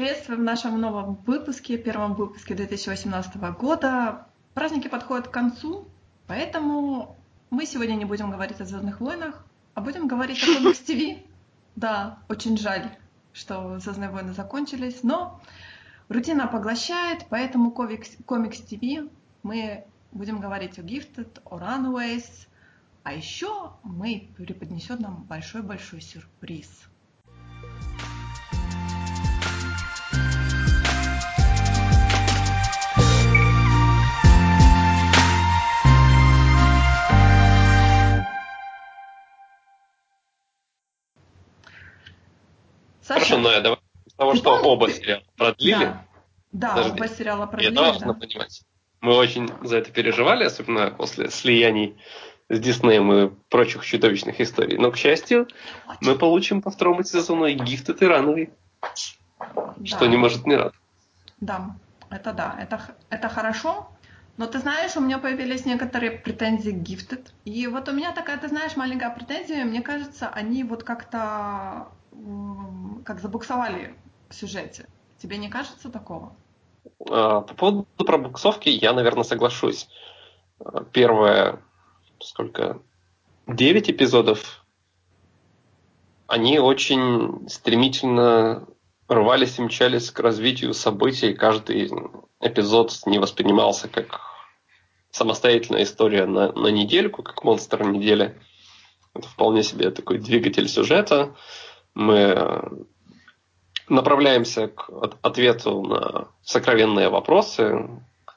приветствую в нашем новом выпуске, первом выпуске 2018 года. Праздники подходят к концу, поэтому мы сегодня не будем говорить о Звездных войнах, а будем говорить о комикс ТВ. Да, очень жаль, что Звездные войны закончились, но рутина поглощает, поэтому комикс ТВ мы будем говорить о Gifted, о Runaways, а еще мы преподнесет нам большой-большой сюрприз – Хорошо, но я давай с того, что оба сериала продлили. Да, да Подожди. оба сериала продлили. Это важно да. понимать. Мы очень за это переживали, особенно после слияний с Диснеем и прочих чудовищных историй. Но, к счастью, мы получим по второму сезону и гифты тирановый, да. что не может не рад. Да, это да, это, это хорошо. Но ты знаешь, у меня появились некоторые претензии к Gifted. И вот у меня такая, ты знаешь, маленькая претензия. Мне кажется, они вот как-то как забуксовали в сюжете. Тебе не кажется такого? А, по поводу пробуксовки я, наверное, соглашусь. А, первое, сколько, девять эпизодов, они очень стремительно рвались и мчались к развитию событий. Каждый эпизод не воспринимался как самостоятельная история на, на недельку, как монстр недели. Это вполне себе такой двигатель сюжета мы направляемся к ответу на сокровенные вопросы,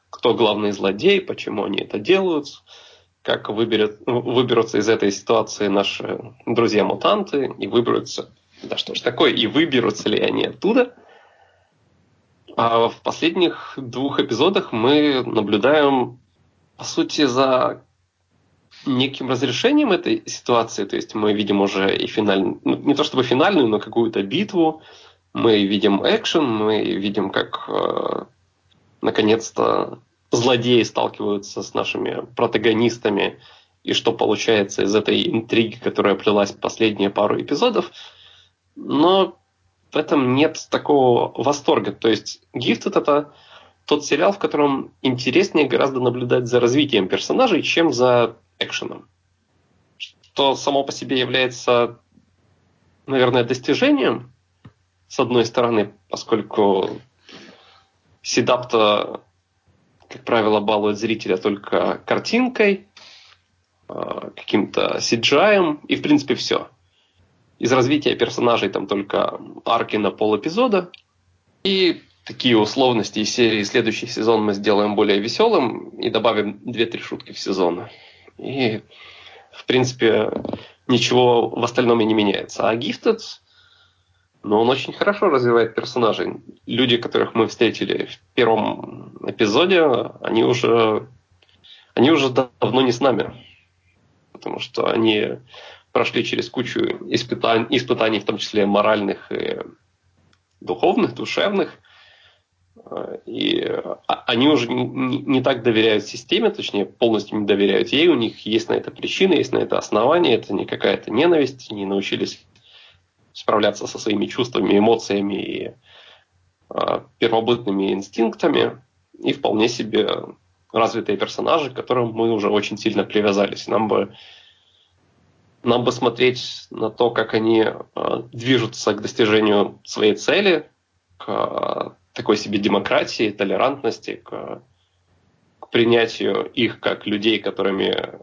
кто главный злодей, почему они это делают, как выберет, выберутся из этой ситуации наши друзья-мутанты и выберутся, да что ж такое, и выберутся ли они оттуда. А в последних двух эпизодах мы наблюдаем, по сути, за неким разрешением этой ситуации, то есть мы видим уже и финальную, ну, не то чтобы финальную, но какую-то битву, мы видим экшен, мы видим, как э, наконец-то злодеи сталкиваются с нашими протагонистами, и что получается из этой интриги, которая плелась последние пару эпизодов. Но в этом нет такого восторга. То есть Gifted это тот сериал, в котором интереснее гораздо наблюдать за развитием персонажей, чем за экшеном. Что само по себе является, наверное, достижением, с одной стороны, поскольку Седапта, как правило, балует зрителя только картинкой, а, каким-то CGI, и в принципе все. Из развития персонажей там только арки на пол эпизода. И такие условности из серии следующий сезон мы сделаем более веселым и добавим 2-3 шутки в сезон. И, в принципе, ничего в остальном и не меняется. А Gifted, ну, он очень хорошо развивает персонажей. Люди, которых мы встретили в первом эпизоде, они уже, они уже давно не с нами. Потому что они прошли через кучу испытаний, испытаний в том числе моральных и духовных, душевных. И а, они уже не, не так доверяют системе, точнее, полностью не доверяют ей. У них есть на это причины, есть на это основания. Это не какая-то ненависть. Они научились справляться со своими чувствами, эмоциями и э, первобытными инстинктами. И вполне себе развитые персонажи, к которым мы уже очень сильно привязались. Нам бы, нам бы смотреть на то, как они э, движутся к достижению своей цели, к такой себе демократии, толерантности, к, к принятию их как людей, которыми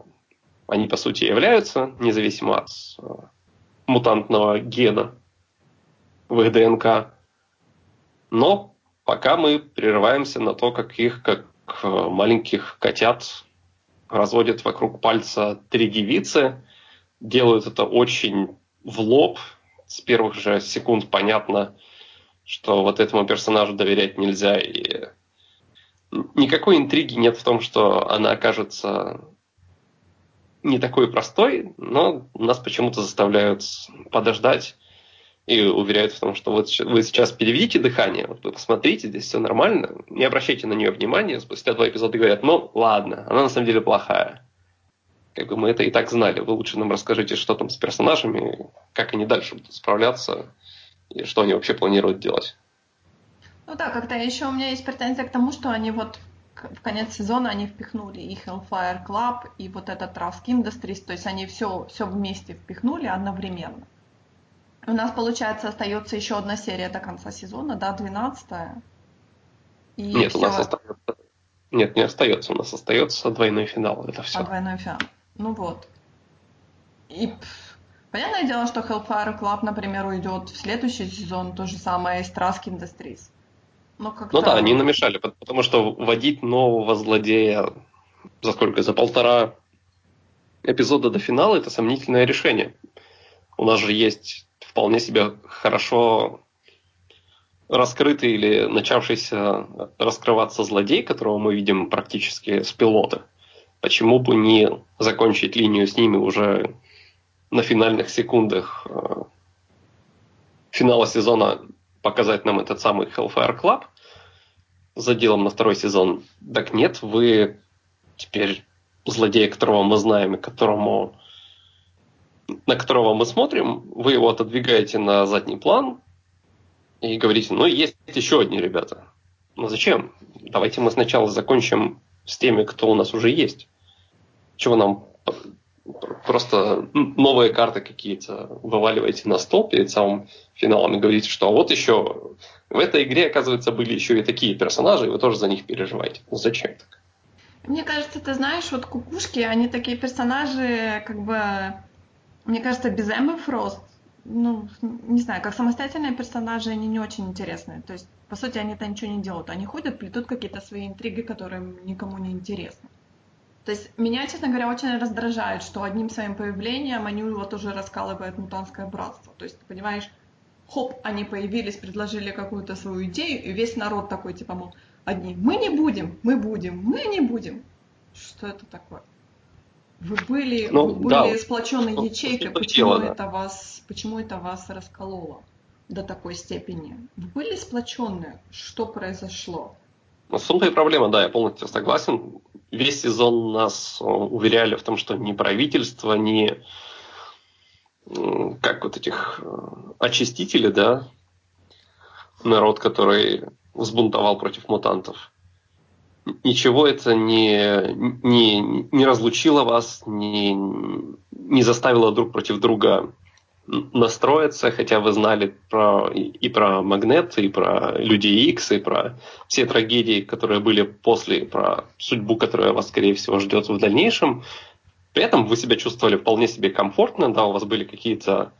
они по сути являются, независимо от э, мутантного гена в их ДНК. Но пока мы прерываемся на то, как их, как э, маленьких котят, разводят вокруг пальца три девицы, делают это очень в лоб, с первых же секунд понятно, что вот этому персонажу доверять нельзя. И никакой интриги нет в том, что она окажется не такой простой, но нас почему-то заставляют подождать и уверяют в том, что вот вы сейчас переведите дыхание, вот вы посмотрите, здесь все нормально, не обращайте на нее внимания, спустя два эпизода говорят, ну ладно, она на самом деле плохая. Как бы мы это и так знали, вы лучше нам расскажите, что там с персонажами, как они дальше будут справляться, и что они вообще планируют делать. Ну да, как-то еще у меня есть претензия к тому, что они вот в конец сезона они впихнули и Hellfire Club, и вот этот Trask Industries, то есть они все, все вместе впихнули одновременно. У нас, получается, остается еще одна серия до конца сезона, да, 12 и Нет, все... у нас остается... Нет, не остается, у нас остается двойной финал, это все. А, двойной финал. Ну вот. И понятное дело, что Hellfire Club, например, уйдет в следующий сезон, то же самое и Trask Industries. Ну, ну да, они намешали, потому что вводить нового злодея за сколько? За полтора эпизода до финала это сомнительное решение. У нас же есть вполне себе хорошо раскрытый или начавшийся раскрываться злодей, которого мы видим практически с пилота. Почему бы не закончить линию с ними уже на финальных секундах э, финала сезона показать нам этот самый Hellfire Club за делом на второй сезон. Так нет, вы теперь злодей, которого мы знаем и которому на которого мы смотрим, вы его отодвигаете на задний план и говорите, ну, есть еще одни ребята. Ну, зачем? Давайте мы сначала закончим с теми, кто у нас уже есть. Чего нам просто новые карты какие-то вываливаете на стол перед самым финалом и говорите, что «А вот еще в этой игре, оказывается, были еще и такие персонажи, и вы тоже за них переживаете. Ну зачем так? Мне кажется, ты знаешь, вот кукушки, они такие персонажи, как бы, мне кажется, без Эммы Фрост, ну, не знаю, как самостоятельные персонажи, они не очень интересные. То есть, по сути, они-то ничего не делают. Они ходят, плетут какие-то свои интриги, которые никому не интересны. То есть меня, честно говоря, очень раздражает, что одним своим появлением они вот уже раскалывают мутанское братство. То есть, ты понимаешь, хоп, они появились, предложили какую-то свою идею, и весь народ такой, типа, мол, одни, мы не будем, мы будем, мы не будем. Что это такое? Вы были, ну, вы были да, сплоченной ну, ячейкой, почему, дело, это да. вас, почему это вас раскололо до такой степени? Вы были сплоченные? Что произошло? Ну, в том-то и проблема, да, я полностью согласен. Весь сезон нас э, уверяли в том, что ни правительство, ни как вот этих э, очистителей, да, народ, который взбунтовал против мутантов. Ничего это не, не, не разлучило вас, не, не заставило друг против друга настроиться, хотя вы знали про, и про Магнет, и про Людей Икс, и про все трагедии, которые были после, про судьбу, которая вас, скорее всего, ждет в дальнейшем. При этом вы себя чувствовали вполне себе комфортно, да, у вас были какие-то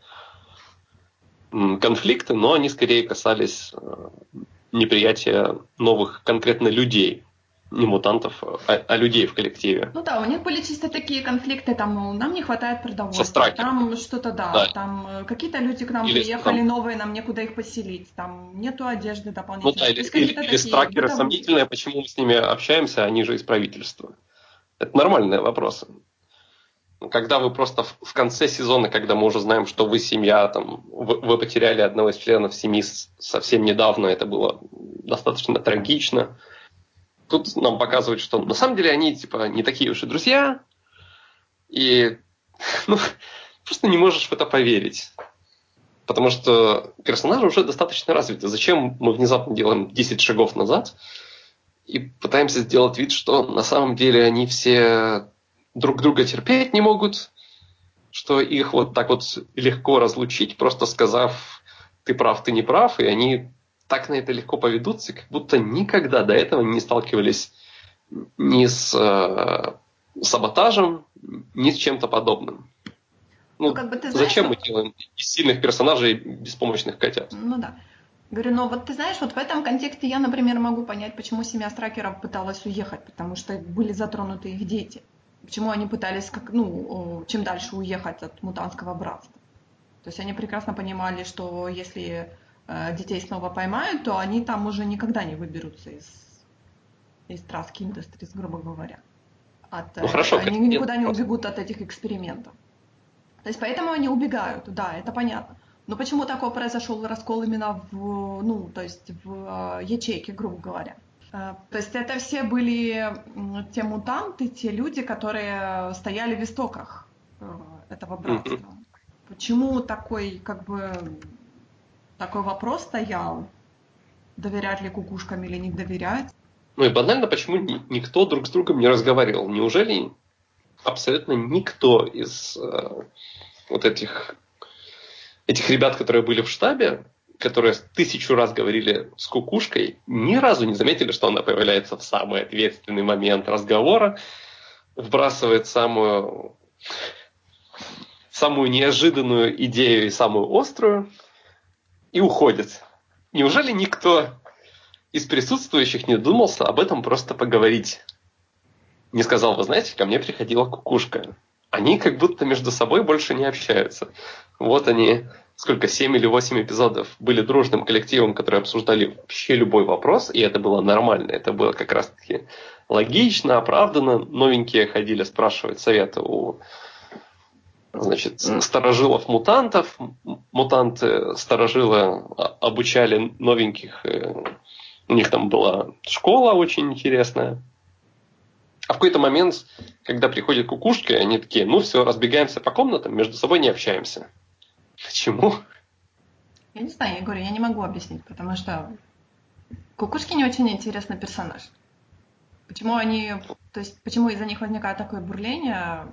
конфликты, но они скорее касались э, неприятия новых конкретно людей, не мутантов, а, а людей в коллективе. Ну да, у них были чисто такие конфликты, там, мол, нам не хватает продовольствия, там что-то, да, да, там э, какие-то люди к нам или приехали там... новые, нам некуда их поселить, там нету одежды дополнительной. Ну да, или, или, или стракеры бытовые... сомнительные, почему мы с ними общаемся, они же из правительства. Это нормальные вопросы когда вы просто в конце сезона, когда мы уже знаем, что вы семья, там, вы, вы потеряли одного из членов семьи совсем недавно, это было достаточно трагично. Тут нам показывают, что на самом деле они типа не такие уж и друзья, и ну, просто не можешь в это поверить. Потому что персонажи уже достаточно развиты. Зачем мы внезапно делаем 10 шагов назад и пытаемся сделать вид, что на самом деле они все друг друга терпеть не могут, что их вот так вот легко разлучить, просто сказав «ты прав, ты не прав», и они так на это легко поведутся, как будто никогда до этого не сталкивались ни с э, саботажем, ни с чем-то подобным. Ну, ну как бы ты знаешь, зачем мы делаем из сильных персонажей беспомощных котят? Ну да. Говорю, ну вот ты знаешь, вот в этом контексте я, например, могу понять, почему семья Стракеров пыталась уехать, потому что были затронуты их дети почему они пытались как, ну, чем дальше уехать от мутантского братства. То есть они прекрасно понимали, что если детей снова поймают, то они там уже никогда не выберутся из, из Trask Industries, грубо говоря. От, ну, хорошо, они никуда не убегут от этих экспериментов. То есть поэтому они убегают, да, это понятно. Но почему такой произошел раскол именно в, ну, то есть в э, ячейке, грубо говоря? Э, то есть это все были те мутанты, те люди, которые стояли в истоках э, этого братства. Mm-hmm. Почему такой, как бы, такой вопрос стоял? доверять ли кукушкам или не доверять. Ну и банально, почему никто друг с другом не разговаривал? Неужели абсолютно никто из э, вот этих, этих ребят, которые были в штабе, которые тысячу раз говорили с кукушкой, ни разу не заметили, что она появляется в самый ответственный момент разговора, вбрасывает самую, самую неожиданную идею и самую острую и уходит. Неужели никто из присутствующих не думался об этом просто поговорить? Не сказал, вы знаете, ко мне приходила кукушка. Они как будто между собой больше не общаются. Вот они, сколько, 7 или 8 эпизодов были дружным коллективом, которые обсуждали вообще любой вопрос, и это было нормально. Это было как раз-таки логично, оправданно. Новенькие ходили спрашивать совета у значит, старожилов мутантов. Мутанты старожилы обучали новеньких. Э, у них там была школа очень интересная. А в какой-то момент, когда приходят кукушки, они такие, ну все, разбегаемся по комнатам, между собой не общаемся. Почему? Я не знаю, я говорю, я не могу объяснить, потому что кукушки не очень интересный персонаж. Почему они, то есть почему из-за них возникает такое бурление,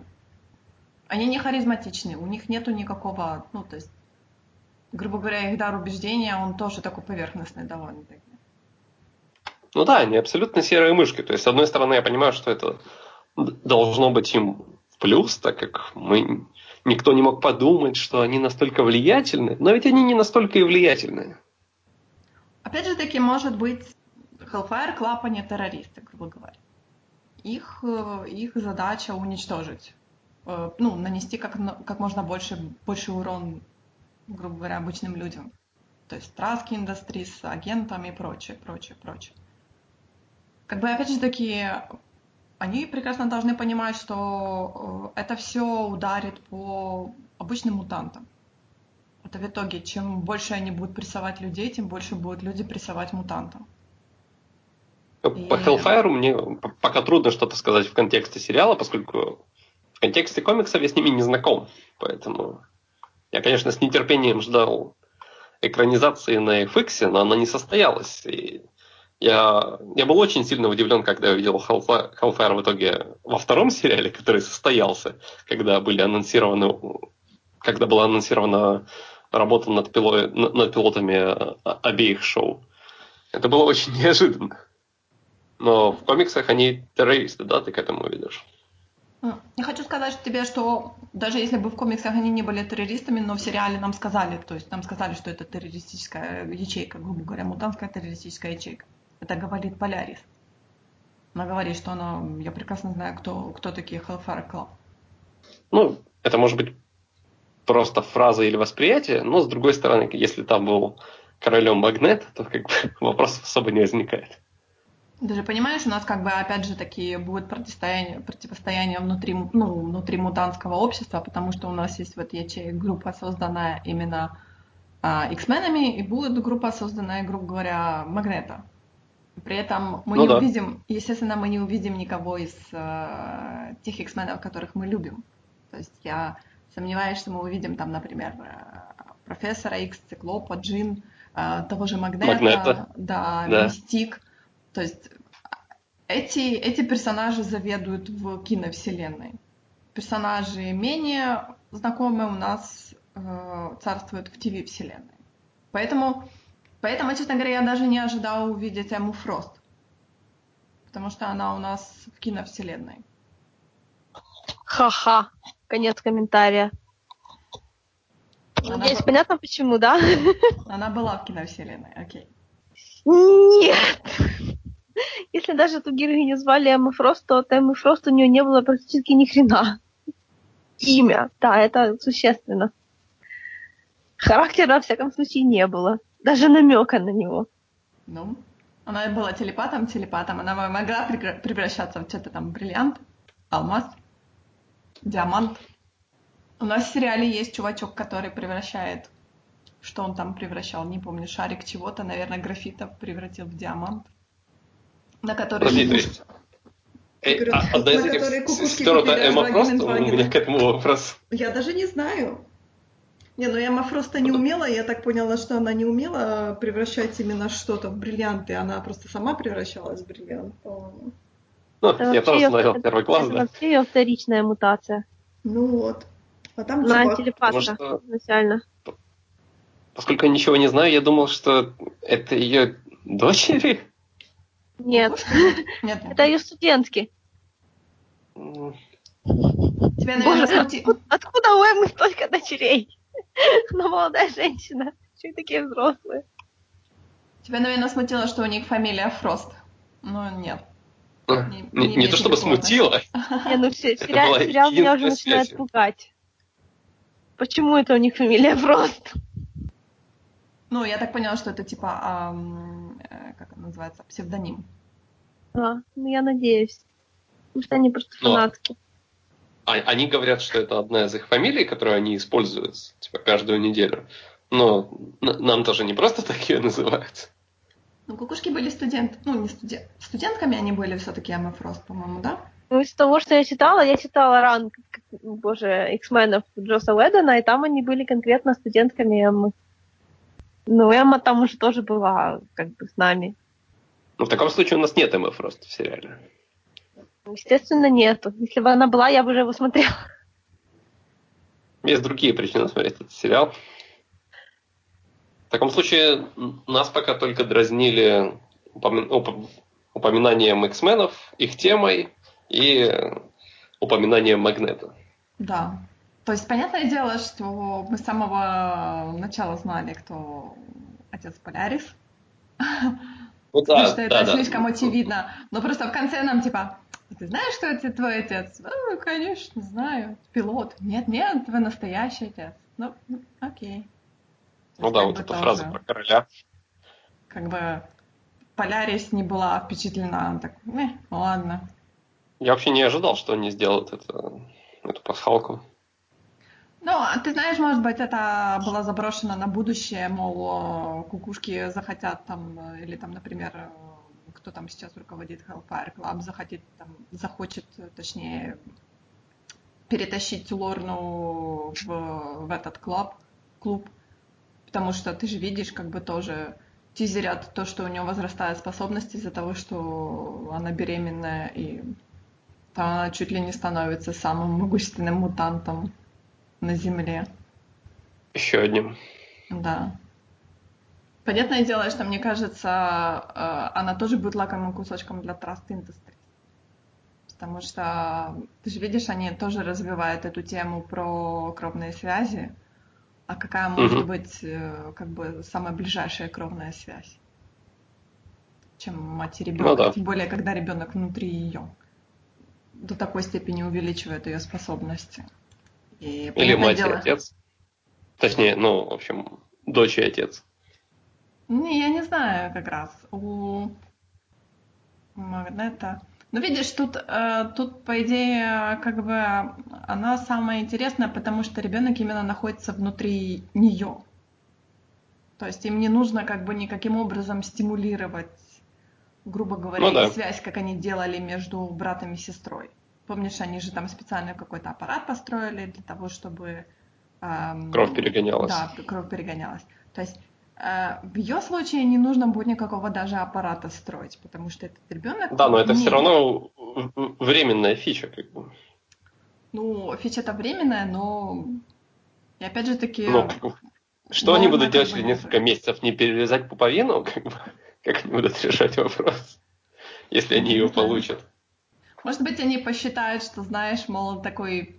они не харизматичны, у них нету никакого, ну, то есть, грубо говоря, их дар убеждения, он тоже такой поверхностный довольно-таки. Ну да, они абсолютно серые мышки. То есть, с одной стороны, я понимаю, что это должно быть им в плюс, так как мы никто не мог подумать, что они настолько влиятельны, но ведь они не настолько и влиятельны. Опять же таки, может быть, Hellfire Club они террористы, грубо говоря. Их, э, их задача уничтожить ну, нанести как, как можно больше, больше урон, грубо говоря, обычным людям. То есть траски индустрии с агентами и прочее, прочее, прочее. Как бы, опять же таки, они прекрасно должны понимать, что э, это все ударит по обычным мутантам. Это в итоге, чем больше они будут прессовать людей, тем больше будут люди прессовать мутантам. По и... Hellfire мне пока трудно что-то сказать в контексте сериала, поскольку в контексте комиксов я с ними не знаком, поэтому я, конечно, с нетерпением ждал экранизации на FX, но она не состоялась. И я, я был очень сильно удивлен, когда увидел Hellfire, Hellfire в итоге во втором сериале, который состоялся, когда были анонсированы, когда была анонсирована работа над, пило, над пилотами обеих шоу. Это было очень неожиданно. Но в комиксах они террористы, да, ты к этому видишь? Я хочу сказать тебе, что даже если бы в комиксах они не были террористами, но в сериале нам сказали, то есть нам сказали, что это террористическая ячейка, грубо говоря, мутантская террористическая ячейка. Это говорит Полярис. Она говорит, что она, я прекрасно знаю, кто, кто такие Hellfire Club. Ну, это может быть просто фраза или восприятие, но с другой стороны, если там был королем Магнет, то как бы вопросов особо не возникает. Ты же понимаешь, у нас как бы опять же такие будет противостояние, противостояние внутри, ну, внутри мутантского общества, потому что у нас есть вот ячейка, группа, созданная именно а, X-менами, и будет группа, созданная, грубо говоря, Магнета. При этом мы ну, не да. увидим, естественно, мы не увидим никого из э, тех X-менов, которых мы любим. То есть я сомневаюсь, что мы увидим там, например, профессора X, Циклопа, Джин, э, того же Магнета, Магнета. Да, да, Мистик. То есть эти, эти персонажи заведуют в киновселенной. Персонажи менее знакомые у нас э, царствуют в ТВ-вселенной. Поэтому, поэтому, честно говоря, я даже не ожидала увидеть Эму Фрост. Потому что она у нас в киновселенной. Ха-ха. Конец комментария. Она Надеюсь, б... понятно почему, да? Она была в киновселенной, окей. Нет! Если даже эту героиню звали Эмма Фрост, то от Эммы Фрост у нее не было практически ни хрена. Имя, да, это существенно. Характера, во всяком случае, не было. Даже намека на него. Ну, она была телепатом, телепатом. Она могла превращаться в что-то там бриллиант, алмаз, диамант. У нас в сериале есть чувачок, который превращает... Что он там превращал? Не помню. Шарик чего-то, наверное, графита превратил в диамант на которые Подожди, есть... Эй, а, одна из этих сестер это Эмма просто? У меня к этому вопрос. Я даже не знаю. Не, ну Эмма Фроста не умела, я так поняла, что она не умела превращать именно что-то в бриллианты, она просто сама превращалась в бриллиант, по-моему. Ну, Это я тоже смотрел её- первый класс, это да. вообще ее вторичная мутация. Ну вот. А там Она типа, телепатка что- изначально. Поскольку я ничего не знаю, я думал, что это ее дочери. Нет? Нет, это ее студентки. Тебя, наверное, Боже, смути- откуда, откуда у Эммы столько дочерей? Она молодая женщина. И такие взрослые. Тебя, наверное, смутило, что у них фамилия Фрост. Ну, нет. Не, Не- не не то чтобы смутило, Не, ну все, Это сериал, сериал меня уже начинает пугать. Почему это у них фамилия Фрост? Ну, я так поняла, что это типа, э, как это называется, псевдоним. А, ну я надеюсь. Потому что они просто Ну, а- фанатки. А- они говорят, что это одна из их фамилий, которую они используют типа, каждую неделю. Но нам тоже не просто так ее называют. Ну, кукушки были студент, ну, не студент, студентками они были все-таки Эмма Фрост, по-моему, да? Ну, из того, что я читала, я читала ранг, как- боже, X-менов Джоса Уэддена, и там они были конкретно студентками Эммы. Ну, Эмма там уже тоже была как бы с нами. Но в таком случае у нас нет МФ просто в сериале. Естественно, нету. Если бы она была, я бы уже его смотрела. Есть другие причины смотреть этот сериал. В таком случае нас пока только дразнили упоми- уп- упоминанием X-менов, их темой и упоминанием Магнета. Да. То есть, понятное дело, что мы с самого начала знали, кто отец Полярис. Ну Потому да, что это да, да. слишком очевидно. Но просто в конце нам типа, ты знаешь, что это твой отец? Ну, конечно, знаю. Пилот. Нет, нет, вы настоящий отец. Ну, ну, окей. Ну да, вот эта тоже, фраза про короля. Как бы Полярис не была впечатлена. Она так, «Э, ладно. Я вообще не ожидал, что они сделают это, эту пасхалку. Ну, а ты знаешь, может быть, это было заброшено на будущее, мол, кукушки захотят там, э, или там, например, э, кто там сейчас руководит Hellfire Club, захотит, там, захочет, э, точнее, перетащить Лорну в, в этот клуб, клуб, потому что ты же видишь, как бы тоже тизерят то, что у нее возрастают способности из-за того, что она беременная, и там она чуть ли не становится самым могущественным мутантом на Земле. Еще одним. Да. Понятное дело, что мне кажется, э, она тоже будет лакомым кусочком для Trust Industries. Потому что, ты же видишь, они тоже развивают эту тему про кровные связи. А какая может Мгм. быть э, как бы самая ближайшая кровная связь, чем мать и ребенок, да. тем более, когда ребенок внутри ее до такой степени увеличивает ее способности. И, Или мать дело- и отец. Точнее, ну, в общем, дочь и отец. Не, я не знаю как раз. У Магнета. Ну, видишь, тут, э, тут, по идее, как бы она самая интересная, потому что ребенок именно находится внутри нее. То есть им не нужно как бы никаким образом стимулировать, грубо говоря, Ну да. связь, как они делали между братом и сестрой. Помнишь, они же там специально какой-то аппарат построили для того, чтобы... эм, Кровь перегонялась. Да, кровь перегонялась. То есть э, в ее случае не нужно будет никакого даже аппарата строить, потому что этот ребенок... Да, но это не- все равно временная фича, как бы. Ну, фича-то временная, но... И опять же таки... Ну, что они будут делать через не несколько месяцев? Не перерезать пуповину? Как, бы? как они будут решать вопрос? Если они ее Не знаю. получат. Может быть, они посчитают, что, знаешь, мол, такой,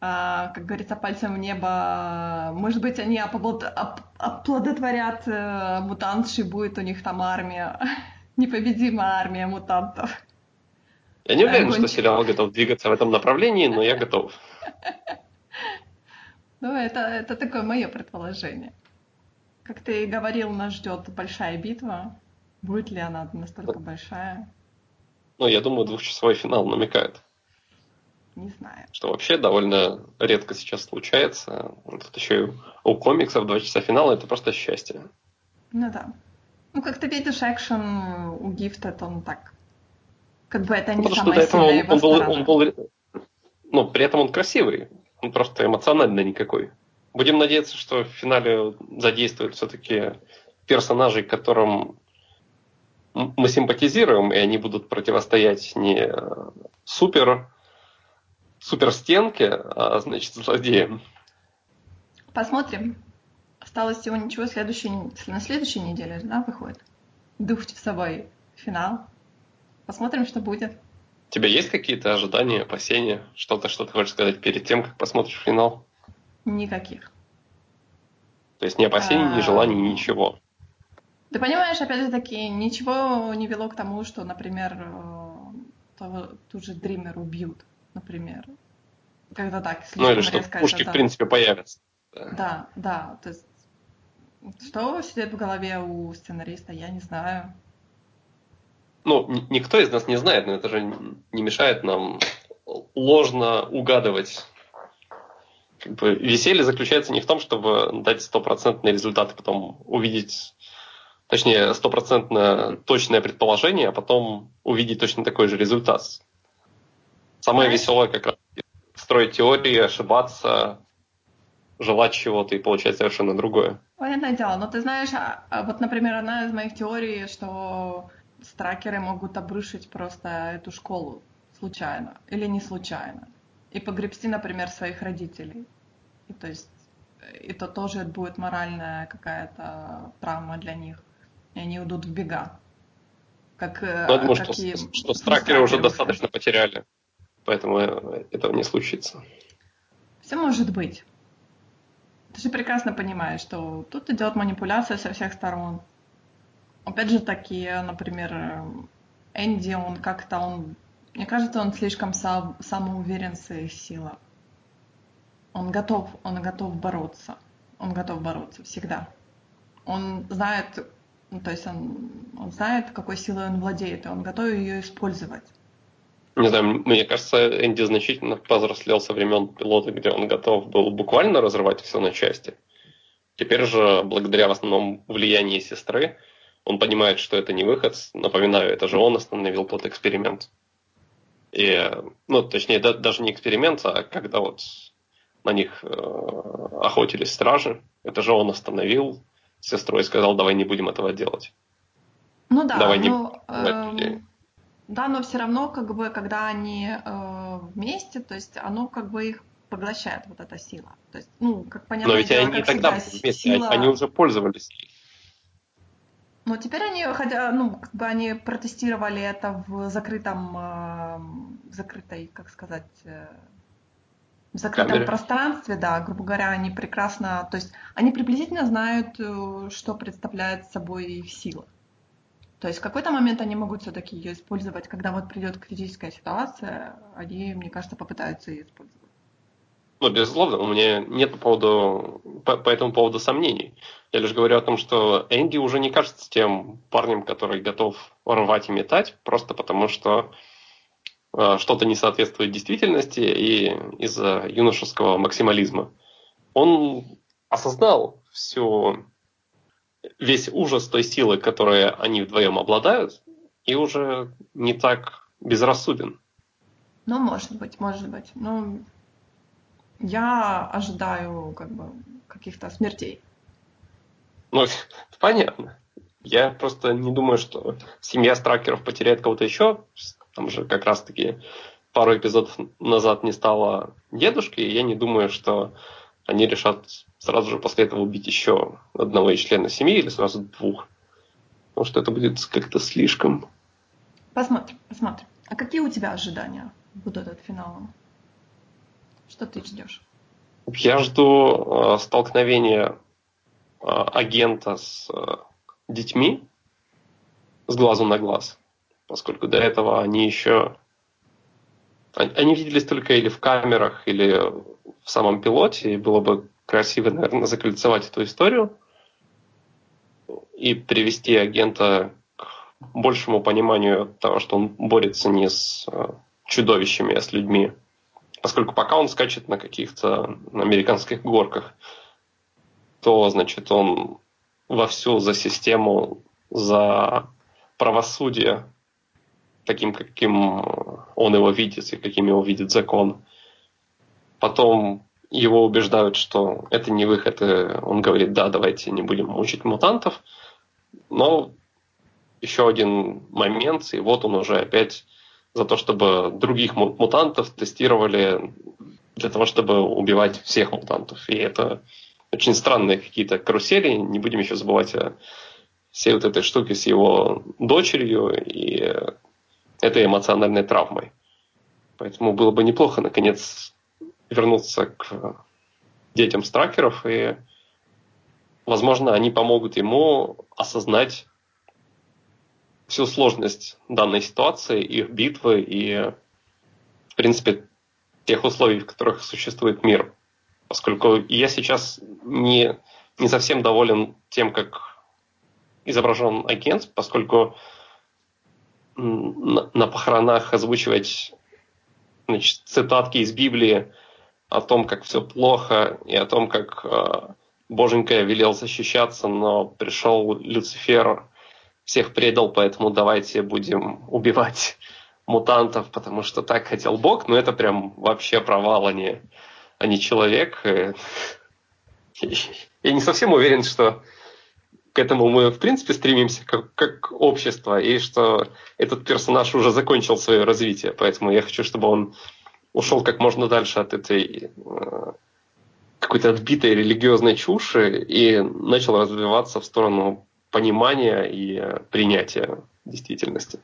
а, как говорится, пальцем в небо. Может быть, они оплод- оп- оплодотворят э, мутантши, будет у них там армия, непобедимая армия мутантов. Я не уверен, что сериал готов двигаться в этом направлении, но я готов. Ну, это, это такое мое предположение. Как ты говорил, нас ждет большая битва. Будет ли она настолько большая, Ну, я думаю, двухчасовой финал намекает, не знаю. что вообще довольно редко сейчас случается. Тут еще и у комиксов два часа финала это просто счастье. Ну да. Ну, как ты видишь, экшен у Гифта, он так... Как бы это не Потому что самая до этого сильная он, был, он был, ну, при этом он красивый, он просто эмоционально никакой. Будем надеяться, что в финале задействуют все-таки персонажей, которым мы симпатизируем, и они будут противостоять не супер, супер стенке, а значит злодеям. Посмотрим. Осталось всего ничего, следующей, на следующей неделе, да, выходит? Дух в собой финал. Посмотрим, что будет. У тебя есть какие-то ожидания, опасения? Что-то, что ты хочешь сказать перед тем, как посмотришь финал? Никаких. То есть ни опасений, ни а. желаний, ничего. Ты понимаешь, опять же таки, ничего не вело к тому, что, например, э, того, ту же Дример убьют, например. Когда так, Ну или что пушки, в принципе, появятся. Да, да, то есть что сидит в голове у сценариста, я не знаю. Ну, никто из нас не знает, но это же не мешает нам ложно угадывать. Как бы веселье заключается не в том, чтобы дать стопроцентный результат, и потом увидеть точнее, стопроцентно точное предположение, а потом увидеть точно такой же результат. Самое веселое как раз строить теории, ошибаться, желать чего-то и получать совершенно другое. Понятное дело, но ты знаешь, а, а вот, например, одна из моих теорий, что стракеры могут обрушить просто эту школу случайно или не случайно и погребсти, например, своих родителей. И то есть это тоже будет моральная какая-то травма для них и они уйдут в бега. Как, ну, я думаю, как что, и, что стракеры уже достаточно потеряли, поэтому э, этого не случится. Все может быть. Ты же прекрасно понимаешь, что тут идет манипуляция со всех сторон. Опять же таки, например, Энди, он как-то, он, мне кажется, он слишком сам, самоуверен в своих силах. Он готов, он готов бороться. Он готов бороться всегда. Он знает, ну, то есть он, он знает, какой силой он владеет, и он готов ее использовать. Не знаю, мне кажется, Энди значительно повзрослел со времен пилота, где он готов был буквально разрывать все на части. Теперь же, благодаря в основном влиянию сестры, он понимает, что это не выход. Напоминаю, это же он остановил тот эксперимент. И, ну, точнее, да, даже не эксперимент, а когда вот на них э, охотились стражи, это же он остановил, сестрой сказал, давай не будем этого делать. Ну да, давай но, не... э, да, но все равно, как бы, когда они э, вместе, то есть оно как бы их поглощает, вот эта сила. То есть, ну, как понятно, но ведь дело, они тогда вместе, сила... они уже пользовались. Но теперь они, хотя, ну, как бы они протестировали это в закрытом, э, в закрытой, как сказать, э, в закрытом камере. пространстве, да, грубо говоря, они прекрасно, то есть они приблизительно знают, э, что представляет собой их сила. То есть в какой-то момент они могут все-таки ее использовать, когда вот придет критическая ситуация, они, мне кажется, попытаются ее использовать. Ну, безусловно, у меня нет по, поводу, по, по этому поводу сомнений. Я лишь говорю о том, что Энди уже не кажется тем парнем, который готов рвать и метать, просто потому что что-то не соответствует действительности и из-за юношеского максимализма. Он осознал всю, весь ужас той силы, которой они вдвоем обладают, и уже не так безрассуден. Ну, может быть, может быть. Ну, я ожидаю как бы каких-то смертей. Ну, понятно. Я просто не думаю, что семья стракеров потеряет кого-то еще. Там же как раз-таки пару эпизодов назад не стало дедушки, и я не думаю, что они решат сразу же после этого убить еще одного из членов семьи или сразу двух. Потому что это будет как-то слишком. Посмотрим, посмотрим. А какие у тебя ожидания будут от финала? Что ты ждешь? Я жду э, столкновения э, агента с э, детьми с глазу на глаз поскольку до этого они еще... Они виделись только или в камерах, или в самом пилоте, и было бы красиво, наверное, закольцевать эту историю и привести агента к большему пониманию того, что он борется не с э, чудовищами, а с людьми. Поскольку пока он скачет на каких-то американских горках, то, значит, он вовсю за систему, за правосудие, таким, каким он его видит и каким его видит закон. Потом его убеждают, что это не выход, и он говорит, да, давайте не будем мучить мутантов. Но еще один момент, и вот он уже опять за то, чтобы других мутантов тестировали для того, чтобы убивать всех мутантов. И это очень странные какие-то карусели. Не будем еще забывать о всей вот этой штуке с его дочерью и этой эмоциональной травмой. Поэтому было бы неплохо, наконец, вернуться к детям стракеров, и, возможно, они помогут ему осознать всю сложность данной ситуации, их битвы и, в принципе, тех условий, в которых существует мир. Поскольку я сейчас не, не совсем доволен тем, как изображен агент, поскольку на, на похоронах озвучивать значит, цитатки из Библии о том, как все плохо, и о том, как э, Боженька велел защищаться, но пришел Люцифер всех предал, поэтому давайте будем убивать мутантов, потому что так хотел Бог, но это прям вообще провал, а не, а не человек. Я не совсем уверен, что к этому мы, в принципе, стремимся как, как общество, и что этот персонаж уже закончил свое развитие, поэтому я хочу, чтобы он ушел как можно дальше от этой э, какой-то отбитой религиозной чуши и начал развиваться в сторону понимания и э, принятия действительности.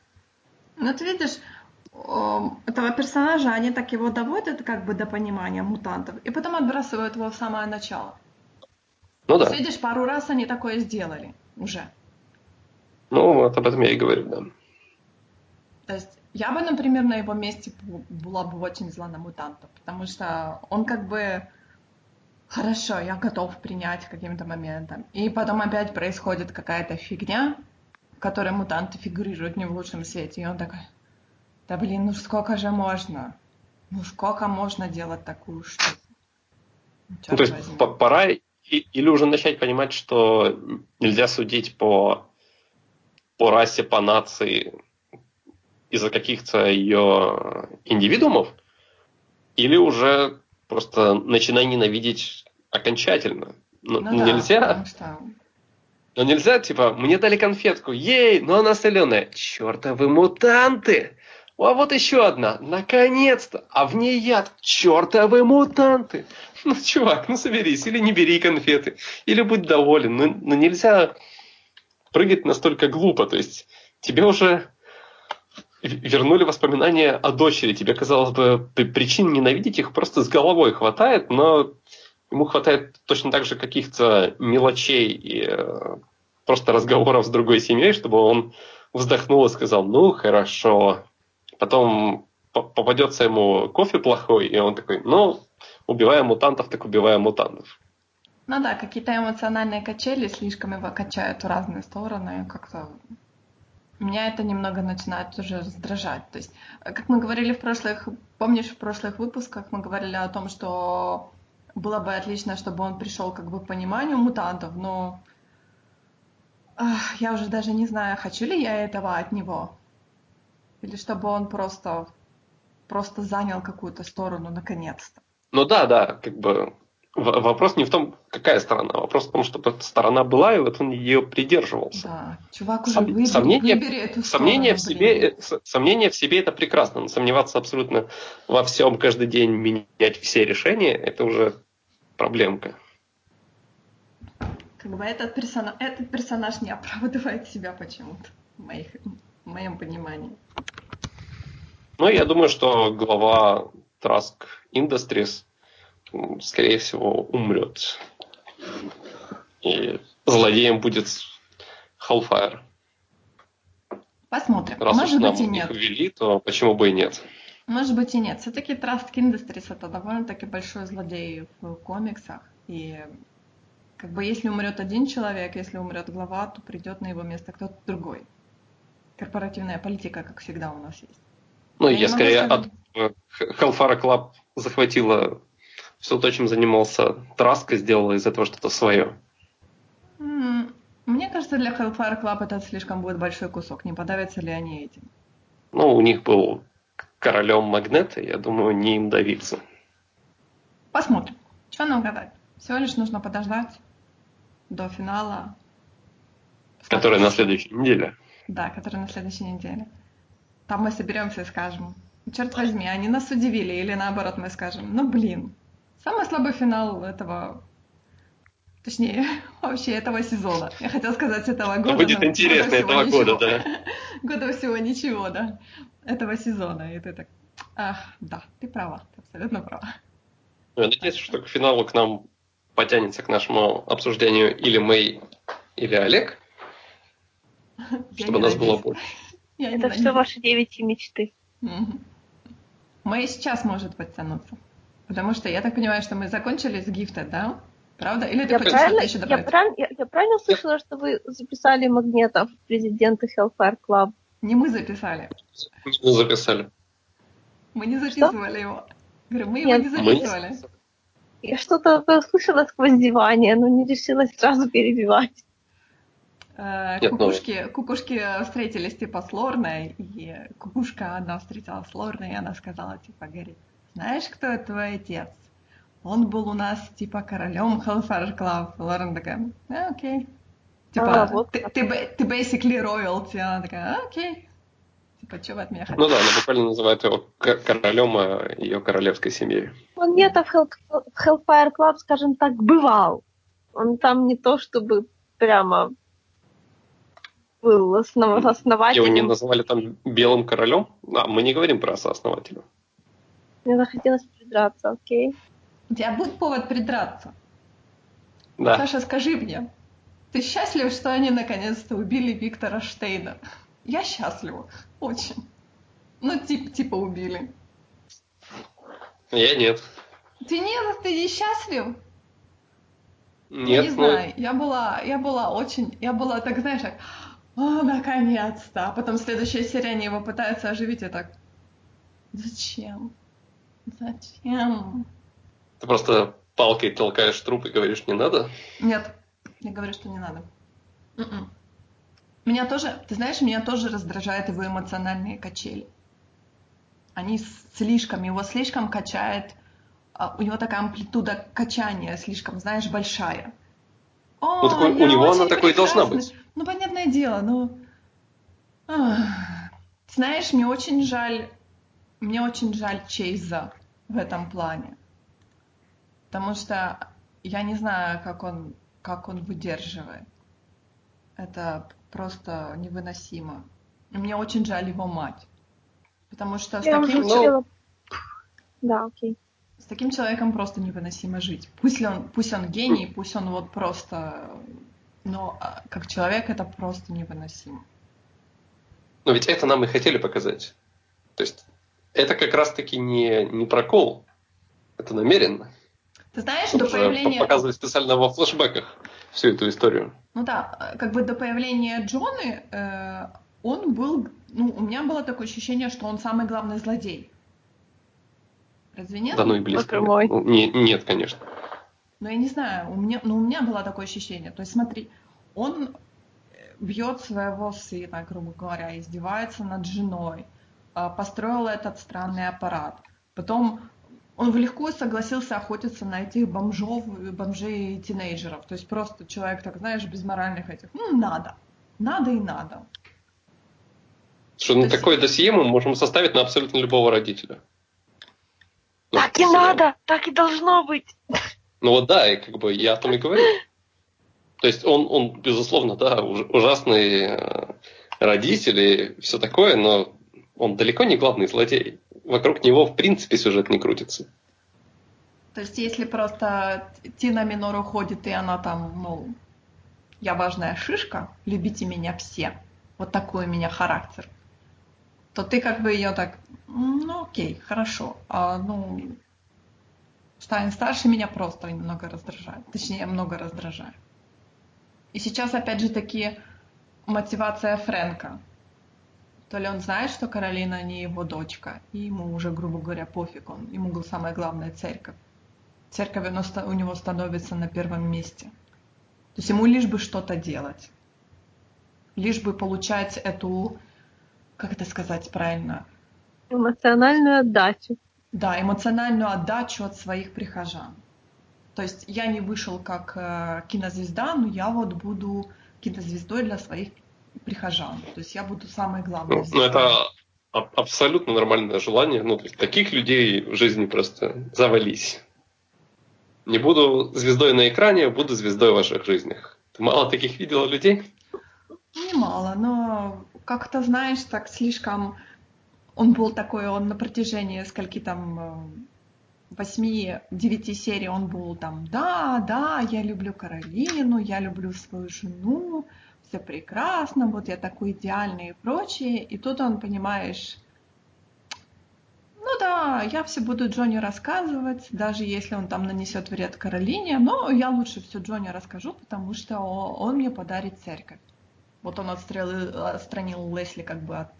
Ну, ты видишь, этого персонажа, они так его доводят как бы до понимания мутантов, и потом отбрасывают его в самое начало. Ну да. Видишь, пару раз они такое сделали уже. Ну, вот об этом я и говорю, да. То есть я бы, например, на его месте была бы очень зла на мутантов, потому что он как бы хорошо, я готов принять каким-то моментом. И потом опять происходит какая-то фигня, в которой мутанты фигурируют не в лучшем свете. И он такой, да блин, ну сколько же можно? Ну сколько можно делать такую штуку? Ну, то есть возьми. пора или уже начать понимать, что нельзя судить по, по расе, по нации из-за каких-то ее индивидуумов, или уже просто начинай ненавидеть окончательно. Ну, ну, ну нельзя. Да, Но нельзя, типа, мне дали конфетку, ей, но она соленая. Чертовы мутанты! А вот еще одна, наконец-то! А в ней яд, чертовы мутанты! Ну, чувак, ну соберись, или не бери конфеты, или будь доволен. Ну, ну нельзя прыгать настолько глупо, то есть тебе уже вернули воспоминания о дочери. Тебе, казалось бы, причин ненавидеть их просто с головой хватает, но ему хватает точно так же каких-то мелочей и э, просто разговоров с другой семьей, чтобы он вздохнул и сказал, ну, хорошо. Потом попадется ему кофе плохой, и он такой, ну, убиваем мутантов, так убиваем мутантов. Ну да, какие-то эмоциональные качели слишком его качают в разные стороны, как-то меня это немного начинает уже раздражать. То есть, как мы говорили в прошлых, помнишь, в прошлых выпусках мы говорили о том, что было бы отлично, чтобы он пришел как бы к пониманию мутантов, но ах, я уже даже не знаю, хочу ли я этого от него. Или чтобы он просто, просто занял какую-то сторону наконец-то. Ну да, да, как бы Вопрос не в том, какая сторона, вопрос в том, что эта сторона была, и вот он ее придерживался. Да, чувак уже Сом, выбери, сомнение, выбери эту сомнение сторону, в себе, блин. Сомнение в себе это прекрасно, но сомневаться абсолютно во всем каждый день, менять все решения, это уже проблемка. Как бы этот персонаж, этот персонаж не оправдывает себя почему-то, в, моих, в моем понимании. Ну, я думаю, что глава Trask Industries скорее всего, умрет. И злодеем будет Hellfire. Посмотрим. Раз Может уж нам быть и нет. ввели, то почему бы и нет? Может быть и нет. Все-таки Trust Industries это довольно-таки большой злодей в комиксах. И как бы если умрет один человек, если умрет глава, то придет на его место кто-то другой. Корпоративная политика, как всегда, у нас есть. Ну, я, я скорее сказать... Hellfire Club захватила все то, чем занимался Траска, сделала из этого что-то свое. Мне кажется, для Hellfire Club это слишком будет большой кусок. Не подавятся ли они этим? Ну, у них был королем магнета, я думаю, не им давиться. Посмотрим. Что нам гадать? Всего лишь нужно подождать до финала. Который на следующей неделе. Да, который на следующей неделе. Там мы соберемся и скажем, черт возьми, они нас удивили, или наоборот мы скажем, ну блин, самый слабый финал этого Точнее, вообще этого сезона. Я хотела сказать этого года. Будет интересно этого года, да. Года всего ничего, да. Этого сезона. И ты так, ах, да, ты права, ты абсолютно права. Я надеюсь, что к финалу к нам потянется к нашему обсуждению или Мэй, или Олег. чтобы нас было больше. Это все ваши девичьи мечты. Мэй сейчас может подтянуться. Потому что я так понимаю, что мы закончили с гифта, да? Правда? Или ты я хочешь правильно, что-то еще добавить? Я, правильно, я, я правильно слышала, что вы записали Магнетов, президента Hellfire Club? Не мы записали. Мы записали. Мы не записывали что? его. Говорю, мы Нет, его не записывали. Мы... Я что-то услышала сквозь зевание, но не решилась сразу перебивать. Э, Нет, кукушки, ну... кукушки встретились типа с Лорной, и кукушка одна встретилась с Лорной, и она сказала, типа, говорит, знаешь, кто твой отец? он был у нас типа королем Hellfire Club. Лорен такая, а, окей. Типа, а, вот. ты, ты, ты basically royalty. Она такая, а, окей. Типа, что вы от меня хотите? Ну да, она буквально называет его королем а ее королевской семьи. Он где-то в, Hell, в Hellfire Club, скажем так, бывал. Он там не то чтобы прямо был основ, основателем. Его не называли там белым королем? А, мы не говорим про сооснователя. Мне захотелось придраться, окей. У тебя будет повод придраться? Да. Саша, скажи мне, ты счастлив, что они наконец-то убили Виктора Штейна? Я счастлива. Очень. Ну, тип, типа убили. Я нет. Ты нет, ты не счастлив? Нет, я не ну... знаю, я была, я была очень, я была так, знаешь, так, о, наконец-то. А потом следующая серия, они его пытаются оживить, и так, зачем? Зачем? Ты просто палкой толкаешь труп и говоришь, не надо? Нет, я говорю, что не надо. Mm-mm. М-м. Меня тоже, ты знаешь, меня тоже раздражают его эмоциональные качели. Они слишком, его слишком качает, а, у него такая амплитуда качания слишком, знаешь, большая. О, ну, такой, у него она такой должна быть. Ну, понятное дело, но... Ах. Знаешь, мне очень жаль, мне очень жаль Чейза в этом плане. Потому что я не знаю, как он, как он выдерживает. Это просто невыносимо. И мне очень жаль его мать. Потому что с я таким человеком... Да, окей. С таким человеком просто невыносимо жить. Пусть он, пусть он гений, пусть он вот просто... Но а, как человек это просто невыносимо. Но ведь это нам и хотели показать. То есть это как раз-таки не, не прокол. Это намеренно. Ты знаешь, до появления... Показывать специально во флешбеках всю эту историю. Ну да, как бы до появления Джоны э, он был... Ну, у меня было такое ощущение, что он самый главный злодей. Разве нет? Да ну и близко. Ну, не, нет, конечно. Ну, я не знаю, у меня, ну, у меня было такое ощущение. То есть, смотри, он бьет своего сына, грубо говоря, издевается над женой, э, построил этот странный аппарат. Потом он легко согласился охотиться на этих бомжов, бомжей и тинейджеров. То есть просто человек, так знаешь, без моральных этих. Ну, надо. Надо и надо. Что, ну, есть... такое досье мы можем составить на абсолютно любого родителя. Ну, так и надо, так и должно быть. Ну вот да, и как бы я о том и говорю. То есть он, он безусловно, да, ужасный э, родитель и все такое, но он далеко не главный злодей вокруг него в принципе сюжет не крутится. То есть, если просто Тина Минор уходит, и она там, мол, я важная шишка, любите меня все, вот такой у меня характер, то ты как бы ее так, ну окей, хорошо, а, ну, Штайн старше меня просто немного раздражает, точнее, много раздражает. И сейчас, опять же, таки мотивация Фрэнка – то ли он знает, что Каролина не его дочка, и ему уже, грубо говоря, пофиг, он, ему самая главная церковь. Церковь у него становится на первом месте. То есть ему лишь бы что-то делать. Лишь бы получать эту, как это сказать правильно? Эмоциональную отдачу. Да, эмоциональную отдачу от своих прихожан. То есть я не вышел как э, кинозвезда, но я вот буду кинозвездой для своих прихожан. То есть я буду самой главной. Ну, ну это абсолютно нормальное желание. Ну, то есть таких людей в жизни просто завались. Не буду звездой на экране, буду звездой в ваших жизнях. Ты мало таких видела людей? Немало, но как-то, знаешь, так слишком... Он был такой, он на протяжении скольки там 8-9 э, серий он был там, да, да, я люблю Каролину, я люблю свою жену, все прекрасно, вот я такой идеальный и прочее. И тут он, понимаешь, ну да, я все буду Джонни рассказывать, даже если он там нанесет вред Каролине, но я лучше все Джонни расскажу, потому что он мне подарит церковь. Вот он отстрелил, отстранил Лесли как бы от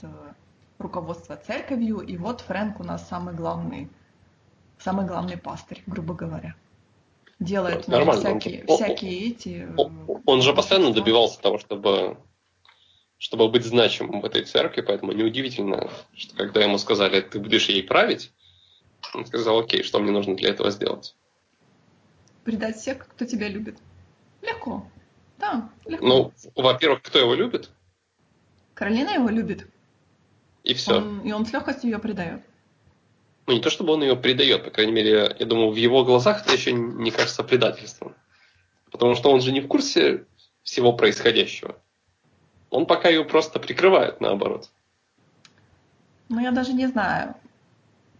э, руководства церковью, и вот Фрэнк у нас самый главный, самый главный пастырь, грубо говоря. Делает Нормально. всякие, он, всякие эти... Он, он же постоянно добивался того, чтобы чтобы быть значимым в этой церкви, поэтому неудивительно, что когда ему сказали, ты будешь ей править, он сказал, окей, что мне нужно для этого сделать? Предать всех, кто тебя любит. Легко. Да, легко. Ну, во-первых, кто его любит? Каролина его любит. И все. Он, и он с легкостью ее предает. Ну, не то чтобы он ее предает, по крайней мере, я думаю, в его глазах это еще не кажется предательством. Потому что он же не в курсе всего происходящего. Он пока ее просто прикрывает, наоборот. Ну, я даже не знаю.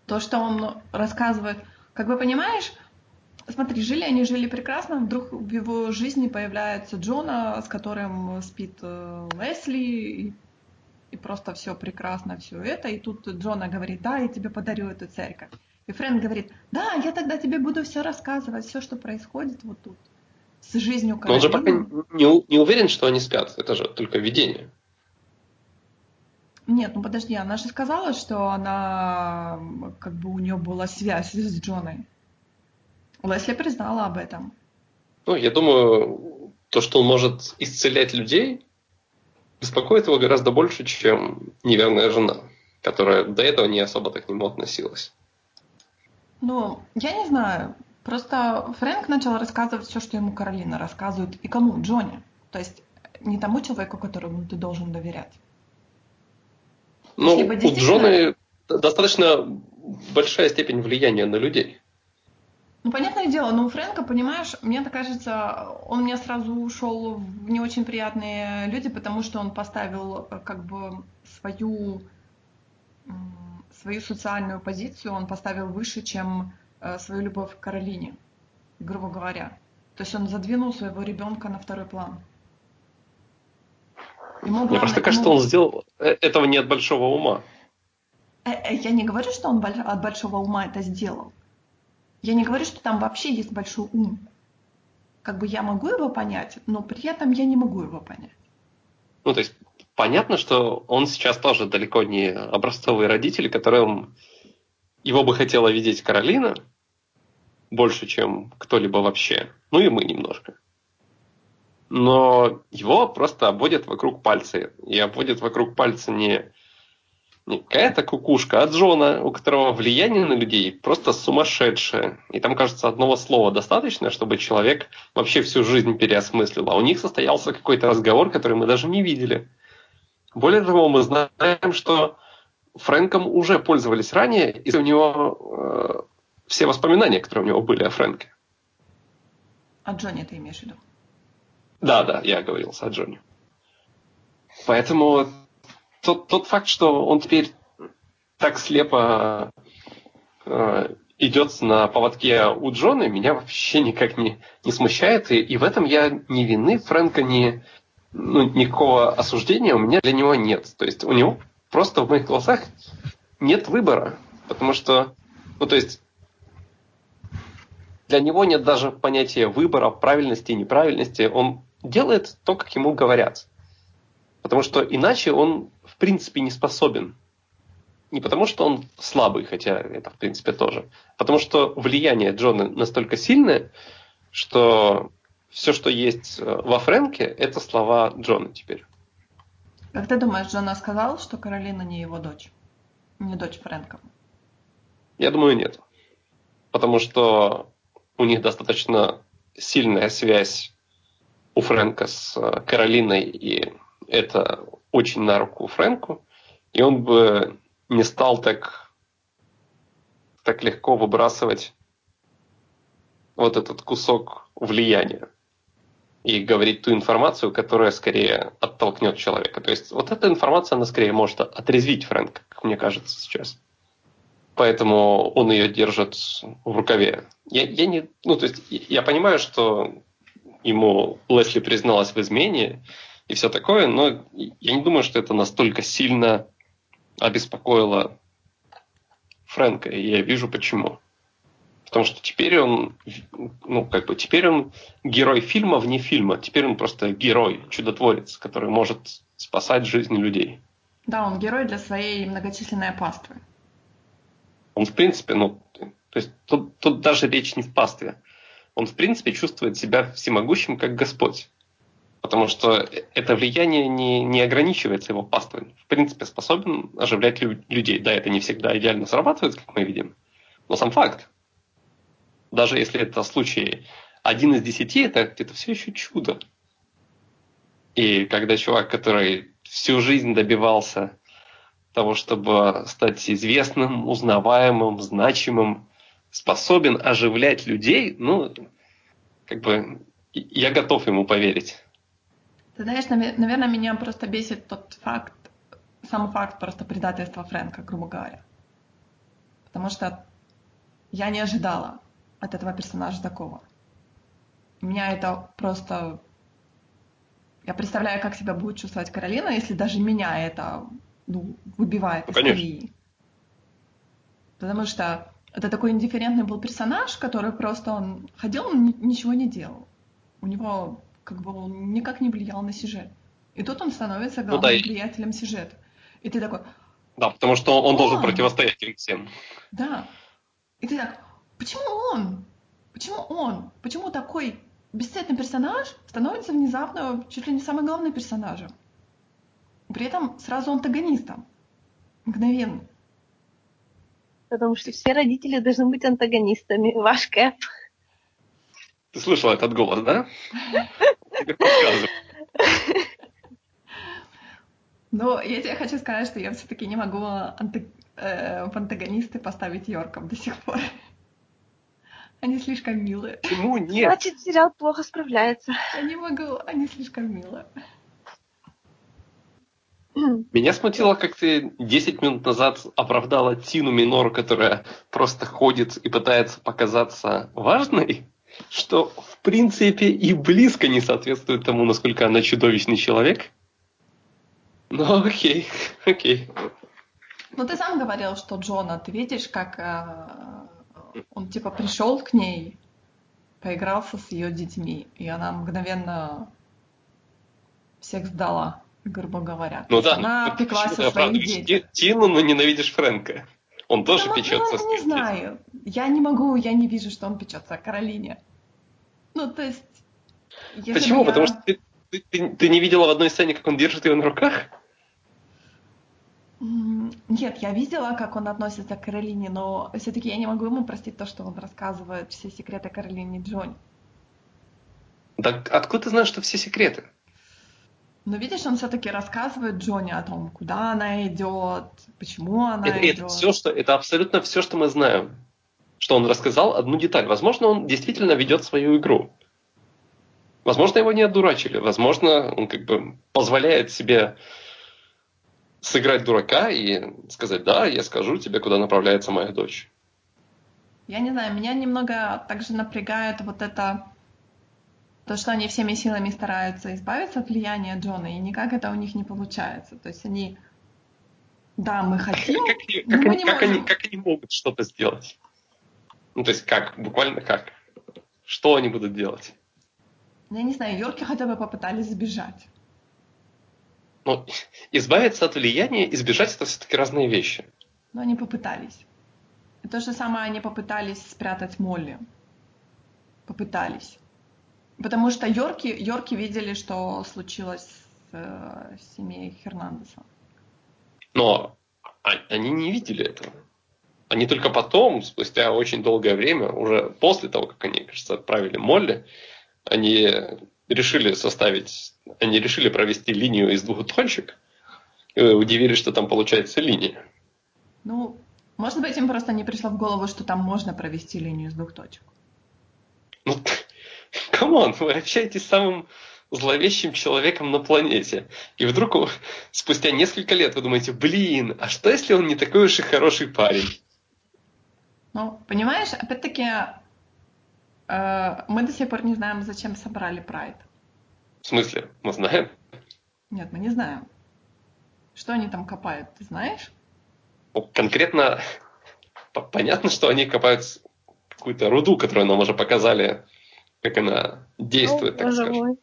То, что он рассказывает... Как бы понимаешь, смотри, жили они, жили прекрасно, вдруг в его жизни появляется Джона, с которым спит э, Лесли, и, и просто все прекрасно, все это. И тут Джона говорит, да, я тебе подарю эту церковь. И Фрэнк говорит, да, я тогда тебе буду все рассказывать, все, что происходит вот тут с жизнью Каролины. Но он же пока не, не уверен, что они спят. Это же только видение. Нет, ну подожди, она же сказала, что она, как бы у нее была связь с Джоной. Лесли признала об этом. Ну, я думаю, то, что он может исцелять людей, беспокоит его гораздо больше, чем неверная жена, которая до этого не особо так к нему относилась. Ну, я не знаю. Просто Фрэнк начал рассказывать все, что ему Каролина рассказывает. И кому? Джонни. То есть не тому человеку, которому ты должен доверять. Ну, у Джона достаточно большая степень влияния на людей. Ну, понятное дело, но у Фрэнка, понимаешь, мне так кажется, он мне сразу ушел в не очень приятные люди, потому что он поставил э, как бы свою, свою социальную позицию, он поставил выше, чем Э, свою любовь к Каролине, грубо говоря. То есть он задвинул своего ребенка на второй план. Ему главное, Мне просто кажется, ему... он сделал э, этого не от большого ума. Я не говорю, что он от большого ума это сделал. Я не говорю, что там вообще есть большой ум. Как бы я могу его понять, но при этом я не могу его понять. Ну, то есть понятно, что он сейчас тоже далеко не образцовый родитель, которым его бы хотела видеть Каролина, больше, чем кто-либо вообще. Ну и мы немножко. Но его просто обводят вокруг пальца. И обводят вокруг пальца не, не какая-то кукушка, а Джона, у которого влияние на людей просто сумасшедшее. И там, кажется, одного слова достаточно, чтобы человек вообще всю жизнь переосмыслил. А у них состоялся какой-то разговор, который мы даже не видели. Более того, мы знаем, что Фрэнком уже пользовались ранее, и у него э, все воспоминания, которые у него были о Фрэнке. О Джонни ты имеешь в виду? Да, да, я говорил о Джонни. Поэтому тот, тот факт, что он теперь так слепо э, идет на поводке у Джона, меня вообще никак не, не смущает. И, и в этом я ни вины Фрэнка, ни ну, никакого осуждения у меня для него нет. То есть у него просто в моих глазах нет выбора. Потому что, ну то есть, для него нет даже понятия выбора, правильности и неправильности. Он делает то, как ему говорят. Потому что иначе он, принципе, не способен. Не потому, что он слабый, хотя это, в принципе, тоже. Потому что влияние Джона настолько сильное, что все, что есть э, во Фрэнке, это слова Джона теперь. Как ты думаешь, Джона сказал, что Каролина не его дочь? Не дочь Фрэнка? Я думаю, нет. Потому что у них достаточно сильная связь у Фрэнка с э, Каролиной, и это очень на руку Фрэнку, и он бы не стал так, так легко выбрасывать вот этот кусок влияния и говорить ту информацию, которая скорее оттолкнет человека. То есть вот эта информация, она скорее может отрезвить Фрэнка, как мне кажется сейчас. Поэтому он ее держит в рукаве. Я, я не, ну, то есть я понимаю, что ему Лесли призналась в измене и все такое, но я не думаю, что это настолько сильно обеспокоило Фрэнка, и я вижу почему. Потому что теперь он, ну, как бы, теперь он герой фильма вне фильма. Теперь он просто герой, чудотворец, который может спасать жизни людей. Да, он герой для своей многочисленной паствы. Он, в принципе, ну, то есть тут, тут даже речь не в пастве. Он, в принципе, чувствует себя всемогущим, как Господь. Потому что это влияние не, не ограничивается его паствой. В принципе, способен оживлять лю- людей. Да, это не всегда идеально срабатывает, как мы видим. Но сам факт даже если это случай один из десяти, это, это все еще чудо. И когда чувак, который всю жизнь добивался того, чтобы стать известным, узнаваемым, значимым, способен оживлять людей, ну, как бы я готов ему поверить. Ты знаешь, наверное, меня просто бесит тот факт, сам факт просто предательства Фрэнка, грубо говоря. Потому что я не ожидала от этого персонажа такого. Меня это просто... Я представляю, как себя будет чувствовать Каролина, если даже меня это ну, выбивает ну, из колеи. Потому что это такой индифферентный был персонаж, который просто он ходил, он ничего не делал. У него как бы он никак не влиял на сюжет. И тут он становится главным ну, да, влиятелем сюжета. И ты такой... Да, потому что он, он должен противостоять им всем. Да. И ты так, Почему он? Почему он? Почему такой бесцветный персонаж становится внезапно чуть ли не самым главным персонажем? При этом сразу антагонистом. Мгновенно. Потому что все родители должны быть антагонистами. Ваш Кэп. Ты слышал этот голос, да? Но я тебе хочу сказать, что я все-таки не могу э, в антагонисты поставить Йорком до сих пор. Они слишком милые. Почему нет? Значит, сериал плохо справляется. Я не могу, они слишком милые. Меня смутило, как ты 10 минут назад оправдала Тину Минор, которая просто ходит и пытается показаться важной, что в принципе и близко не соответствует тому, насколько она чудовищный человек. Ну окей, окей. Ну ты сам говорил, что Джона, ты видишь, как э, он типа пришел к ней, поигрался с ее детьми, и она мгновенно всех сдала, грубо говоря. Ну да, она ну, пеклась о своих детях. Тину, но ненавидишь Фрэнка. Он тоже ну, печется ну, не знаю. Я не могу, я не вижу, что он печется о Каролине. Ну, то есть... Почему? Я... Потому что ты, ты, ты, ты не видела в одной сцене, как он держит ее на руках? Нет, я видела, как он относится к Каролине, но все-таки я не могу ему простить то, что он рассказывает все секреты Каролине Джонни. Так откуда ты знаешь, что все секреты? Но видишь, он все-таки рассказывает Джонни о том, куда она идет, почему она это, идет. Это, все, что, это абсолютно все, что мы знаем. Что он рассказал одну деталь. Возможно, он действительно ведет свою игру. Возможно, его не одурачили. Возможно, он как бы позволяет себе сыграть дурака и сказать, да, я скажу тебе, куда направляется моя дочь. Я не знаю, меня немного также напрягает вот это, то, что они всеми силами стараются избавиться от влияния Джона, и никак это у них не получается. То есть они, да, мы хотим, как, как, но как, мы не как, можем. Они, как они могут что-то сделать? Ну, то есть как, буквально как? Что они будут делать? Я не знаю, Йорки хотя бы попытались сбежать. Ну, избавиться от влияния, избежать это все-таки разные вещи. Но они попытались. И то же самое они попытались спрятать Молли. Попытались. Потому что Йорки, Йорки видели, что случилось с э, семьей Хернандеса. Но они не видели этого. Они только потом, спустя очень долгое время, уже после того, как они, кажется, отправили Молли, они решили составить, они решили провести линию из двух точек, и удивились, что там получается линия. Ну, может быть, им просто не пришло в голову, что там можно провести линию из двух точек. Ну, come on, вы общаетесь с самым зловещим человеком на планете. И вдруг спустя несколько лет вы думаете, блин, а что если он не такой уж и хороший парень? Ну, понимаешь, опять-таки, э, мы до сих пор не знаем, зачем собрали Прайд. В смысле? Мы знаем? Нет, мы не знаем. Что они там копают, ты знаешь? Ну, конкретно понятно, что они копают какую-то руду, которую нам уже показали, как она действует, О, так скажем. Мой.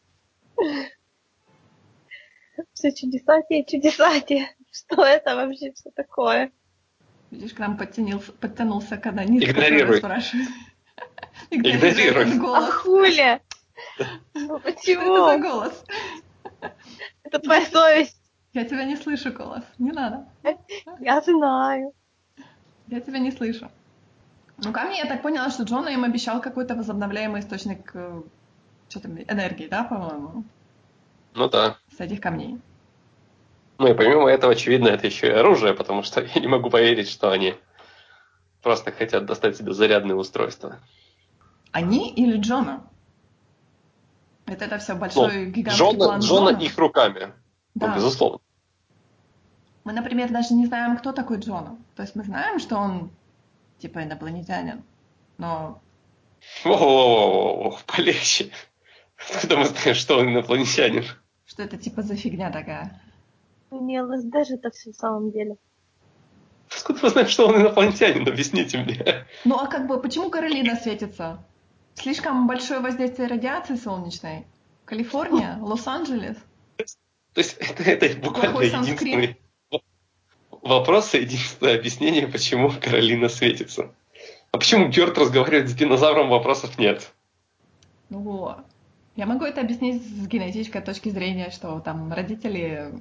Все чудесатие, чудесатие. Что это вообще все такое? Видишь, к нам подтянулся, подтянулся когда не Игнорируй. спрашивает. Игнорируй. голос. А хули? Ну почему? Что это за голос? Это твоя совесть. Я тебя не слышу, голос. Не надо. Я знаю. Я тебя не слышу. Ну, ко мне я так поняла, что Джона им обещал какой-то возобновляемый источник э, что там, энергии, да, по-моему? Ну да. С этих камней. Ну и помимо этого, очевидно, это еще и оружие, потому что я не могу поверить, что они просто хотят достать себе зарядное устройство. Они или Джона? Это это все большой ну, гигантский Джона, план Джона Джона? их руками. Ну, Да. Ну, безусловно. Мы, например, даже не знаем, кто такой Джона. То есть мы знаем, что он типа инопланетянин, но... Воу-воу-воу, полегче. Откуда мы знаем, что он инопланетянин? Что это типа за фигня такая? Не ЛСД же это все в самом деле. Откуда мы знаем, что он инопланетянин? Объясните мне. Ну а как бы, почему Каролина светится? Слишком большое воздействие радиации солнечной? Калифорния? Лос-Анджелес? То есть это, это буквально Плохой единственный вопрос и единственное объяснение, почему Каролина светится. А почему Герт разговаривает с динозавром, вопросов нет. Ну, я могу это объяснить с генетической точки зрения, что там родители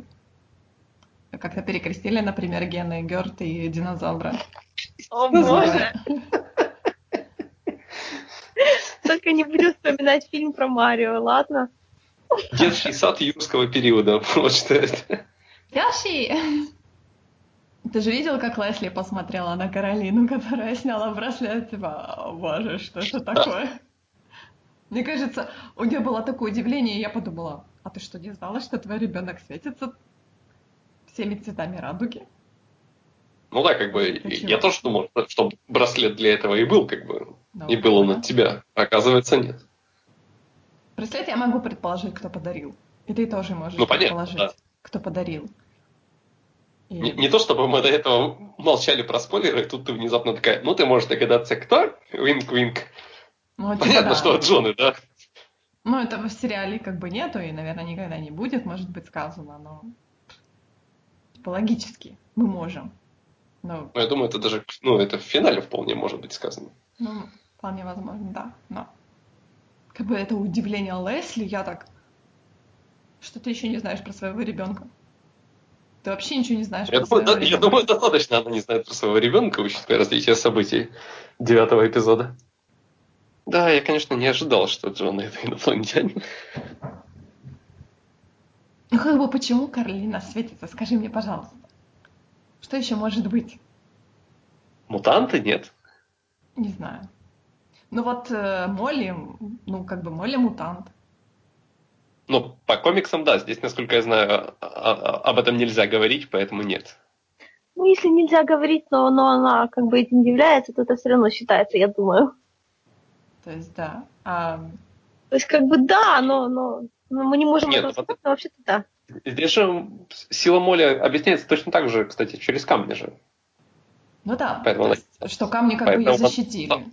как-то перекрестили, например, гены Герт и динозавра. О боже! Только не буду вспоминать фильм про Марио, ладно? Детский сад юрского периода, вот что это. Яши! Ты же видел, как Лесли посмотрела на Каролину, которая сняла браслет, типа, о боже, что это такое? Мне кажется, у нее было такое удивление, и я подумала, а ты что, не знала, что твой ребенок светится всеми цветами радуги? Ну да, как бы, я тоже думал, что браслет для этого и был, как бы, ну, и был он от тебя. Оказывается, нет. Браслет я могу предположить, кто подарил. И ты тоже можешь ну, понятно, предположить, да. кто подарил. И... Не, не то, чтобы мы до этого молчали про спойлеры, тут ты внезапно такая, ну ты можешь догадаться, кто? Винк-винк. Ну, типа Понятно, да. что от Джоны, да? Ну, этого в сериале как бы нету, и, наверное, никогда не будет, может быть, сказано, но типа логически мы можем. Но... Ну, я думаю, это даже, ну, это в финале вполне может быть сказано. Ну, вполне возможно, да, но как бы это удивление Лесли, я так, что ты еще не знаешь про своего ребенка. Ты вообще ничего не знаешь я про думаю, своего да, ребенка. Я думаю, достаточно она не знает про своего ребенка, учитывая развитие событий девятого эпизода. Да, я, конечно, не ожидал, что Джон это инопланетянин. Ну как бы почему Каролина светится? Скажи мне, пожалуйста. Что еще может быть? Мутанты нет? Не знаю. Ну вот э, Молли, ну как бы Молли мутант. Ну, по комиксам, да. Здесь, насколько я знаю, об этом нельзя говорить, поэтому нет. Ну, если нельзя говорить, но, но она как бы этим является, то это все равно считается, я думаю. То есть, да. А... То есть, как бы да, но, но, но мы не можем Нет, этого сказать, но вообще-то да. Здесь же сила моли объясняется точно так же, кстати, через камни же. Ну да, Поэтому есть, она... что камни как Поэтому бы ее защитили.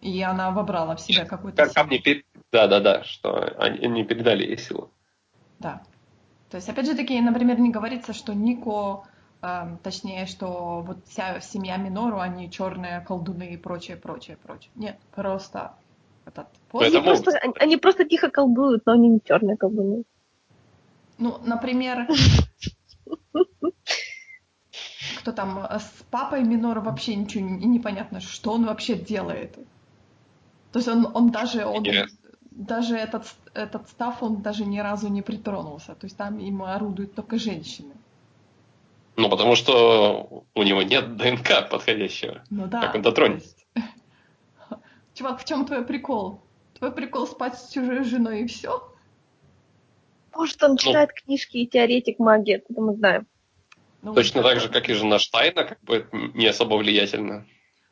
И она вобрала в себя какую-то силу. Камни, пер... да, да, да, что они, они передали ей силу. Да. То есть, опять же таки, например, не говорится, что Нико, э, точнее, что вот вся семья Минору, они черные колдуны и прочее, прочее, прочее. Нет, просто этот пост... они, просто, они, они просто тихо колдуют, но они не черные колдуны. Ну, например, кто там э, с папой Минора вообще ничего не, непонятно, что он вообще делает. То есть он, он даже, он, Нет. даже этот, этот став, он даже ни разу не притронулся. То есть там ему орудуют только женщины. Ну, потому что у него нет ДНК подходящего. Ну да. Как он дотронется? Чувак, в чем твой прикол? Твой прикол спать с чужой женой и все? Может, он читает книжки и теоретик магии, откуда мы знаем. Ну, Точно так же, как и жена Штайна, как бы не особо влиятельна.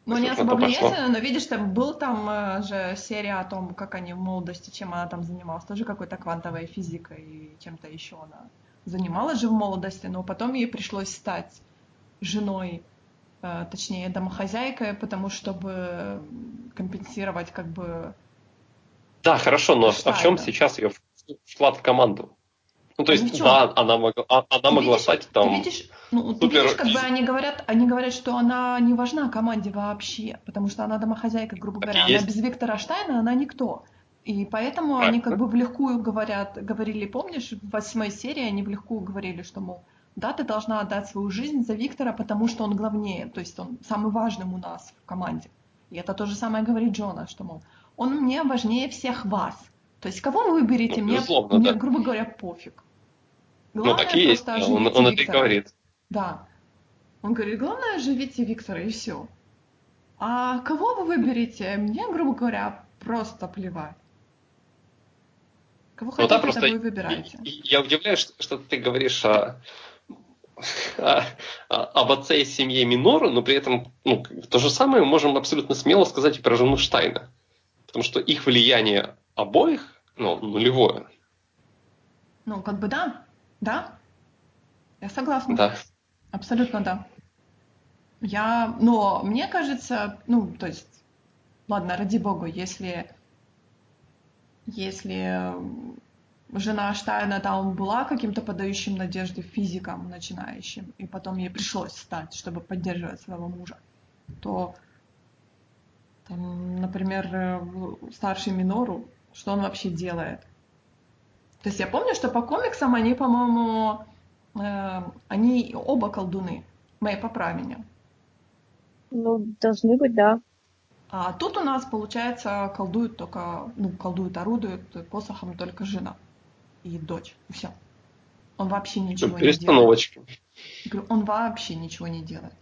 Ну, не особо влиятельно, но видишь, там был там э, же серия о том, как они в молодости, чем она там занималась. Тоже какой-то квантовой физикой и чем-то еще она занималась же в молодости, но потом ей пришлось стать женой, точнее, домохозяйкой, потому чтобы компенсировать как бы... Да, хорошо, но а в чем сейчас ее вклад в команду? Ну, то есть, Ничего. да, она могла, а- она Ты могла видишь- стать Ты там... видишь, ну, ты супер- видишь, как бы они говорят, они говорят, что она не важна команде вообще, потому что она домохозяйка, грубо Так говоря. Она без Виктора Штайна, она никто. И поэтому они как Правильно. бы в легкую говорят, говорили, помнишь, в восьмой серии они в легкую говорили, что, мол, да, ты должна отдать свою жизнь за Виктора, потому что он главнее, то есть он самый важный у нас в команде. И это то же самое говорит Джона, что, мол, он мне важнее всех вас. То есть кого вы выберете, Ну, мне, безусловно, мне, да. грубо говоря, пофиг. Ну, Главное так и есть. да, Он, он это и говорит. Да. Он говорит, главное, оживите Виктора, и все. А кого вы выберете, мне, грубо говоря, просто плевать. Кого Ну хотите, да, просто и- и я удивляюсь, что, что ты говоришь о- об отце и семье Минору, но при этом ну, то же самое мы можем абсолютно смело сказать и про жену Штайна. Потому что их влияние обоих ну, нулевое. Ну, как бы да, да. Я согласна. Да. Абсолютно да. Я, но мне кажется, ну, то есть, ладно, ради бога, если, если жена Штайна там была каким-то подающим надежды физиком начинающим, и потом ей пришлось стать, чтобы поддерживать своего мужа, то, там, например, э, старший Минору, что он вообще делает? То есть я помню, что по комиксам они, по-моему, э, они оба колдуны. Мэй, поправь меня. Ну, должны быть, да. А тут у нас, получается, колдуют только, ну, колдуют, орудуют посохом только жена и дочь. Все. Он вообще ничего не делает. Перестановочки. Говорю, Он вообще ничего не делает.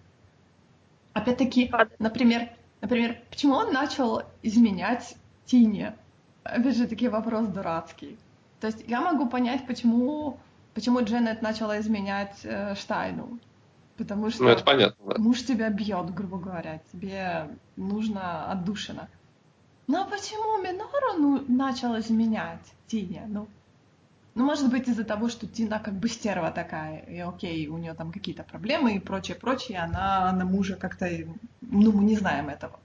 Опять-таки, Ладно. например, например, почему он начал изменять Тине? Опять же, таки вопрос дурацкий. То есть я могу понять, почему, почему Дженнет начала изменять э, Штайну. Потому что Ну, это понятно, да. муж тебя бьет, грубо говоря, тебе нужно отдушина. Ну а почему Минору ну, начал изменять Тине? Ну, ну, может быть, из-за того, что Тина как бы стерва такая, и окей, у нее там какие-то проблемы и прочее, прочее, она на мужа как-то, ну, мы не знаем этого.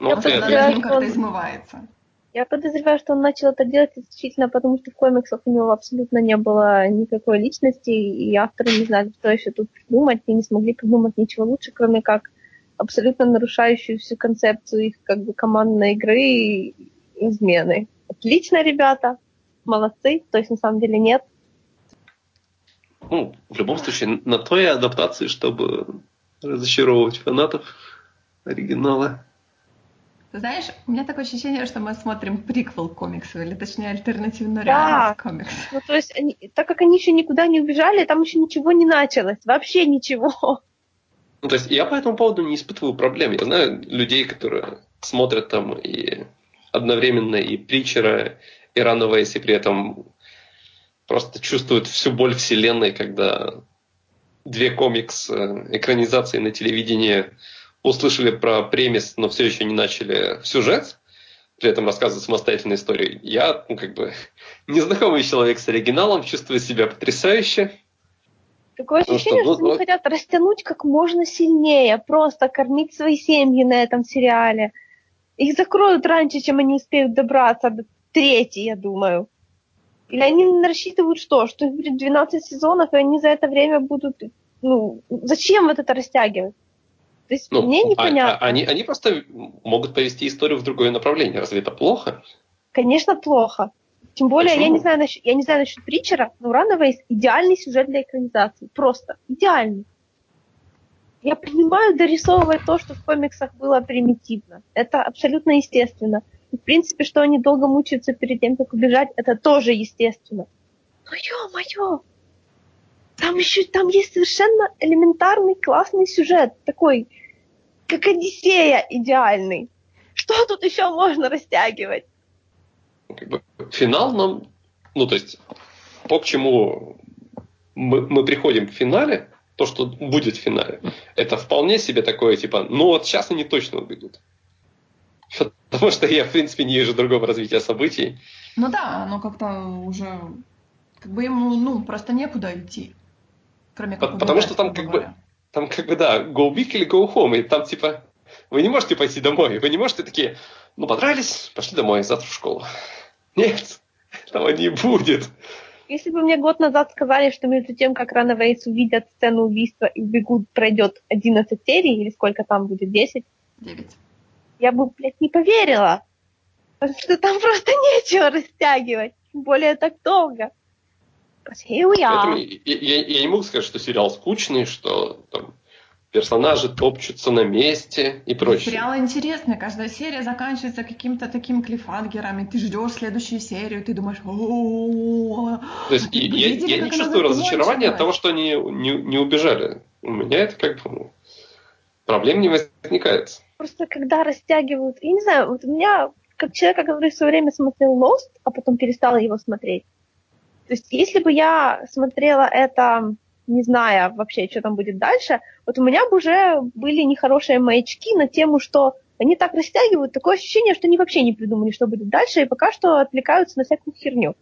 Ну, Я вот Она над ним что как-то он- измывается. Я подозреваю, что он начал это делать исключительно потому, что в комиксах у него абсолютно не было никакой личности, и авторы не знали, что еще тут придумать, и не смогли придумать ничего лучше, кроме как абсолютно нарушающую всю концепцию их как бы командной игры и измены. Отлично, ребята, молодцы, то есть на самом деле нет. ну, в любом случае, на то и адаптации, чтобы разочаровывать фанатов оригинала. Ты знаешь, у меня такое ощущение, что мы смотрим приквел к комиксу, или точнее альтернативную Да. реальность комикс. Ну, то есть, они, так как они еще никуда не убежали, там еще ничего не началось, вообще ничего. Ну, то есть я по этому поводу не испытываю проблем. Я знаю людей, которые смотрят там и одновременно и Притчера, и Runaways, и при этом просто чувствуют всю боль вселенной, когда две комикс э, на телевидении услышали про премис, но все еще не начали сюжет, при этом рассказывать самостоятельную историю. Я, ну, как бы, незнакомый человек с оригиналом, чувствую себя потрясающе. Такое Потому ощущение, что, что, ну, они ну- хотят растянуть как можно сильнее, просто кормить свои семьи на этом сериале. Их закроют раньше, чем они успеют добраться до третьей, я думаю. Или они рассчитывают что? Что их будет 12 сезонов, и они за это время будут... Ну, зачем вот это растягивать? То есть Ну, мне а- непонятно. а- они, они просто могут повести историю в другое направление. Разве это плохо? Конечно, плохо. Тем более, я не знаю, насчет, я не знаю насчет Притчера, но Runaways идеальный сюжет для экранизации. Просто идеальный. Я понимаю дорисовывать то, что в комиксах было примитивно. Это абсолютно естественно. И, в принципе, что они долго мучаются перед тем, как убежать, это тоже естественно. Но ё-моё! Там еще там есть совершенно элементарный классный сюжет, такой, как Одиссея идеальный. Что тут еще можно растягивать? Финал нам, ну то есть, то, к чему мы, мы приходим в финале, то, что будет в финале, это вполне себе такое, типа, ну вот сейчас они точно убегут. Потому что я, в принципе, не вижу другого развития событий. Ну да, оно как-то уже... Как бы ему, ну, просто некуда идти. Кроме как Потому убегать, что там как говоря. бы... Там как бы, да, go big или go home. И там типа... Вы не можете пойти домой. Вы не можете такие... Ну, понравились, пошли домой, завтра в школу. Нет, этого не будет. Если бы мне год назад сказали, что между тем, как Runaways увидят сцену убийства и убегут, пройдет 11 серий, или сколько там будет, 10? 9. Я бы, блядь, не поверила. Потому что там просто нечего растягивать. Тем более так долго. Поэтому я, я, я не могу сказать, что сериал скучный, что там персонажи топчутся на месте и прочее. Сериал интересный, каждая серия заканчивается каким-то таким клифангером, и ты ждешь следующую серию, ты думаешь, То есть я, я не чувствую разочарования от того, что они не, не убежали. У меня это как бы ну, проблем не возникает. Просто когда растягивают, я не знаю, вот у меня, как человека, который в свое время смотрел Lost, а потом перестала его смотреть, то есть если бы я смотрела это не зная вообще, что там будет дальше, вот у меня бы уже были нехорошие маячки на тему, что они так растягивают, такое ощущение, что они вообще не придумали, что будет дальше, и пока что отвлекаются на всякую херню.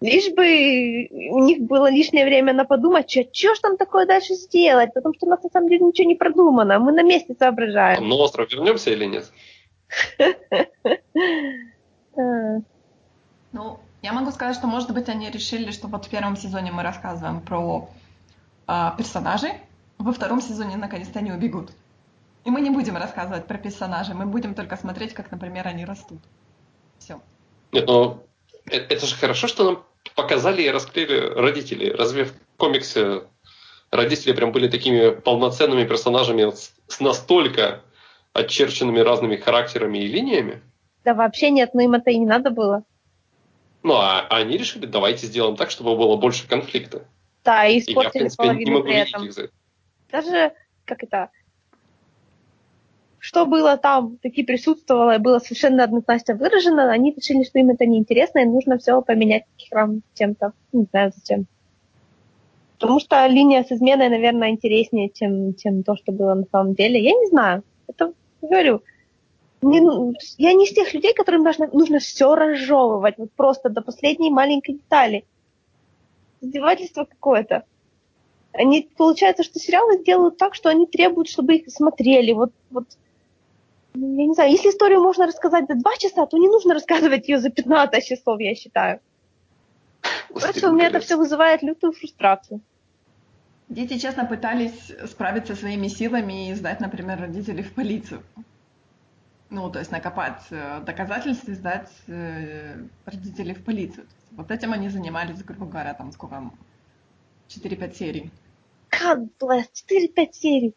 Лишь бы у них было лишнее время на подумать, что, что ж там такое дальше сделать, потому что у нас на самом деле ничего не продумано, мы на месте соображаем. На остров вернемся или нет? А. Ну, я могу сказать, что, может быть, они решили, что вот в первом сезоне мы рассказываем про а, персонажей, во втором сезоне наконец-то они убегут. И мы не будем рассказывать про персонажей, мы будем только смотреть, как, например, они растут. Все. Нет, но э, это же хорошо, что нам показали и раскрыли родителей. Разве в комиксе родители прям были такими полноценными персонажами с настолько очерченными разными характерами и линиями? Да вообще нет, но им это и не надо было. Ну, а они решили, давайте сделаем так, чтобы было больше конфликта. Да, и испортили и я, в принципе, половину при этом. Даже, как это, что было там, таки присутствовало и было совершенно однозначно выражено, они решили, что им это неинтересно, и нужно все поменять храм чем-то. Не знаю зачем. Потому что линия с изменой, наверное, интереснее, чем, чем то, что было на самом деле. Я не знаю. Это, говорю, не, я не из тех людей, которым нужно, нужно все разжевывать, вот просто до последней маленькой детали издевательство какое-то. Они, получается, что сериалы делают так, что они требуют, чтобы их смотрели. Вот, вот, я не знаю, если историю можно рассказать за два часа, то не нужно рассказывать ее за 15 часов, я считаю. Просто у меня это все вызывает лютую фрустрацию. Дети честно пытались справиться своими силами и сдать, например, родителей в полицию. Ну, то есть накопать э, доказательства и сдать э, родителей в полицию. Вот этим они занимались, грубо говоря, там сколько? 4-5 серий. God bless, 4-5 серий.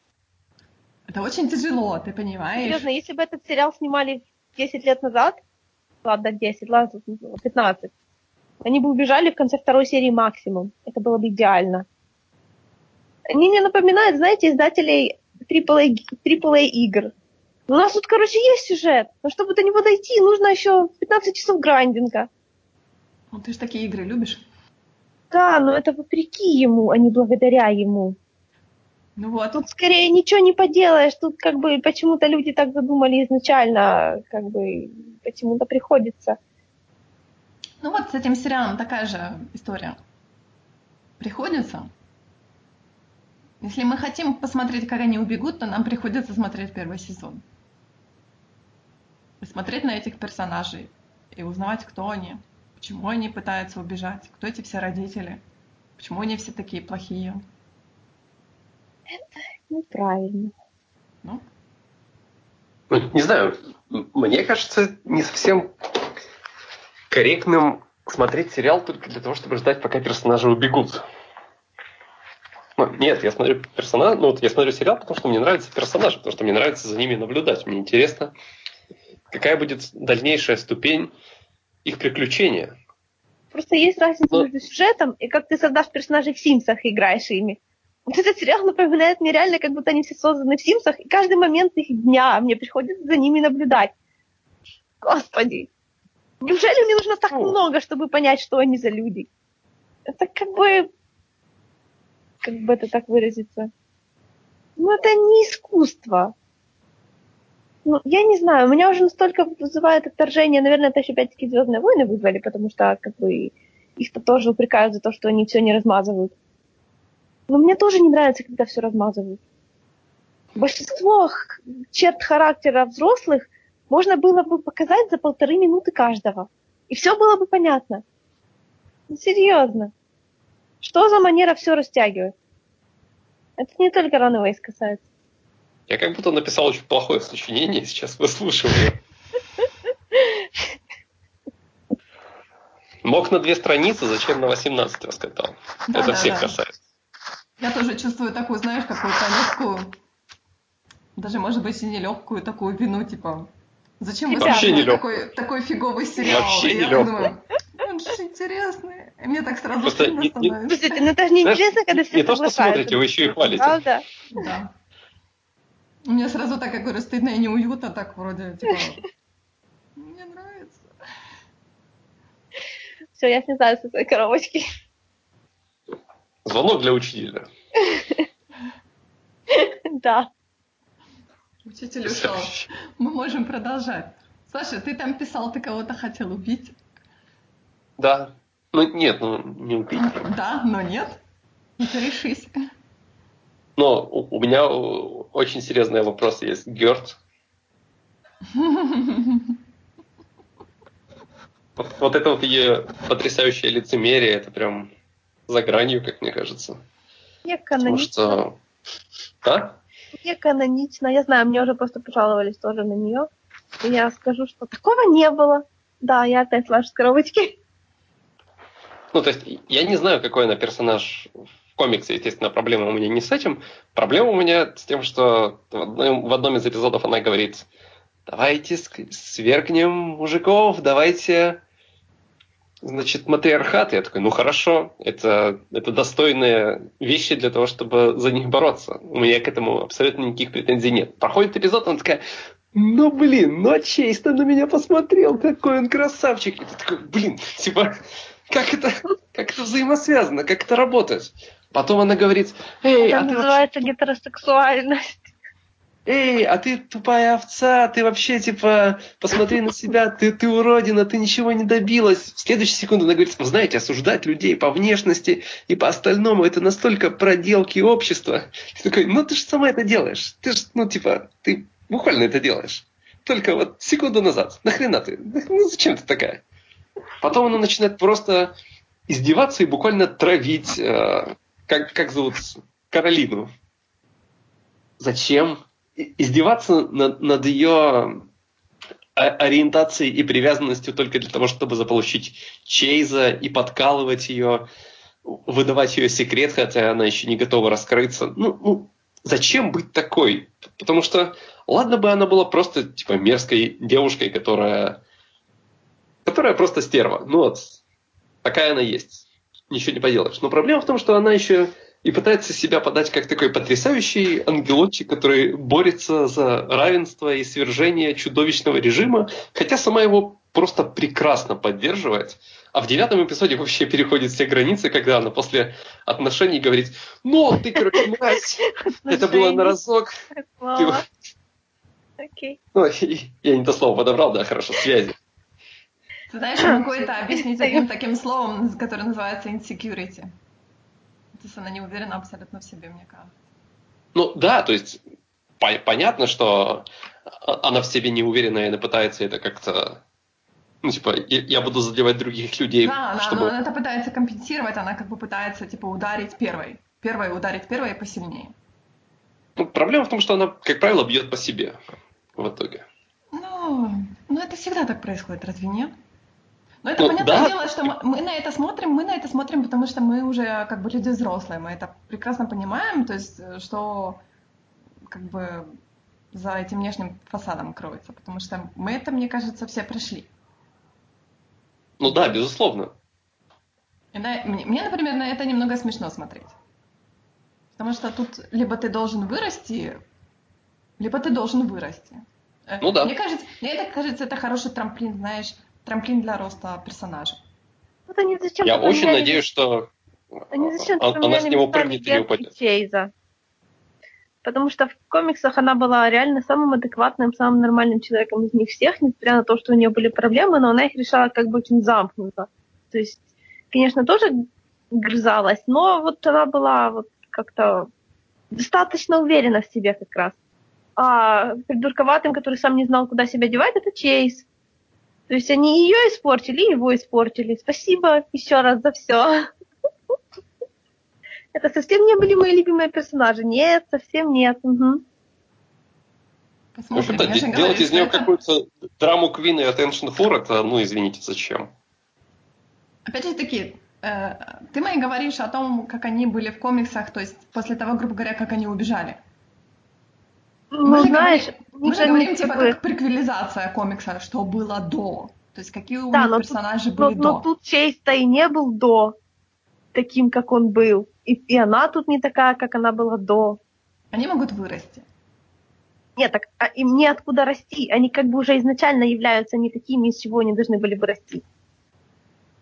Это очень тяжело, ты понимаешь? Серьезно, если бы этот сериал снимали 10 лет назад, ладно, 10, ладно, 15, они бы убежали в конце второй серии максимум. Это было бы идеально. Они мне напоминают, знаете, издателей AAA, AAA игр. У нас тут, короче, есть сюжет, но чтобы до него дойти, нужно еще 15 часов грандинга. Ну, ты же такие игры любишь. Да, но это вопреки ему, а не благодаря ему. Ну вот. Тут скорее ничего не поделаешь. Тут как бы почему-то люди так задумали изначально, как бы почему-то приходится. Ну вот с этим сериалом такая же история. Приходится. Если мы хотим посмотреть, как они убегут, то нам приходится смотреть первый сезон. И смотреть на этих персонажей и узнавать, кто они. Почему они пытаются убежать? Кто эти все родители? Почему они все такие плохие? Это неправильно. Ну? ну? Не знаю, мне кажется, не совсем корректным смотреть сериал только для того, чтобы ждать, пока персонажи убегут. Ну, нет, я смотрю персонаж, ну вот я смотрю сериал, потому что мне нравятся персонажи, потому что мне нравится за ними наблюдать. Мне интересно, какая будет дальнейшая ступень их приключения. Просто есть разница Но... между сюжетом и как ты создашь персонажей в Симсах и играешь ими. Вот этот сериал напоминает мне реально, как будто они все созданы в Симсах, и каждый момент их дня мне приходится за ними наблюдать. Господи. Неужели мне нужно так много, чтобы понять, что они за люди? Это как бы... Как бы это так выразиться? Ну, это не искусство. Ну, я не знаю, у меня уже настолько вызывает отторжение, наверное, это еще опять-таки Звездные войны вызвали, потому что как бы их-то тоже упрекают за то, что они все не размазывают. Но мне тоже не нравится, когда все размазывают. Большинство черт характера взрослых можно было бы показать за полторы минуты каждого. И все было бы понятно. Ну, серьезно. Что за манера все растягивать? Это не только Runaways касается. Я как будто написал очень плохое сочинение, сейчас выслушиваю. Мог на две страницы, зачем на 18 раскатал? Да, Это да, всех да. касается. Я тоже чувствую такую, знаешь, какую-то легкую, даже, может быть, и не легкую такую вину, типа, зачем вы Вообще не такой, такой фиговый сериал? Вообще и не я думаю, он же интересный. И мне так сразу Просто стыдно не, становится. Слушайте, ну это же неинтересно, когда все Не то, что смотрите, вы еще и хвалите. Правда? Да. Мне сразу так, я говорю, стыдно и неуютно, так вроде, типа, мне нравится. Все, я слезаю с этой коробочки. Звонок для учителя. Да. Учитель ушел. Мы можем продолжать. Саша, ты там писал, ты кого-то хотел убить. Да. Ну нет, ну не убить. Да, но нет. Ну решись. Но у, у меня очень серьезный вопрос есть. Герт. Вот, вот это вот ее потрясающее лицемерие, это прям за гранью, как мне кажется. Не канонично. Потому что... А? Не канонично. Я знаю, мне уже просто пожаловались тоже на нее. И я скажу, что такого не было. Да, я опять слажу с коробочки. Ну, то есть, я не знаю, какой она персонаж в комиксе, естественно, проблема у меня не с этим. Проблема у меня с тем, что в одном, в одном из эпизодов она говорит, давайте свергнем мужиков, давайте значит, матриархат. Я такой, ну хорошо, это, это достойные вещи для того, чтобы за них бороться. У меня к этому абсолютно никаких претензий нет. Проходит эпизод, она такая, ну блин, ну а Чейз-то на меня посмотрел, какой он красавчик. И ты такой, блин, типа, как это, как это взаимосвязано, как это работает? Потом она говорит, эй, это а ты называется вообще... гетеросексуальность. Эй, а ты тупая овца, ты вообще, типа, посмотри на себя, ты, ты уродина, ты ничего не добилась. В следующую секунду она говорит, знаете, осуждать людей по внешности и по остальному, это настолько проделки общества. Ты такой, ну ты же сама это делаешь. Ты же, ну, типа, ты буквально это делаешь. Только вот секунду назад. Нахрена ты? Ну зачем ты такая? Потом она начинает просто издеваться и буквально травить, э, как, как зовут, Каролину. Зачем? Издеваться над, над ее ориентацией и привязанностью только для того, чтобы заполучить Чейза и подкалывать ее, выдавать ее секрет, хотя она еще не готова раскрыться. Ну, ну зачем быть такой? Потому что, ладно бы она была просто типа мерзкой девушкой, которая, которая просто стерва. Ну вот, такая она есть. Ничего не поделаешь. Но проблема в том, что она еще и пытается себя подать как такой потрясающий ангелочек, который борется за равенство и свержение чудовищного режима, хотя сама его просто прекрасно поддерживает. А в девятом эпизоде вообще переходит все границы, когда она после отношений говорит, ну, ты, короче, мразь, это было на разок. Окей. Ну, я не то слово подобрал, да, хорошо, связи. Ты знаешь, я могу это объяснить одним таким словом, которое называется insecurity. То есть она не уверена абсолютно в себе, мне кажется. Ну да, то есть по- понятно, что она в себе не уверена, и она пытается это как-то ну, типа, я буду задевать других людей. Да, чтобы... она, она это пытается компенсировать, она как бы пытается, типа, ударить первой. Первой ударить первой посильнее. Ну, проблема в том, что она, как правило, бьет по себе в итоге. Ну, ну, это всегда так происходит, разве нет? Но это Ну, понятное да. дело, что мы, мы на это смотрим, мы на это смотрим, потому что мы уже как бы люди взрослые, мы это прекрасно понимаем, то есть э, что как бы за этим внешним фасадом кроется, потому что мы это, мне кажется, все прошли. Ну да, безусловно. И на- мне, мне, например, на это немного смешно смотреть. Потому что тут либо ты должен вырасти, либо ты должен вырасти. Э, Ну да. Мне кажется, мне это кажется, это хороший трамплин, знаешь, трамплин для роста персонажа. Вот они зачем Я очень надеюсь, что Они зачем а- она с него прыгнет и упадет. Чейза? Потому что в комиксах она была реально самым адекватным, самым нормальным человеком из них всех, несмотря на то, что у нее были проблемы, но она их решала как бы очень замкнуто. То есть, конечно, тоже грызалась, но вот она была вот как-то достаточно уверена в себе как раз. А придурковатым, который сам не знал, куда себя девать, это Чейз. То есть они ее испортили, и его испортили. Спасибо еще раз за все. Это совсем не были мои любимые персонажи. Нет, совсем нет. Посмотрим. же де- говорю, делать из нее это- какую-то драму Квин и Attention Whore, это, ну, извините, зачем? Опять же таки, э, ты мне говоришь о том, как они были в комиксах, то есть после того, грубо говоря, как они убежали. Ну, же знаешь, говорим, у мы же говорим, типа, бы- как приквелизация комикса, что было до. То есть какие у Да, них но тут- персонажи но, были но до. тут Чейз-то и не был до таким, как он был. И, и она тут не такая, как она была до. Они могут вырасти. Нет, так а им неоткуда расти. Они как бы уже изначально являются не такими, из чего они должны были бы расти.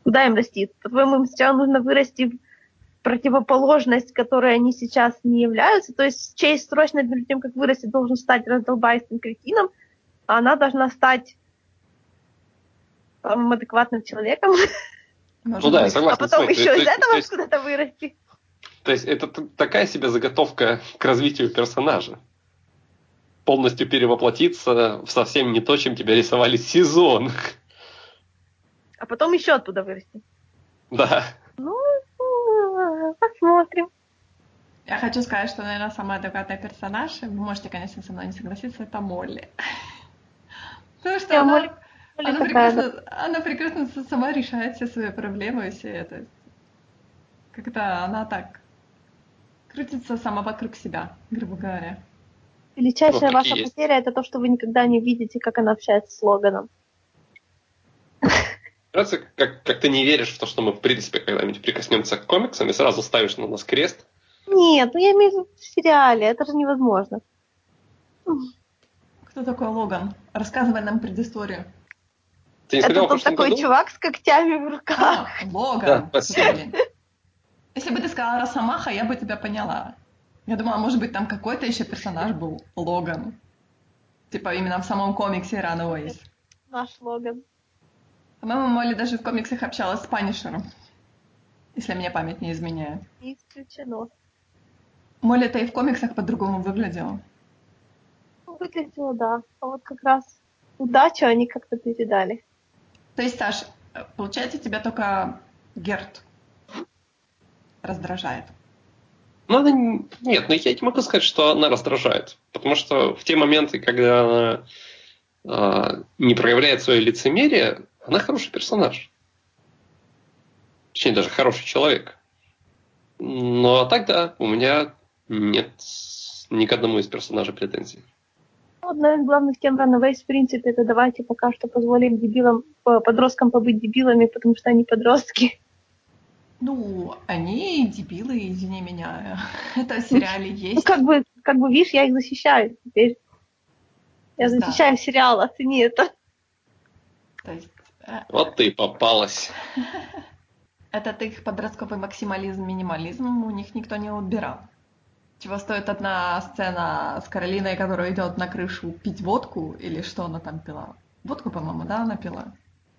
Куда им расти? По-твоему, им сначала нужно вырасти в противоположность, которой они сейчас не являются. То есть Чейз срочно перед тем, как вырасти, должен стать раздолбайским кретином, а она должна стать самым адекватным человеком, Может Ну да, я согласен. а потом еще из этого куда-то вырасти. То есть это такая себе заготовка к развитию персонажа. Полностью перевоплотиться в совсем не то, чем тебя рисовали сезон. А потом еще оттуда вырасти. Да. Ну, посмотрим. Я хочу сказать, что, наверное, самый адекватный персонаж, вы можете, конечно, со мной не согласиться, это Молли. Потому что она, Молли- Молли она, такая, прекрасно, она прекрасно сама решает все свои проблемы и все это. Когда она так крутится сама вокруг себя, грубо говоря. Величайшая Вот ваша есть. потеря это то, что вы никогда не видите, как она общается с Логаном. Нравится, как, как ты не веришь в то, что мы, в принципе, когда-нибудь прикоснемся к комиксам и сразу ставишь на нас крест. Нет, ну я имею в виду в сериале, это же невозможно. Кто такой Логан? Рассказывай нам предысторию. Ты не это прошлом такой году? чувак с когтями в руках. А, Логан. Да, спасибо. Если бы ты сказала Росомаха, я бы тебя поняла. Я думала, может быть, там какой-то еще персонаж был Логан. Типа именно в самом комиксе Runaways. Наш Логан. По-моему, Молли даже в комиксах общалась с Панишером. Если мне память не изменяет. Не исключено. Молли-то и в комиксах по-другому выглядела. Ну, Выглядело, да. А вот как раз удачу они как-то передали. То есть, Саш, э, получается, тебя только Герт раздражает. Ну, она не- нет, но я не могу сказать, что она раздражает. Потому что в те моменты, когда она а, не проявляет свое лицемерие, она хороший персонаж. Точнее, даже хороший человек. Ну, а так, да, у меня нет ни к одному из персонажей претензий. Ну, Одна из главных тем Runaways, в принципе, это давайте пока что позволим дебилам, по- подросткам побыть дебилами, потому что они подростки. Ну, они дебилы, извини меня. Это в сериале Ну, есть. как бы, как бы, видишь, я их защищаю теперь. Я Да. защищаю сериал, оцени это. То есть, Вот ты и попалась. этот их подростковый максимализм, минимализм у них никто не убирал. Чего стоит одна сцена с Каролиной, которая идет на крышу пить водку, или что она там пила? Водку, по-моему, да, она пила?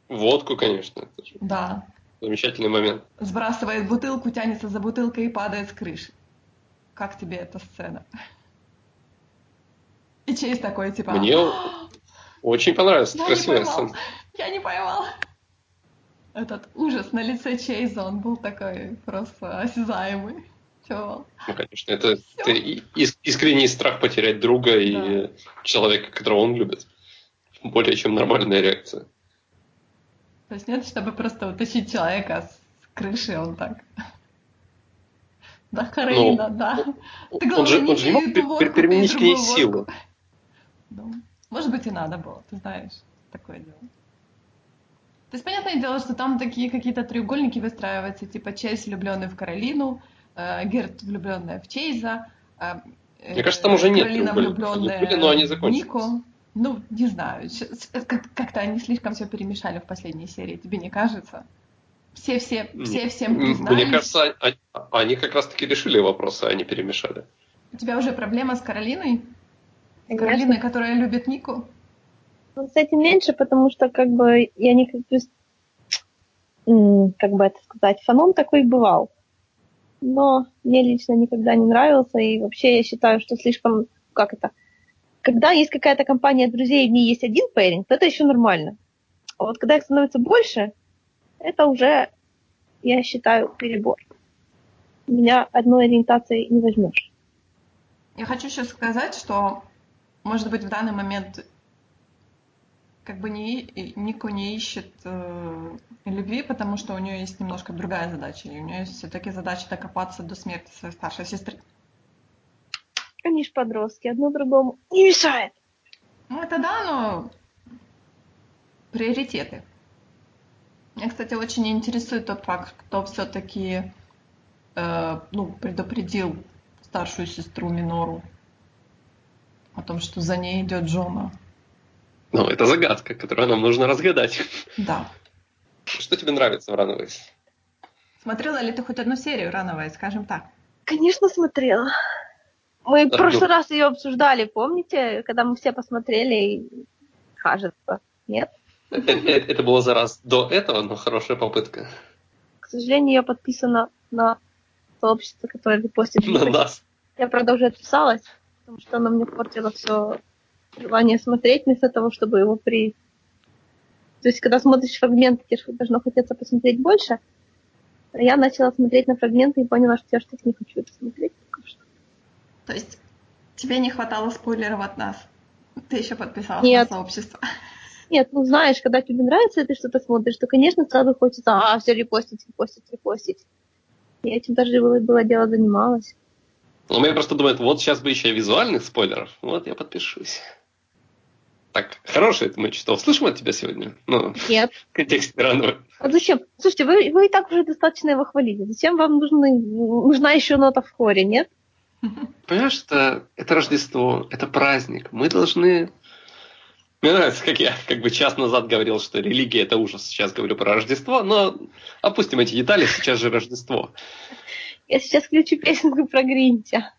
Водку, конечно, Да. замечательный момент. Сбрасывает бутылку, тянется за бутылкой и падает с крыши. Как тебе эта сцена? И Чейз такой, типа... Мне очень понравилась красивая сцена. Я не поймал. Этот ужас на лице Чейза, он был такой просто осязаемый. Чего? Ну, конечно, это, это и- ис- искренний страх потерять друга и Да. человека, которого он любит. Более чем нормальная реакция. То есть нет, чтобы просто утащить человека с крыши, он так... Да, Каролина, Ну, да. Ты, Он главное, же, не он же не мог водку, пер- переменить к ней водку. Ну, может быть, и надо было, ты знаешь, такое дело. То есть, понятное дело, что там такие какие-то треугольники выстраиваются, типа Чейз влюбленный в Каролину, э, Герт влюбленная в Чейза, э, Мне кажется, там уже нет Каролина. Они влюбленная были, но они в закончились. Нику. Ну, не знаю, э, как-то они слишком все перемешали в последней серии, тебе не кажется? Все-все, все всем М, признались. Мне кажется, а- а- они как раз-таки решили вопросы, а не перемешали. У тебя уже проблема с Каролиной? Конечно. Каролиной, которая любит Нику? Ну, с этим меньше, потому что как бы я не как бы, как бы это сказать, фанон такой бывал. Но мне лично никогда не нравился, и вообще я считаю, что слишком, как это, когда есть какая-то компания друзей, и в ней есть один пэринг, то это еще нормально. А вот когда их становится больше, это уже, я считаю, перебор. Меня одной ориентацией не возьмешь. Я хочу сейчас сказать, что, может быть, в данный момент как бы не, Нико не ищет э, любви, потому что у нее есть немножко другая задача. И у нее есть все-таки задача докопаться до смерти своей старшей сестры. Они ж подростки, одно другому не мешает. Ну, это да, но приоритеты. Меня, кстати, очень интересует тот факт, кто все-таки ну, предупредил старшую сестру Минору о том, что за ней идет Джона. Ну, это загадка, которую нам нужно разгадать. Да. Что тебе нравится в Runaways? Смотрела ли ты хоть одну серию Рановой, скажем так? Конечно, смотрела. Мы в прошлый ну. раз ее обсуждали, помните, когда мы все посмотрели, и кажется, нет? Э, э, Это было за раз до этого, но хорошая попытка. К сожалению, я подписана на сообщество, которое репостит. На нас. Я, правда, уже отписалась, потому что оно мне портило все желание смотреть, вместо того, чтобы его при... То есть, когда смотришь фрагменты, тебе должно хотеться посмотреть больше. А Я начала смотреть на фрагменты и поняла, что я что-то не хочу это смотреть пока что. То есть тебе не хватало спойлеров от нас? Ты еще подписалась Нет. на сообщество? Нет, ну знаешь, когда тебе нравится, и ты что-то смотришь, то, конечно, сразу хочется, а, все репостить, репостить, репостить. Я этим даже было, было дело занималась. Ну, меня просто думают, вот сейчас бы еще и визуальных спойлеров. Вот я подпишусь. Так, хорошее это мы что услышим от тебя сегодня? Ну, Нет. в контексте Runaways. А зачем? Слушайте, вы, вы и так уже достаточно его хвалили. Зачем вам нужны, нужна еще нота в хоре, нет? Понимаешь, это, это Рождество, это праздник. Мы должны... Мне нравится, как я как бы час назад говорил, что религия это ужас. Сейчас говорю про Рождество, но опустим эти детали, сейчас же Рождество. Я сейчас включу песенку про Гринча.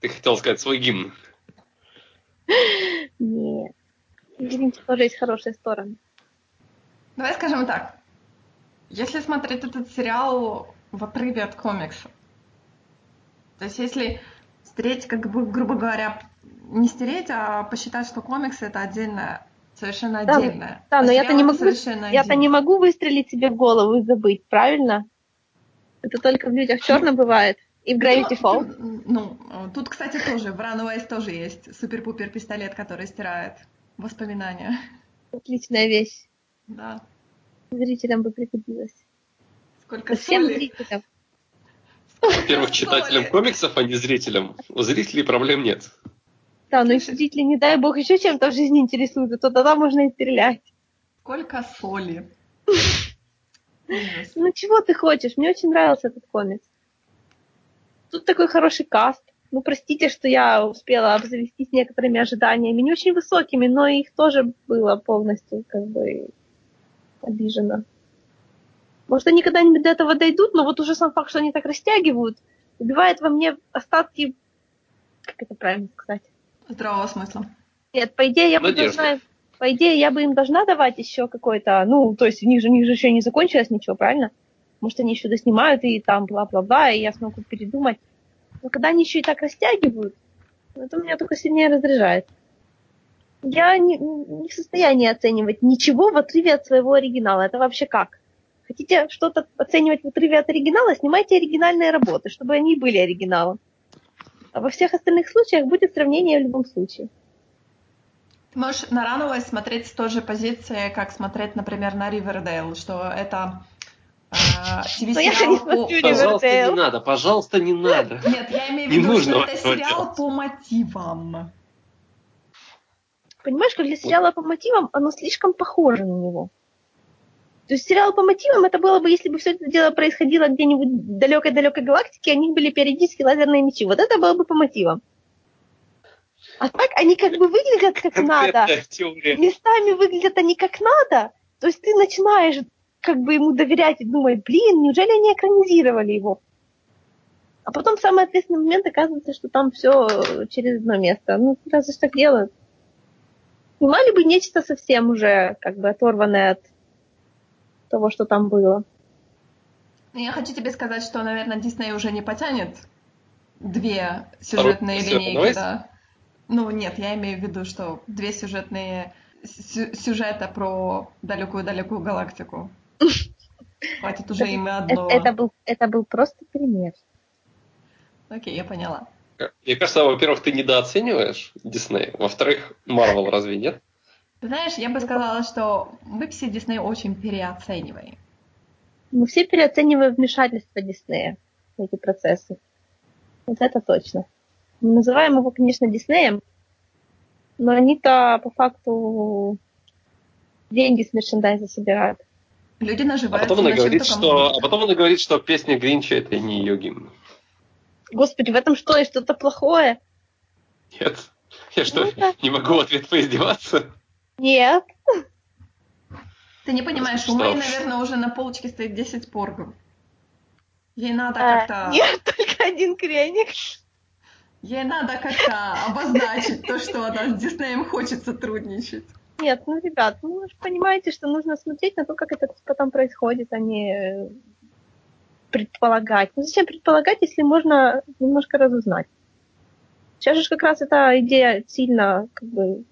Ты хотел сказать свой гимн. Нет. Гринча тоже есть хорошие стороны. Давай скажем так. Если смотреть этот сериал в отрыве от комикса, то есть если стереть, как бы, грубо говоря, не стереть, а посчитать, что комиксы это отдельное, совершенно Да, отдельное. да, а но я-то не могу- Я-то не могу выстрелить себе в голову и забыть, правильно? Это только в людях черно бывает. И в Gravity Ну, Falls. Ну, тут, кстати, тоже в Runaways тоже есть супер-пупер пистолет, который стирает воспоминания. Отличная вещь. Да. Зрителям бы пригодилась. Сколько Всем соли. зрителям. Во-первых, читателям комиксов, а не зрителям. У зрителей проблем нет. Да, но если зрители, не дай бог, еще чем-то в жизни интересуются, то тогда можно и стрелять. Сколько соли. Ну чего ты хочешь? Мне очень нравился этот комикс. Тут такой хороший каст. Ну, простите, что я успела обзавестись некоторыми ожиданиями, не очень высокими, но их тоже было полностью как бы обижено. Может, они когда-нибудь до этого дойдут, но вот уже сам факт, что они так растягивают, убивает во мне остатки, как это правильно сказать? Здравого смысла. Нет, по идее, я бы должна, по идее, я бы им должна давать еще какой-то, ну, то есть у них же, у них же еще не закончилось ничего, правильно? Может, они еще доснимают и там бла-бла-бла, и я смогу передумать. Но когда они еще и так растягивают, это меня только сильнее раздражает. Я не, не в состоянии оценивать ничего в отрыве от своего оригинала. Это вообще как? Хотите что-то оценивать в отрыве от оригинала, снимайте оригинальные работы, чтобы они были оригиналом. А во всех остальных случаях будет сравнение в любом случае. Ты можешь на Runaways смотреть с той же позиции, как смотреть, например, на Ривердейл, что это же TV-сериал не по... смотрю Пожалуйста, не надо, пожалуйста, не надо. Нет, я имею в виду, что это сериал по мотивам. Понимаешь, как для сериала по мотивам оно слишком похоже на него. То есть сериал по мотивам это было бы, если бы все это дело происходило где-нибудь в далекой-далекой галактике, у них были периодически лазерные мечи. Вот это было бы по мотивам. А так они как бы выглядят как надо. Местами выглядят они как надо, то есть ты начинаешь как бы ему доверять и думать, блин, неужели они экранизировали его? А потом в самый ответственный момент оказывается, что там все через одно место. Ну, разве ж так делают? Снимали бы нечто совсем уже как бы оторванное от того, что там было. Ну, Я хочу тебе сказать, что, наверное, Дисней уже не потянет две сюжетные Вторую линейки, да. Ну, нет, я имею в виду, что две сюжетные сю- сюжета про далекую-далекую галактику. Хватит уже им и Это, одного. это был, это был просто пример. Окей, я поняла. Мне кажется, во-первых, ты недооцениваешь Дисней. Во-вторых, Марвел разве нет? Ты знаешь, я бы сказала, что мы все Дисней очень переоцениваем. Мы все переоцениваем вмешательство Диснея в эти процессы. Вот это точно. Мы называем его, конечно, Диснеем, но они-то по факту деньги с мерчендайза собирают. Люди А наживаются потом она говорит, что, а потом она говорит, что песня Гринча это не ее гимн. Господи, в этом что, есть что-то плохое? Нет. Я что, Ну не могу в ответ поиздеваться? Нет. Ты не понимаешь, у? Мэй, наверное, уже на полочке стоит 10 поргов. Ей надо А, как-то... Нет, только один креник. Ей надо как-то обозначить то, что она с Диснеем хочет сотрудничать. Нет, ну, ребят, ну вы же понимаете, что нужно смотреть на то, как это потом происходит, а не э, предполагать. Ну зачем предполагать, если можно немножко разузнать? Сейчас же как раз эта идея сильно, как бы,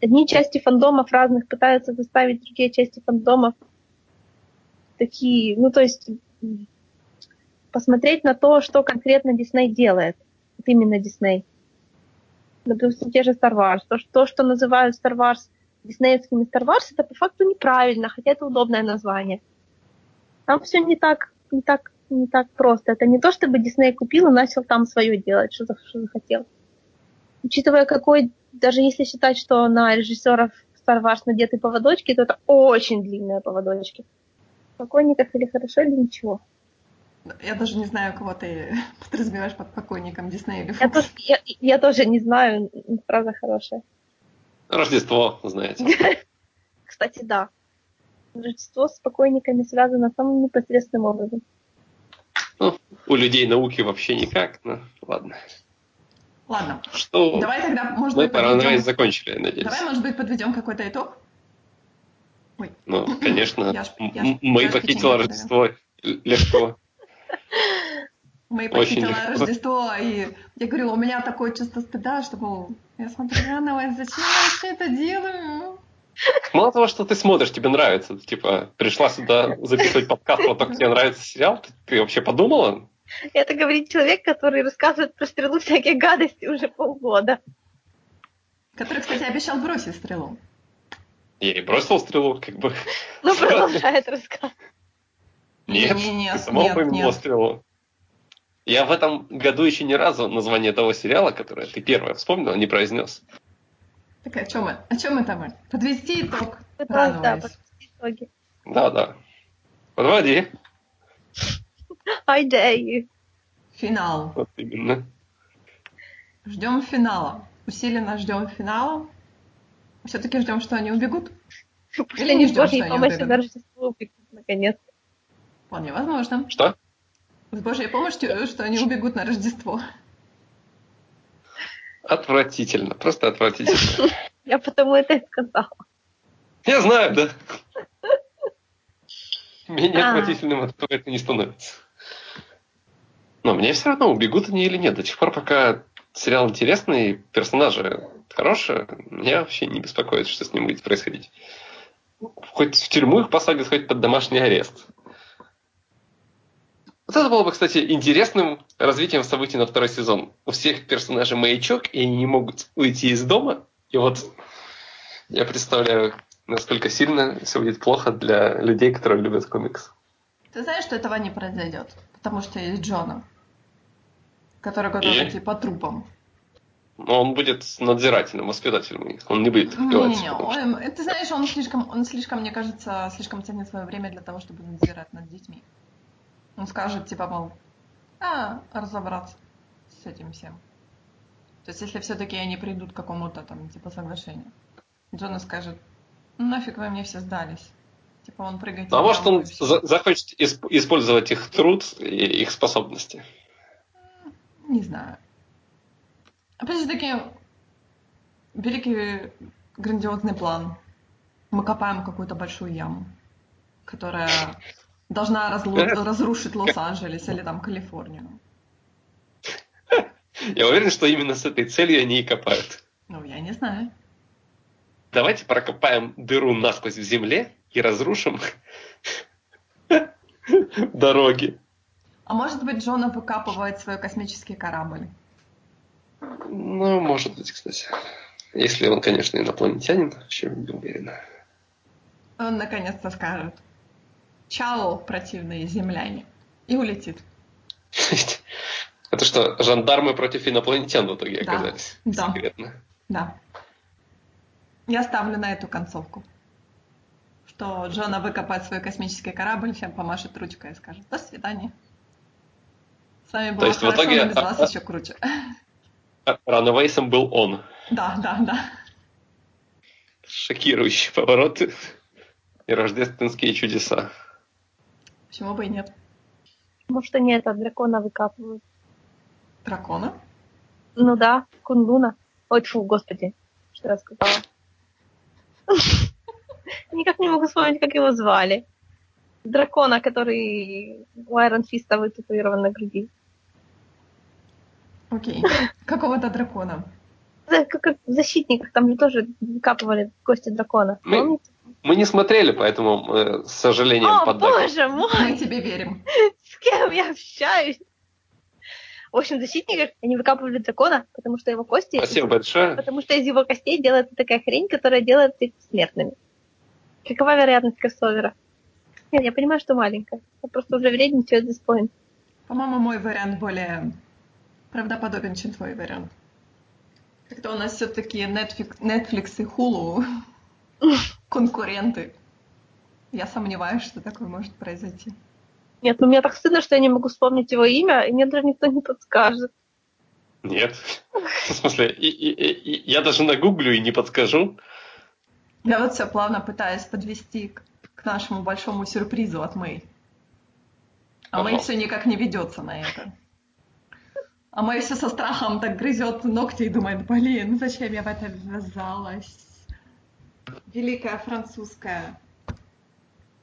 одни части фандомов разных пытаются заставить другие части фандомов такие, ну то есть посмотреть на то, что конкретно Дисней делает. Вот именно Дисней. Допустим, те же Star Wars. То, что называют Star Wars диснеевскими Star Wars, это по факту неправильно, хотя это удобное название. Там все не так, не так, не так просто. Это не то, чтобы Дисней купил и начал там свое делать, что, что захотел. Учитывая, какой, даже если считать, что на режиссеров Star Wars надеты поводочки, то это очень длинные поводочки. Покойников или хорошо, или ничего. Я даже не знаю, кого ты подразумеваешь под покойником, Дисней или Я Фокс. тоже, я, я тоже не знаю, фраза хорошая. Рождество, знаете. Кстати, да. Рождество с покойниками связано самым непосредственным образом. Ну, у людей науки вообще никак, но ладно. Ладно, Что давай тогда, может мы быть, пора подведем... закончили, я надеюсь. Давай, может быть, подведем какой-то итог? Ой, Ну, конечно, Я ж- я ж- мы ж похитила Рождество легко. Мы Очень похитила легко. Рождество, и я говорю, у меня такое чувство стыда, что, мол, я смотрю на вас, зачем я вообще это делаю? Мало того, что ты смотришь, тебе нравится. Ты, типа, пришла сюда записывать подкаст, вот так тебе нравится сериал, ты, ты вообще подумала? Это говорит человек, который рассказывает про стрелу всякие гадости уже полгода. Который, кстати, обещал бросить стрелу. Я и бросил стрелу, как бы. Но продолжает рассказ. Нет, ты сама нет, упомянула нет. стрелу. Я в этом году еще ни разу название того сериала, которое ты первое вспомнила, не произнес. Так о чем мы? О чем это мы? Подвести итог. Итог, да, Радовались. подвести итоги. Да, да. Подводи. I dare you. Финал. Вот именно. Ждем финала. Усиленно ждем финала. Все-таки ждем, что они убегут. Или не ждем, что они убегут. Рождество убегут, наконец. Вполне возможно. Что? С Божьей помощью, что они убегут на Рождество. Отвратительно. Просто отвратительно. Я потому это и сказала. Я знаю, да. Менее А. отвратительным от этого это не становится. Но мне все равно, убегут они или нет. До тех пор, пока сериал интересный, персонажи хорошие, меня вообще не беспокоит, что с ним будет происходить. Хоть в тюрьму их посадят, хоть под домашний арест. Вот это было бы, кстати, интересным развитием событий на второй сезон. У всех персонажей маячок, и они не могут уйти из дома. И вот Я представляю, насколько сильно все будет плохо для людей, которые любят комикс. Ты знаешь, что этого не произойдет, потому что есть Джона, который готовит И? типа трупом. Но он будет надзирательным, воспитателем их. Он не будет убивать. Не-не-не, он- э, ты знаешь, он слишком, он слишком, мне кажется, слишком ценит свое время для того, чтобы надзирать над детьми. Он скажет, типа, мол, а, разобраться с этим всем. То есть, если все-таки они придут к какому-то там, типа, соглашению. Джона скажет, «Ну, нафиг вы мне все сдались. Типа, он прыгает. Ну, а может он за- захочет исп- использовать их труд и их способности. Не знаю. Опять же таки, великий грандиозный план. Мы копаем какую-то большую яму, которая должна разрушить Лос-Анджелес или там Калифорнию. Я уверен, что именно с этой целью они и копают. Ну, я не знаю. Давайте прокопаем дыру насквозь в земле и разрушим дороги. А может быть, Джона выкапывает свой космический корабль? Ну, может быть, кстати. Если он, конечно, инопланетянин, вообще не уверен. Он наконец-то скажет «Чао, противные земляне!» и улетит. Это что, жандармы против инопланетян в итоге Да. оказались? Да. Секретно. Да. Я ставлю на эту концовку. Что Джона выкопает свой космический корабль, всем помашет ручкой и скажет «До свидания». С вами было есть в хорошо, итоге- но без вас еще круче. А Ранавейсом был он. Да, да, да. Шокирующие повороты и рождественские чудеса. Почему бы и нет? Может, они это дракона выкапывают. Дракона? Ну да, кундуна. Ой, фу, господи, что я сказала. Никак не могу вспомнить, как его звали. Дракона, который у Айрон Фиста вытатуирован на груди. Окей. Какого-то дракона. Как защитниках, там же тоже выкапывали кости дракона. Мы- Помните? Мы не смотрели, поэтому мы, с сожалением О, поддакиваем. боже мой, Мы тебе верим. с кем я общаюсь? В общем, в защитниках они выкапывали дракона, потому что его кости... Спасибо большое. Потому что из его костей делается такая хрень, которая делает их смертными. Какова вероятность кроссовера? Нет, я понимаю, что маленькая. Я просто уже вредничаю this point. По-моему, мой вариант более правдоподобен, чем твой вариант. Как-то у нас все-таки Netflix, Netflix и Hulu конкуренты. Я сомневаюсь, что такое может произойти. Нет, ну мне так стыдно, что я не могу вспомнить его имя, и мне даже никто не подскажет. Нет. В смысле, и- и- и- я даже нагуглю и не подскажу. Я вот все плавно пытаюсь подвести к, к нашему большому сюрпризу от Мэй. А Мэй все никак не ведется на это. А Мэй все со страхом так грызет ногти и думает, блин, зачем я в это ввязалась? Великая французская,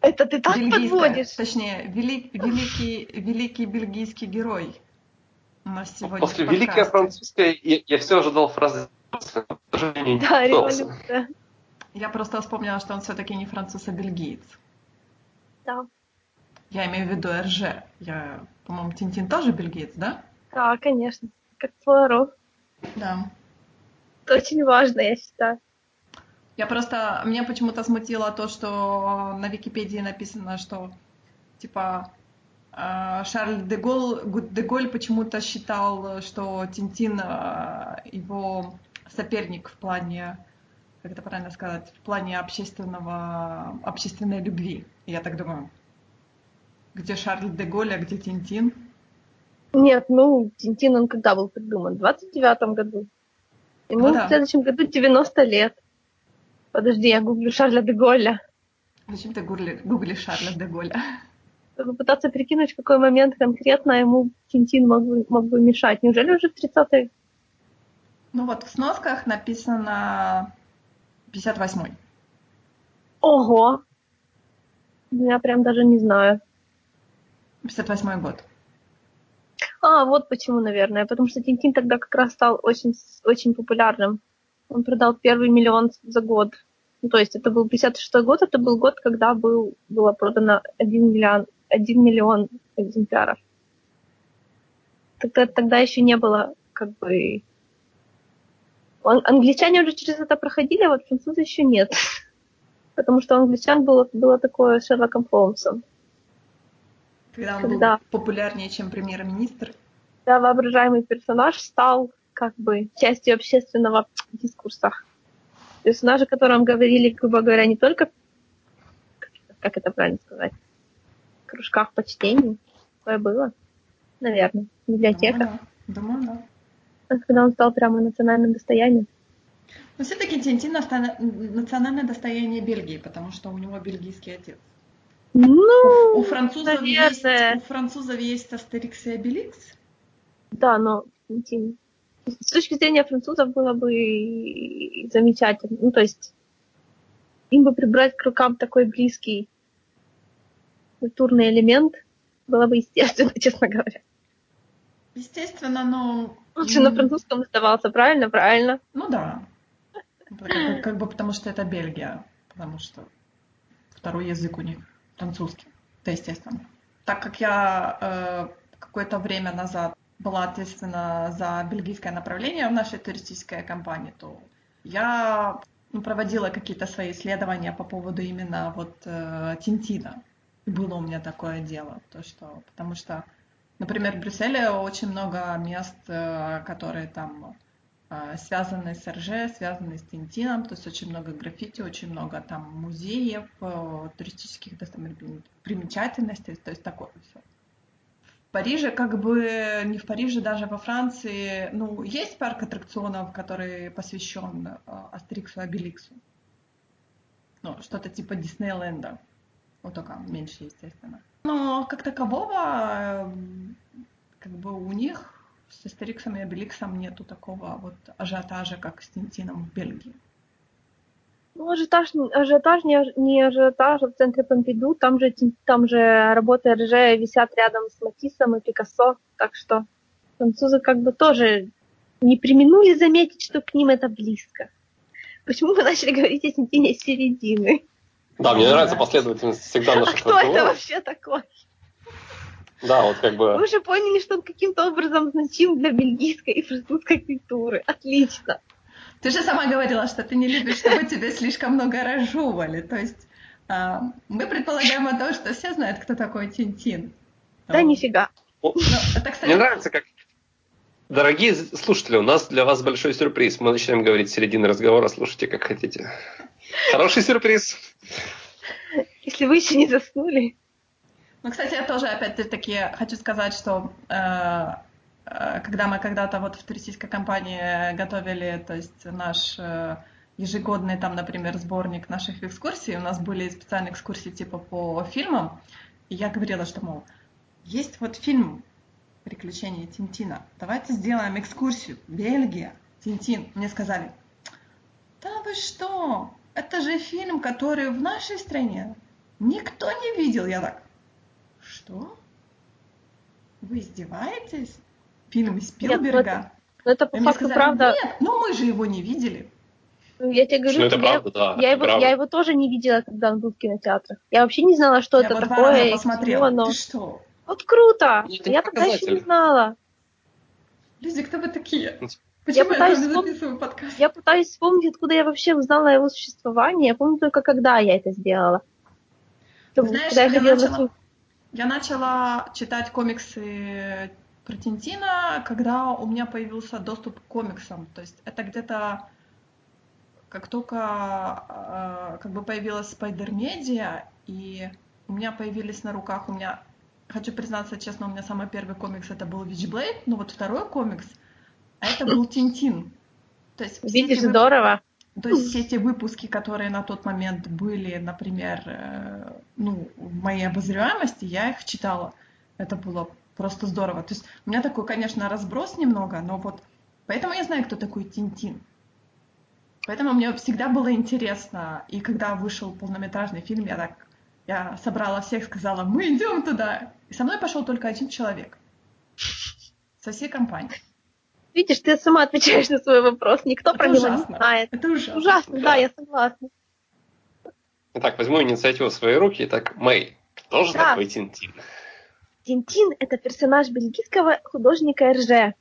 Это ты так бельгийская, подводишь? точнее, вели- великий, великий бельгийский герой у нас сегодня После в Великой подкасте. Французской я, я все ожидал фразы. Да, революция. Я просто вспомнила, что он все-таки не француз, а бельгиец. Да. Я имею в виду РЖ. Я, по-моему, Тинтин тоже бельгиец, да? Да, конечно. Как Пуаро. Да. Это очень важно, я считаю. Я просто... Меня почему-то смутило то, что на Википедии написано, что, типа, э, Шарль де Голь, де Голь почему-то считал, что Тинтин э, его соперник в плане, как это правильно сказать, в плане общественного, общественной любви. Я так думаю, где Шарль де Голь, а где Тинтин? Нет, ну, Тинтин, он когда был придуман? В 29 году. Ему Ну да. в следующем году 90 лет. Подожди, я гуглю Шарля де Голля. Зачем ты гугли- Шарля де Голля? Чтобы пытаться прикинуть, в какой момент конкретно ему Тинтин мог бы, мог бы мешать. Неужели уже в 30-е? Ну вот, в сносках написано 58-й. Ого! Я прям даже не знаю. 58 год. А, вот почему, наверное. Потому что Тинтин тогда как раз стал очень, очень популярным. Он продал первый миллион за год. Ну, то есть это был 56 год, это был год, когда был, было продано 1 миллион, 1 миллион экземпляров. Тогда, тогда еще не было как бы Ан- Англичане уже через это проходили, а вот французы еще нет. Потому что у англичан было, было такое Шерлоком Холмсом. Когда он Когда? был популярнее, чем премьер-министр. Когда воображаемый персонаж стал как бы частью общественного дискурса. Персонажи, о котором говорили, грубо говоря, не только, как это правильно сказать, в кружках по чтению. Такое было, наверное, в библиотеках. Думаю, да. Думаю, да. А Когда он стал прямо национальным достоянием. Но все-таки Тинтин национальное достояние Бельгии, потому что у него бельгийский отец. Ну, У французов, есть, у французов есть Астерикс и Обеликс. Да, но. С точки зрения французов было бы замечательно. Ну, то есть им бы прибрать к рукам такой близкий культурный элемент было бы естественно, честно говоря. Естественно, но... Лучше на французском оставался, правильно? Правильно. Ну да. Как как бы потому что это Бельгия, потому что второй язык у них французский. Это естественно. Так как я э, какое-то время назад была ответственна за бельгийское направление в нашей туристической компании, то я ну, проводила какие-то свои исследования по поводу именно вот э, Тинтина. И было у меня такое дело, то что, потому что, например, в Брюсселе очень много мест, э, которые там э, связаны с РЖ, связаны с Тинтином, то есть очень много граффити, очень много там музеев, э, туристических достопримечательностей, то есть такое все. В Париже, как бы не в Париже, даже во Франции, ну, есть парк аттракционов, который посвящен э, Астериксу и Обеликсу. Ну, что-то типа Диснейленда. Ну, только меньше, естественно. Но как такового, как бы у них с Астериксом и Обеликсом нету такого вот ажиотажа, как с Тинтином в Бельгии. Ну, ажиотаж, не- ажиотаж не, не ажиотаж, а в центре Помпиду, там же, там же работы РЖ висят рядом с Матиссом и Пикассо, так что французы как бы тоже не применули заметить, что к ним это близко. Почему вы начали говорить о Тинтине с середины? Да, мне Ну, нравится последовательность всегда А наших кто это разговоров. вообще такой? Да, вот как бы... Вы же поняли, что он каким-то образом значим для бельгийской и французской культуры. Отлично. Ты же сама говорила, что ты не любишь, чтобы тебе слишком много разжевывали. То есть а, мы предполагаем о том, что все знают, кто такой Тинтин. Да нифига. Ну, Мне нравится, как... Дорогие слушатели, у нас для вас большой сюрприз. Мы начинаем говорить с середины разговора, слушайте, как хотите. Хороший сюрприз. Если вы еще не заснули. Ну, кстати, я тоже, опять-таки, хочу сказать, что э, э, когда мы когда-то вот в туристической компании готовили, то есть наш э, ежегодный там, например, сборник наших экскурсий, у нас были специальные экскурсии типа по фильмам, и я говорила, что, мол, есть вот фильм «Приключения Тинтина», давайте сделаем экскурсию, Бельгия, Тинтин. Мне сказали, да вы что, это же фильм, который в нашей стране никто не видел. Я так, что? Вы издеваетесь? Фильм Спилберга? Но это И по мне факту сказали, правда. нет, ну мы же его не видели. Ну, Я тебе говорю, Ну, это я- правда, да. я, это его, правда. я его тоже не видела, когда он был в кинотеатрах. Я вообще не знала, что я это такое. и посмотрела. но- Ты что? Вот круто! Ну, это я тогда еще не знала. Люди, кто вы такие? Ну, Почему я, пытаюсь вами вспом- подкаст? Я пытаюсь вспомнить, откуда я вообще узнала о его существовании. Я помню только, когда я это сделала. Знаешь, когда я я ходила на начала- Я начала читать комиксы про Тинтина, когда у меня появился доступ к комиксам. То есть это где-то как только э, как бы появилась Spider Media, и у меня появились на руках, у меня, хочу признаться честно, у меня самый первый комикс это был Witchblade, но вот второй комикс, а это был Тинтин. То есть Видишь, эти вып- здорово. То есть все те выпуски, которые на тот момент были, например, э, ну, в моей обозреваемости, я их читала. Это было просто здорово. То есть у меня такой, конечно, разброс немного, но вот поэтому я знаю, кто такой Тинтин. Поэтому мне всегда было интересно. И когда вышел полнометражный фильм, я так я собрала всех, сказала, мы идем туда. И со мной пошел только один человек. Со всей компанией. Видишь, ты сама отвечаешь на свой вопрос. Никто Это про него не ужасно. знает. Это ужасно. Ужасно, да, Да. я согласна. Итак, возьму инициативу в свои руки. Итак, Мэй, кто же Да. такой Тинтин? Тинтин – это персонаж бельгийского художника Эрже.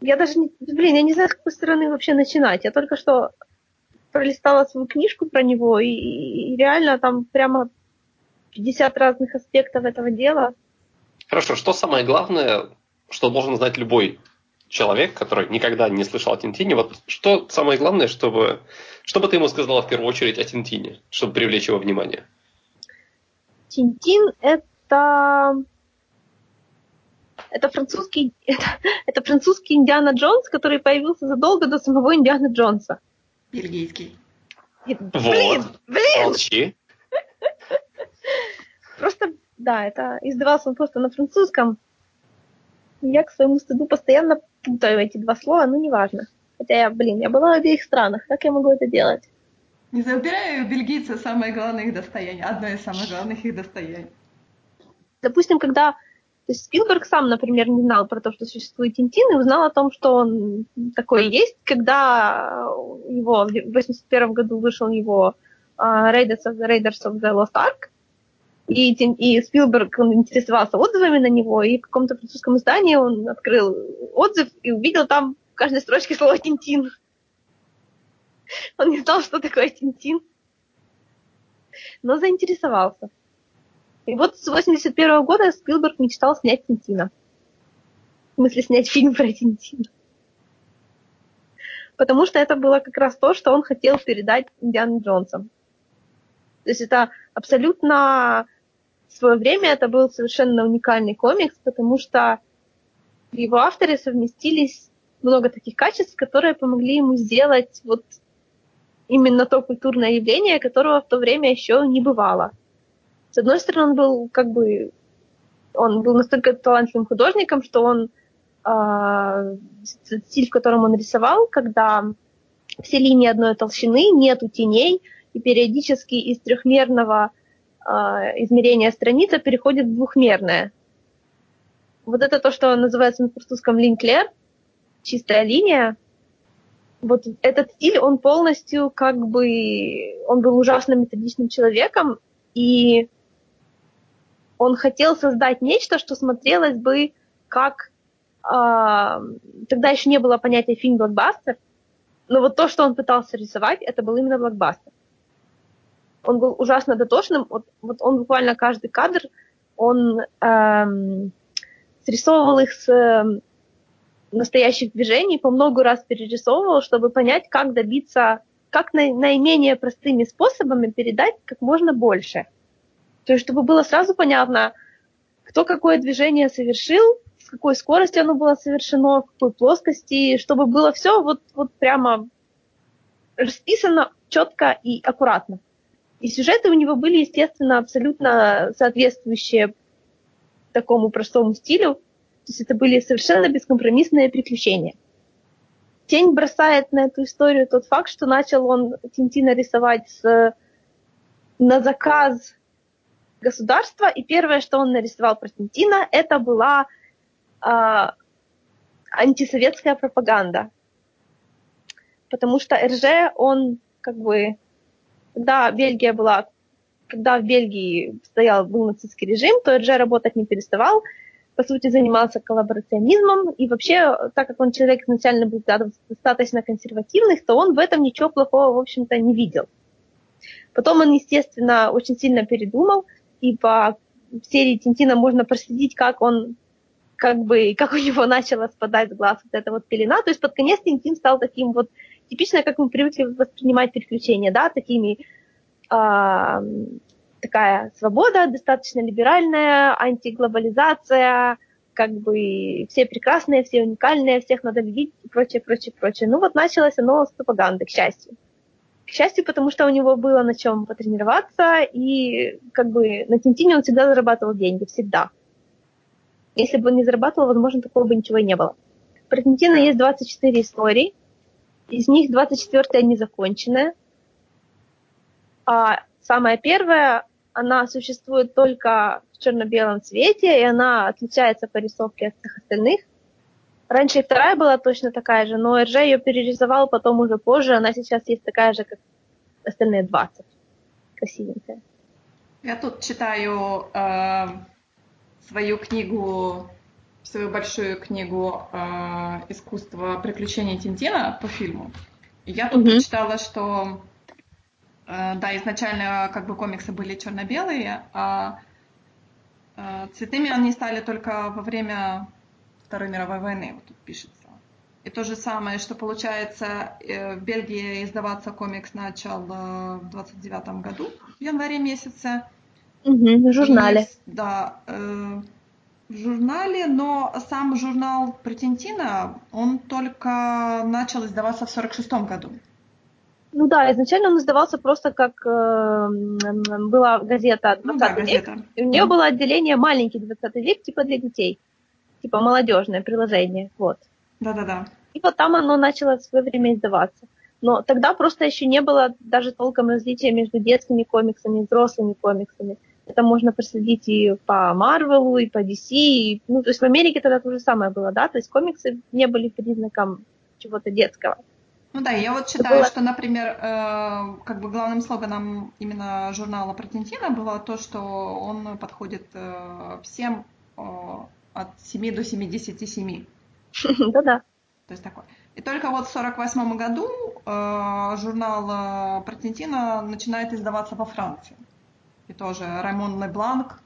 Я даже не... Блин, я не знаю, с какой стороны вообще начинать. Я только что пролистала свою книжку про него, и, и реально там прямо 50 разных аспектов этого дела. Хорошо, что самое главное, что должен знать любой человек, который никогда не слышал о Тинтине, вот что самое главное, чтобы, что бы ты ему сказала в первую очередь о Тинтине, чтобы привлечь его внимание? Тинтин это это французский, это, это французский Индиана Джонс, который появился задолго до самого Индиана Джонса. Бельгийский. Блин, вот. блин! Молчи. Просто, да, это издавался он просто на французском. Я к своему стыду постоянно путаю эти два слова, но неважно. Хотя я, блин, я была в обеих странах, как я могу это делать? Не забираю бельгийцы самое главное их достояние, одно из самых главных их достояний. Допустим, когда то есть Спилберг сам, например, не знал про то, что существует Тинтин, и узнал о том, что он такой есть, когда его в 81 году вышел его uh, Raiders, of the, Raiders of the Lost Ark, и, и Спилберг он интересовался отзывами на него, и в каком-то французском издании он открыл отзыв и увидел там в каждой строчке слово Тинтин. Он не знал, что такое Тинтин, но заинтересовался. И вот с 81 года Спилберг мечтал снять Тинтина. В смысле, снять фильм про Тинтина. Потому что это было как раз то, что он хотел передать Индиану Джонсом. То есть это абсолютно в свое время это был совершенно уникальный комикс, потому что его авторе совместились много таких качеств, которые помогли ему сделать вот именно то культурное явление, которого в то время еще не бывало. С одной стороны, он был как бы он был настолько талантливым художником, что он э, стиль, в котором он рисовал, когда все линии одной толщины, нету теней, и периодически из трехмерного э, измерения страницы переходит в двухмерное. Вот это то, что называется на французском линклер, чистая линия. Вот этот стиль, он полностью как бы, он был ужасно методичным человеком, и он хотел создать нечто, что смотрелось бы как... Э, тогда еще не было понятия фильм-блокбастер, но вот то, что он пытался рисовать, это был именно блокбастер. Он был ужасно дотошным, вот, вот он буквально каждый кадр, он эм, срисовывал их с э, настоящих движений, по много раз перерисовывал, чтобы понять, как добиться, как на, наименее простыми способами передать как можно больше – то есть, чтобы было сразу понятно, кто какое движение совершил, с какой скоростью оно было совершено, в какой плоскости, чтобы было все вот, вот прямо расписано четко и аккуратно. И сюжеты у него были, естественно, абсолютно соответствующие такому простому стилю. То есть это были совершенно бескомпромиссные приключения. Тень бросает на эту историю тот факт, что начал он Тинтина рисовать с, на заказ государства, и первое, что он нарисовал про Тинтина, это была э, антисоветская пропаганда. Потому что РЖ, он как бы, когда Бельгия была, когда в Бельгии стоял, был нацистский режим, то РЖ работать не переставал, по сути, занимался коллаборационизмом, и вообще, так как он человек изначально был достаточно консервативный, то он в этом ничего плохого, в общем-то, не видел. Потом он, естественно, очень сильно передумал, и по серии Тинтина можно проследить, как он как бы, как у него начала спадать с глаз вот эта вот пелена. То есть под конец Тинтин стал таким вот типично, как мы привыкли воспринимать приключения, да, такими э, такая свобода, достаточно либеральная, антиглобализация, как бы все прекрасные, все уникальные, всех надо любить и прочее, прочее, прочее. Ну вот началось оно с пропаганды, к счастью. К счастью, потому что у него было на чем потренироваться, и как бы на Тинтине он всегда зарабатывал деньги, всегда. Если бы он не зарабатывал, возможно, такого бы ничего и не было. Про Тинтина есть 24 истории, из них 24 незаконченная. А самая первая, она существует только в черно-белом цвете, и она отличается по рисовке от всех остальных. Раньше и вторая была точно такая же, но РЖ ее перерисовал потом уже позже. Она сейчас есть такая же, как остальные 20. Красивенькая. Я тут читаю э, свою книгу свою большую книгу э, «Искусство приключений Тинтина» по фильму. И я тут Мгм. прочитала, что э, да, изначально как бы комиксы были черно-белые, а э, цветными они стали только во время Второй мировой войны, вот тут пишется. И то же самое, что получается, э, в Бельгии издаваться комикс начал э, в 29 году, в январе месяце. Мгм, в журнале. И, да, э, в журнале, но сам журнал про Тинтина, он только начал издаваться в 46 году. Ну да, изначально он издавался просто как э, была газета Ну 20 да, век, газета. и у нее Мгм. было отделение маленький 20 век, типа для детей. Типа молодежное приложение, вот. Да-да-да. И вот там оно начало в свое время издаваться. Но тогда просто еще не было даже толком различия между детскими комиксами и взрослыми комиксами. Это можно проследить и по Марвелу, и по DC. И, ну, то есть в Америке тогда то же самое было, да? То есть комиксы не были признаком чего-то детского. Ну да, я вот считаю, было- что, например, э, как бы главным слоганом именно журнала про Тинтина было то, что он подходит э, всем э, от 7 до 77. Да-да. То есть такой. И только вот в 48 году э, журнал э, про Тинтина начинает издаваться во Франции. И тоже Раймон Лебланк,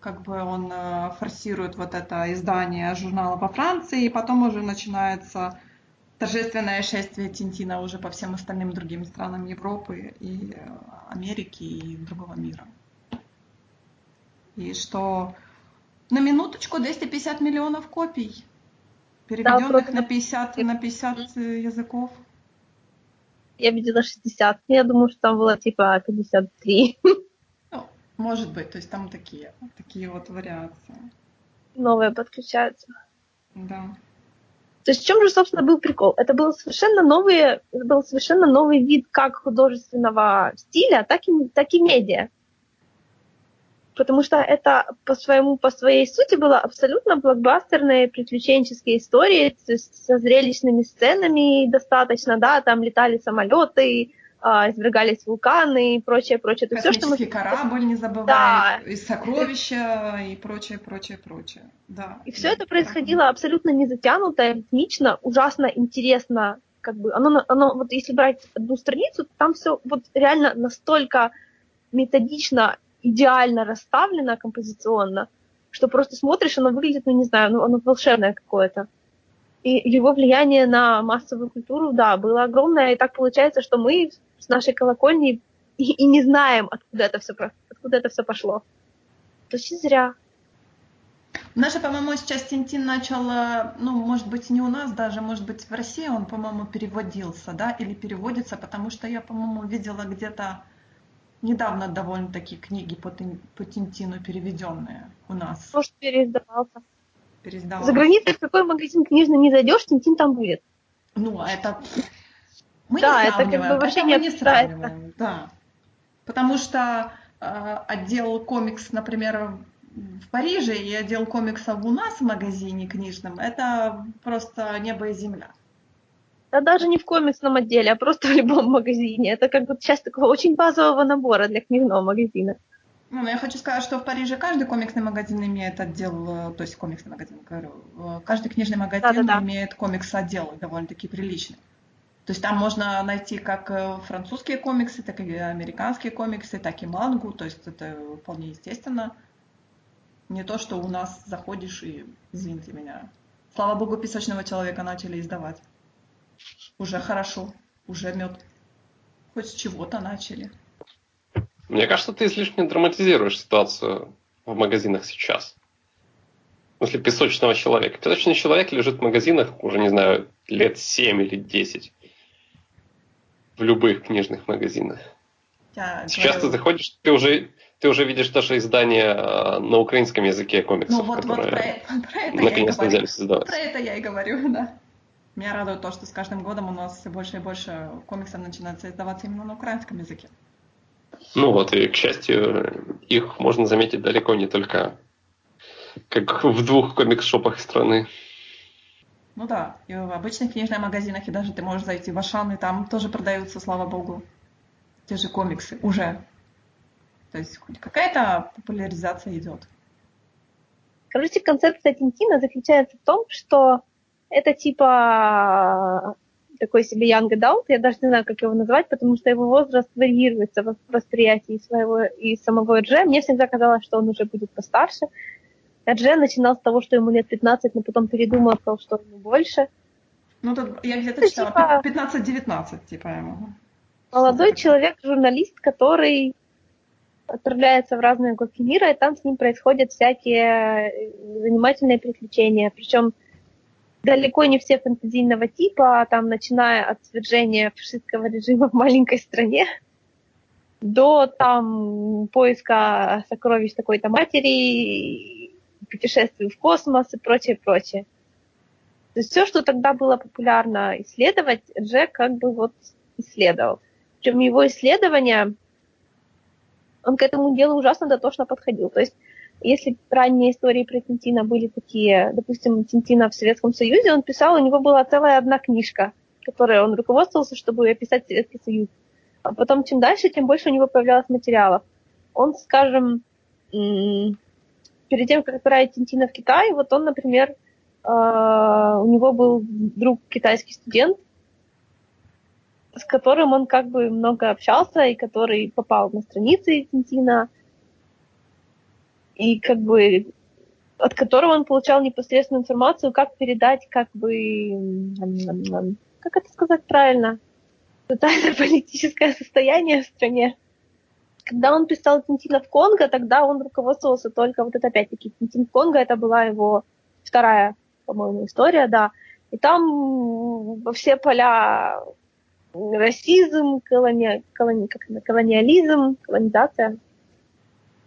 как бы он э, форсирует вот это издание журнала во Франции, и потом уже начинается торжественное шествие Тинтина уже по всем остальным другим странам Европы и э, Америки и другого мира. И что на минуточку 250 миллионов копий, переведенных просто- на 50, на 50 языков. Я видела 60. Я думаю, что там было типа 53. Может быть, то есть там такие, такие вот вариации. Новые подключаются. Да. То есть в чем же, собственно, был прикол? Это был совершенно новый, это был совершенно новый вид как художественного стиля, так и, так и медиа. Потому что это по, своему, по своей сути было абсолютно блокбастерные приключенческие истории со зрелищными сценами достаточно, да, там летали самолеты, извергались вулканы и прочее, прочее. Это всё, что мы- Космический корабль, не забывай, Да. и сокровища, и прочее, прочее, прочее. Да. И все это происходило абсолютно не затянуто, ритмично, ужасно интересно. Как бы оно, оно, вот если брать одну страницу, там все вот реально настолько методично, идеально расставлено композиционно, что просто смотришь, оно выглядит, ну не знаю, ну оно волшебное какое-то. И его влияние на массовую культуру, да, было огромное. И так получается, что мы с нашей колокольни и, и не знаем, откуда это все, откуда это все пошло. То есть зря. У нас же, по-моему, сейчас Тинтин начал, э, ну, может быть, не у нас даже, может быть, в России он, по-моему, переводился, да, или переводится, потому что я, по-моему, видела где-то недавно довольно-таки книги по, Тин- по Тинтину переведенные у нас. Может, переиздавался. Переиздавалось. За границей в какой магазин книжный не зайдешь, Тинтин там будет. Ну, а это... Мы Да, не это как бы сравниваем, вообще это не не сравниваем, да. Потому что э, отдел комикс, например, в Париже и отдел комиксов у нас в магазине книжном, это просто небо и земля. Да даже не в комиксном отделе, а просто в любом магазине. Это как бы часть такого очень базового набора для книжного магазина. Ну, но я хочу сказать, что в Париже каждый комиксный магазин имеет отдел, э, то есть комиксный магазин, говорю, э, каждый книжный магазин Да-да-да. имеет комикс-отдел довольно-таки приличный. То есть там можно найти как э, французские комиксы, так и американские комиксы, так и мангу, то есть это вполне естественно. Не то, что у нас заходишь и, извините меня, слава богу, песочного человека начали издавать. Уже хорошо, уже мед. Хоть с чего-то начали. Мне кажется, ты излишне драматизируешь ситуацию в магазинах сейчас. В смысле, песочного человека. Песочный человек лежит в магазинах уже, не знаю, лет 7 или 10. В любых книжных магазинах. Я Сейчас ты говорю, заходишь, ты уже, ты уже видишь даже издания э, на украинском языке комиксов, Ну вот, вот про, которые про это я и наконец-то говорю. взялись издавать. Про это я и говорю, да. Меня радует то, что с каждым годом у нас все больше и больше комиксов начинается издаваться именно на украинском языке. Ну вот, и, к счастью, их можно заметить далеко не только как в двух комикс-шопах страны. Ну да, и в обычных книжных магазинах, и даже ты можешь зайти в Ашан, и там тоже продаются, слава богу, те же комиксы уже. То есть хоть какая-то популяризация идет. Короче, концепция Тинтина заключается в том, что это типа такой себе young adult, я даже не знаю, как его назвать, потому что его возраст варьируется в восприятии своего и самого Дже. Мне всегда казалось, что он уже будет постарше. А Дже начинал с того, что ему лет 15, но потом передумал, что ему больше. Ну, тут я где-то читала, типа... 15-19, типа ему. Молодой человек, журналист, который отправляется в разные уголки мира, и там с ним происходят всякие занимательные приключения. Причем далеко не все фэнтезийного типа, там начиная от свержения фашистского режима в маленькой стране до там поиска сокровищ такой-то матери, путешествий в космос и прочее, прочее. То есть все, что тогда было популярно исследовать, Джек как бы вот исследовал. Причем его исследования, он к этому делу ужасно дотошно подходил. То есть если ранние истории про Тинтина были такие, допустим, Тинтина в Советском Союзе, он писал, у него была целая одна книжка, которой он руководствовался, чтобы описать Советский Союз. А потом, чем дальше, тем больше у него появлялось материалов. Он, скажем, перед тем, как отправить Тинтина в Китай, вот он, например, а, у него был друг китайский студент, с которым он как бы много общался, и который попал на страницы Тинтина, и как бы от которого он получал непосредственную информацию, как передать, как бы, как это сказать правильно, тотальное политическое состояние в стране. Когда он писал Тинтина в Конго, тогда он руководствовался только, вот это опять-таки, Тинтин в Конго, это была его вторая, по-моему, история, да. И там во все поля расизм, колони... Колони... Как... колониализм, колонизация,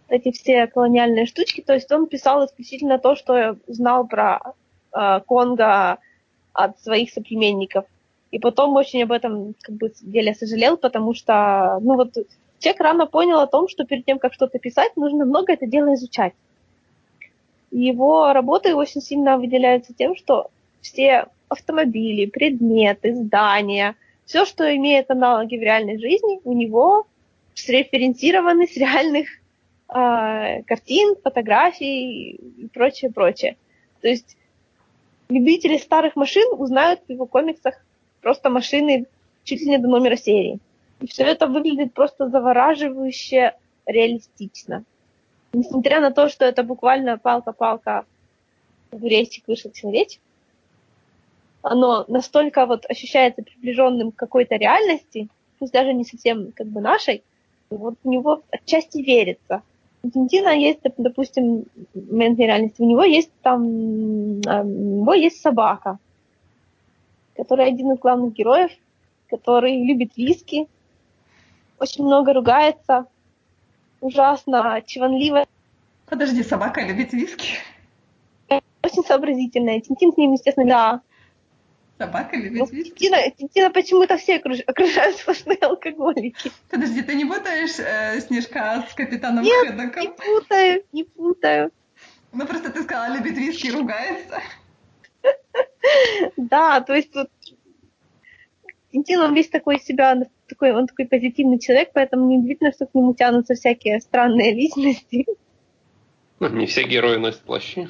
эти все колониальные штучки. То есть он писал исключительно то, что знал про э, Конго от своих соплеменников. И потом очень об этом как бы деле сожалел, потому что, ну вот, человек рано понял о том, что перед тем, как что-то писать, нужно много это дело изучать. Его работы очень сильно выделяются тем, что все автомобили, предметы, здания, все, что имеет аналоги в реальной жизни, у него среференцированы с реальных э, картин, фотографий и прочее, прочее. То есть любители старых машин узнают в его комиксах просто машины чуть ли не до номера серии. И все это выглядит просто завораживающе реалистично. Несмотря на то, что это буквально палка-палка рейсик вышел человечек, оно настолько вот ощущается приближенным к какой-то реальности, пусть даже не совсем как бы нашей, вот в него отчасти верится. У Тинтина есть, допустим, момент реальности. У него есть там, а, у него есть собака, которая один из главных героев, который любит виски, очень много ругается, ужасно чванливая. Подожди, собака любит виски? Очень сообразительная. Тинтин с ним, естественно, да. Собака любит ну, виски? Тинтина, Тинтина почему-то все окружают сплошные алкоголики. Подожди, ты не путаешь э, Снежка с капитаном Нет, Хэдоком? не путаю, не путаю. Ну просто ты сказала, любит виски и ругается. Да, то есть тут Тинтин, он весь такой себя, такой, он такой позитивный человек, поэтому неудивительно, что к нему тянутся всякие странные личности. Ну, не все герои носят плащи.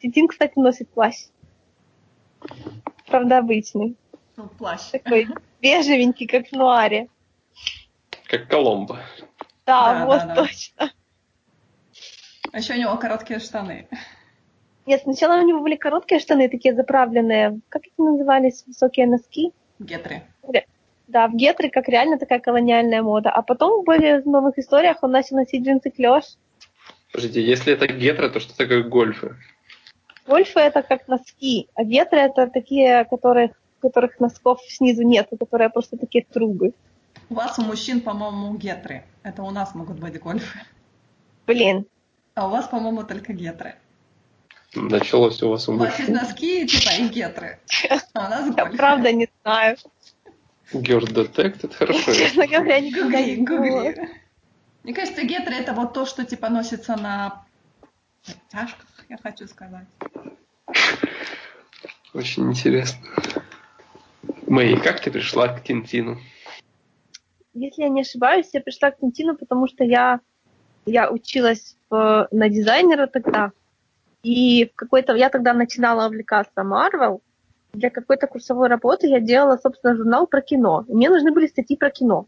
Тинтин, кстати, носит плащ. Правда, обычный. Ну, плащ. Такой бежевенький, как в нуаре. Как Коломбо. Да, да вот да, да. точно. А еще у него короткие штаны. Нет, сначала у него были короткие штаны, такие заправленные, как это назывались, высокие носки? Гетры. Да, в гетры, как реально такая колониальная мода. А потом в более новых историях он начал носить джинсы клеш. Подождите, если это гетры, то что такое гольфы? Гольфы это как носки, а гетры это такие, которых, которых носков снизу нет, которые просто такие трубы. У вас у мужчин, по-моему, гетры. Это у нас могут быть гольфы. Блин. А у вас, по-моему, только гетры. Началось у вас у У вас есть носки, типа, и гетры. А у нас Я правда не знаю. Girl Detected, хорошо. Честно говоря, никогда не гугли. Мне кажется, гетры это вот то, что типа носится на тяжках, я хочу сказать. Очень интересно. Мэй, как ты пришла к Тинтину? Если я не ошибаюсь, я пришла к Тинтину, потому что я, я училась в, на дизайнера тогда. И в какой-то... Я тогда начинала увлекаться Marvel. Для какой-то курсовой работы я делала, собственно, журнал про кино. И мне нужны были статьи про кино.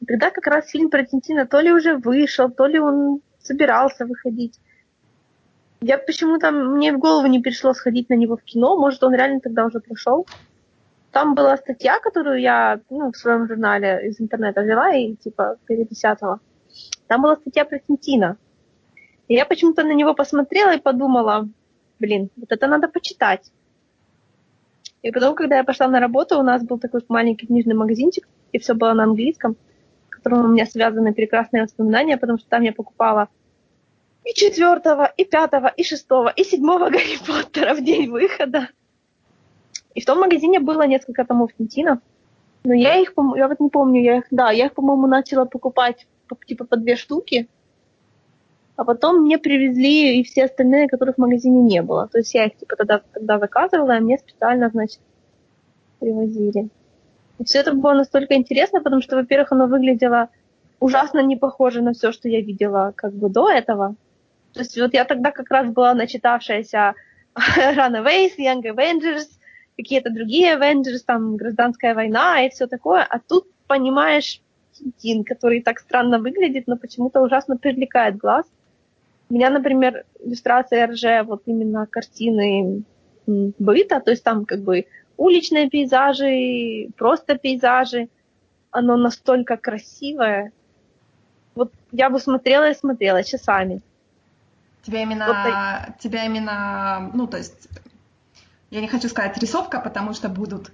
И тогда как раз фильм про Тинтина то ли уже вышел, то ли он собирался выходить. Я почему-то, мне в голову не пришло сходить на него в кино, может, он реально тогда уже прошел. Там была статья, которую я ну, в своем журнале из интернета взяла и типа перепечатала. Там была статья про Тинтина. И я почему-то на него посмотрела и подумала, блин, вот это надо почитать. И потом, когда я пошла на работу, у нас был такой маленький книжный магазинчик, и все было на английском, которым у меня связаны прекрасные воспоминания, потому что там я покупала и четвертого, и пятого, и шестого, и седьмого Гарри Поттера в день выхода. И в том магазине было несколько томов Тинтина. Но я их, я вот не помню, я их, да, я их, по-моему, начала покупать типа по две штуки. А потом мне привезли и все остальные, которых в магазине не было. То есть я их типа тогда, тогда заказывала, а мне специально, значит, привозили. Все это было настолько интересно, потому что, во-первых, оно выглядело ужасно не похоже на все, что я видела как бы до этого. То есть вот я тогда как раз была начитавшаяся Runaways, Young Avengers, какие-то другие Avengers, там гражданская война и все такое, а тут понимаешь Тинтин, который так странно выглядит, но почему-то ужасно привлекает глаз. У меня, например, иллюстрация РЖ, вот именно картины быта, то есть там как бы уличные пейзажи, просто пейзажи, оно настолько красивое. Вот я бы смотрела и смотрела часами. Тебя именно, вот, тебя именно, ну, то есть, я не хочу сказать рисовка, потому что будут,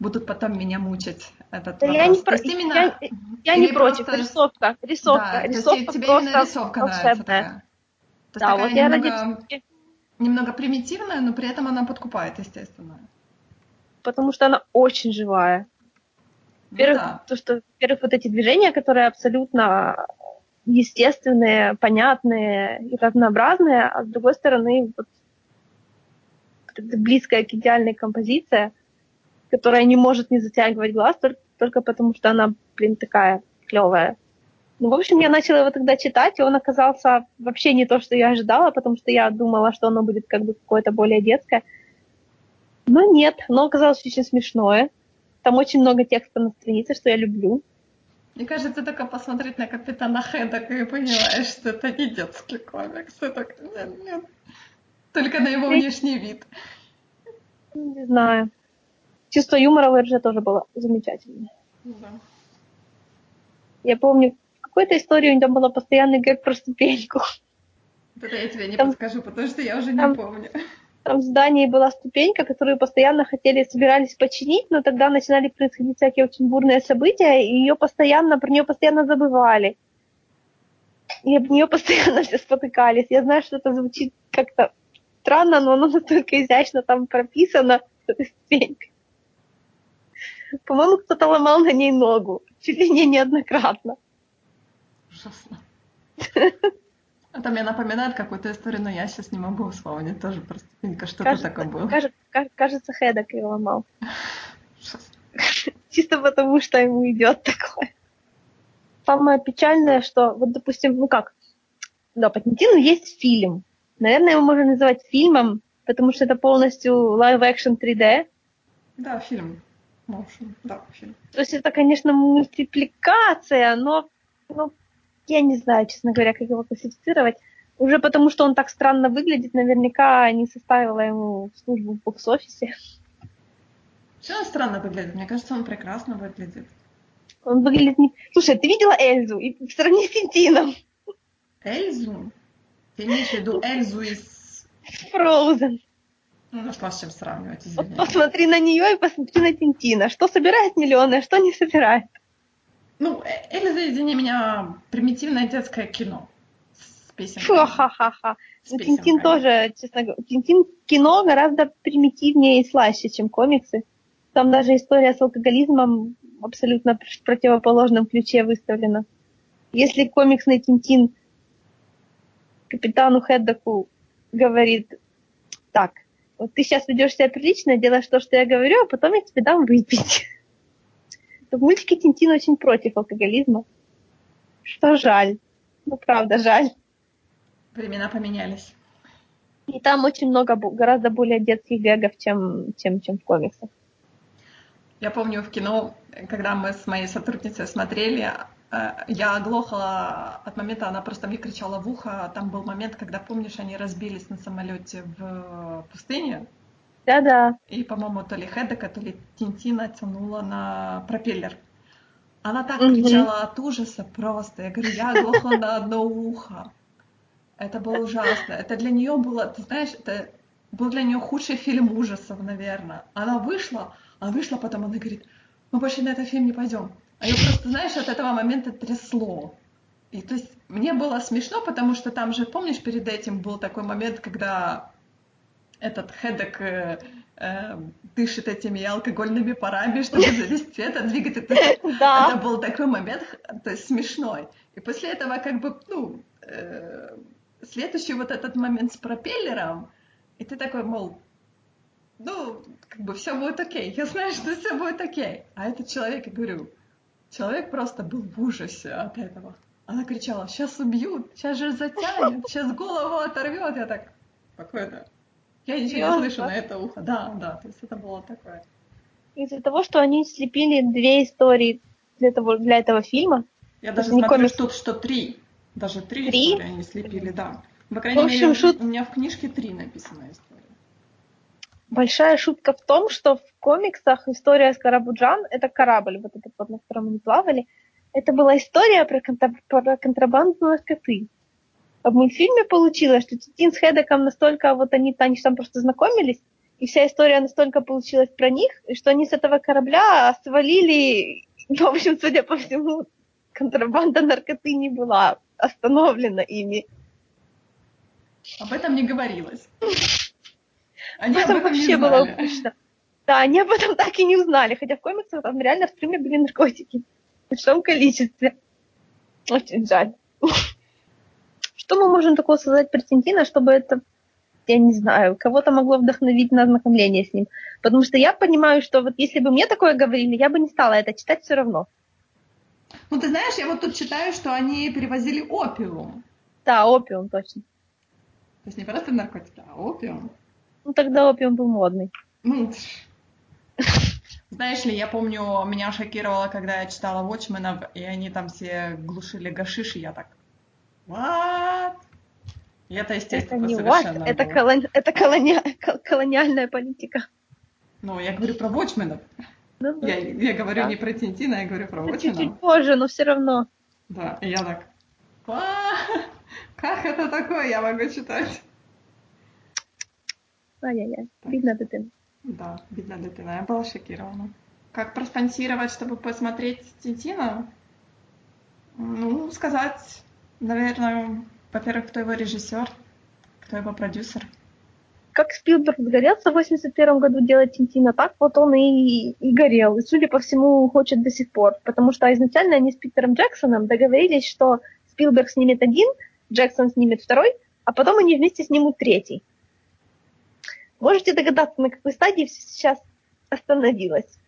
будут потом меня мучить этот да вопрос. Я не, про... именно... я, я не против, просто... рисовка, рисовка, да, рисовка тебе именно рисовка волшебная. нравится такая. То да, вот я немного, ради... немного примитивная, но при этом она подкупает, естественно. Потому что она очень живая. Ну во-первых, ну, да. то, что, во-первых, вот эти движения, которые абсолютно естественные, понятные и разнообразные, а с другой стороны, вот, близкая к идеальной композиция, которая не может не затягивать глаз только, только потому, что она, блин, такая клевая. Ну, в общем, я начала его тогда читать, и он оказался вообще не то, что я ожидала, потому что я думала, что оно будет как бы какое-то более детское. Но нет, оно оказалось очень смешное. Там очень много текста на странице, что я люблю. Мне кажется, только посмотреть на Капитана Хедок и понимаешь, что это не детский комикс. Это... Нет, нет. Только на его внешний вид. Не знаю. Чувство юмора в РЖ тоже было замечательное. Да. Я помню, в какой-то истории у него там была постоянный гэг про ступеньку. Это я тебе не там, подскажу, потому что я уже не там, помню там в здании была ступенька, которую постоянно хотели, собирались починить, но тогда начинали происходить всякие очень бурные события, и ее постоянно, про нее постоянно забывали. И об нее постоянно все спотыкались. Я знаю, что это звучит как-то странно, но оно настолько изящно там прописано, эта ступенька. По-моему, кто-то ломал на ней ногу. Чуть ли не неоднократно. Ужасно. Это мне напоминает какую-то историю, но я сейчас не могу вспомнить тоже просто что-то кажется, такое было. Кажется, кажется, Хедок ее ломал. Чисто потому, что ему идет такое. Самое печальное, что, вот, допустим, ну как, да, по Тинтину есть фильм. Наверное, его можно называть фильмом, потому что это полностью live-action 3D. Да, фильм. Motion, да, фильм. То есть это, конечно, мультипликация, но, но я не знаю, честно говоря, как его классифицировать. Уже потому, что он так странно выглядит, наверняка не составила ему службу в бокс-офисе. Все он странно выглядит? Мне кажется, он прекрасно выглядит. Он выглядит не... Слушай, ты видела Эльзу? И сравни с Тинтином. Эльзу? Ты имеешь в виду Эльзу из... Frozen. Ну, нашла с чем сравнивать, извини. Вот посмотри на нее и посмотри на Тинтина. Что собирает миллионы, а что не собирает. Ну, э, Эльза, извини меня, примитивное детское кино с песенками. Ха-ха-ха. Ну, Тинтин тоже, честно говоря, Тинтин кино гораздо примитивнее и слаще, чем комиксы. Там даже история с алкоголизмом абсолютно в противоположном ключе выставлена. Если комиксный Тинтин капитану Хеддаку говорит, так, вот ты сейчас ведешь себя прилично, делаешь то, что я говорю, а потом я тебе дам выпить в мультике Тинтин очень против алкоголизма. Что жаль. Ну, правда, жаль. Времена поменялись. И там очень много, гораздо более детских гэгов, чем, чем, чем в комиксах. Я помню в кино, когда мы с моей сотрудницей смотрели, э, я оглохла от момента, она просто мне кричала в ухо. Там был момент, когда, помнишь, они разбились на самолете в пустыне, Да-да. и, по-моему, то ли Хедека, то ли Тинтина тянула на пропеллер. Она так Мгм. кричала от ужаса просто. Я говорю, я оглохла на одно ухо. Это было ужасно. Это для нее было, ты знаешь, это был для нее худший фильм ужасов, наверное. Она вышла, она вышла потом, она говорит, мы больше на этот фильм не пойдем. А ее просто, знаешь, от этого момента трясло. И то есть мне было смешно, потому что там же, помнишь, перед этим был такой момент, когда этот Хедек э, э, дышит этими алкогольными парами, чтобы завести это, двигать это. Это Да. был такой момент, то есть смешной. И после этого как бы, ну, э, следующий вот этот момент с пропеллером, и ты такой, мол, ну, как бы все будет окей. Я знаю, что все будет окей. А этот человек, я говорю, человек просто был в ужасе от этого. Она кричала, сейчас убьют, сейчас же затянет, сейчас голову оторвет. Я так, спокойно. Я ничего не слышу на это ухо. Да, да, то есть это было такое. Из-за того, что они слепили две истории для, того, для этого фильма. Я даже смотрю, комикс. что, что три. Даже три, Три? истории они слепили, да. По крайней В общем, мере, шут- у меня в книжке три написана история. Большая шутка в том, что в комиксах история с Карабуджан, это корабль, вот этот вот, на котором они плавали, это была история про, контра- про контрабанду наркоты. В мультфильме получилось, что Титин с Хедеком настолько, вот они, они там просто знакомились, и вся история настолько получилась про них, что они с этого корабля свалили, в общем, судя по всему, контрабанда наркоты не была остановлена ими. Об этом не говорилось. Они Об об этом не вообще было упущено. Да, они об этом так и не узнали, хотя в комиксах там реально в стриме были наркотики. В большом количестве. Очень жаль. Что мы можем такого сказать про Тинтина, чтобы это, я не знаю, кого-то могло вдохновить на ознакомление с ним? Потому что я понимаю, что вот если бы мне такое говорили, я бы не стала это читать все равно. Ну, ты знаешь, я вот тут читаю, что они перевозили опиум. Да, опиум точно. То есть не просто наркотики, а опиум. Ну тогда опиум был модный. Ну, знаешь ли, я помню, меня шокировало, когда я читала Watchmen, и они там все глушили гашиш, и я так, what? И это, Это естественно, не what, совершенно это, было. колони- это колония- кол- колониальная политика. Ну, я говорю про Watchmen. Ну. Я, я говорю Да. не про Тинтина, я говорю про Это Watchmen. чуть-чуть позже, но все равно. Да, и я так, «Ва, как это такое я могу читать? Ай-яй-яй, бідна дитина. Да, бедная дитина, я была шокирована. Как проспонсировать, чтобы посмотреть Тинтина? Ну, сказать, наверное, во-первых, кто его режиссер, кто его продюсер. Как Спилберг сгорелся в 81 году делать Тинтина, так вот он и, и горел. И, судя по всему, хочет до сих пор. Потому что изначально они с Питером Джексоном договорились, что Спилберг снимет один, Джексон снимет второй, а потом они вместе снимут третий. Можете догадаться, на какой стадии сейчас остановилось?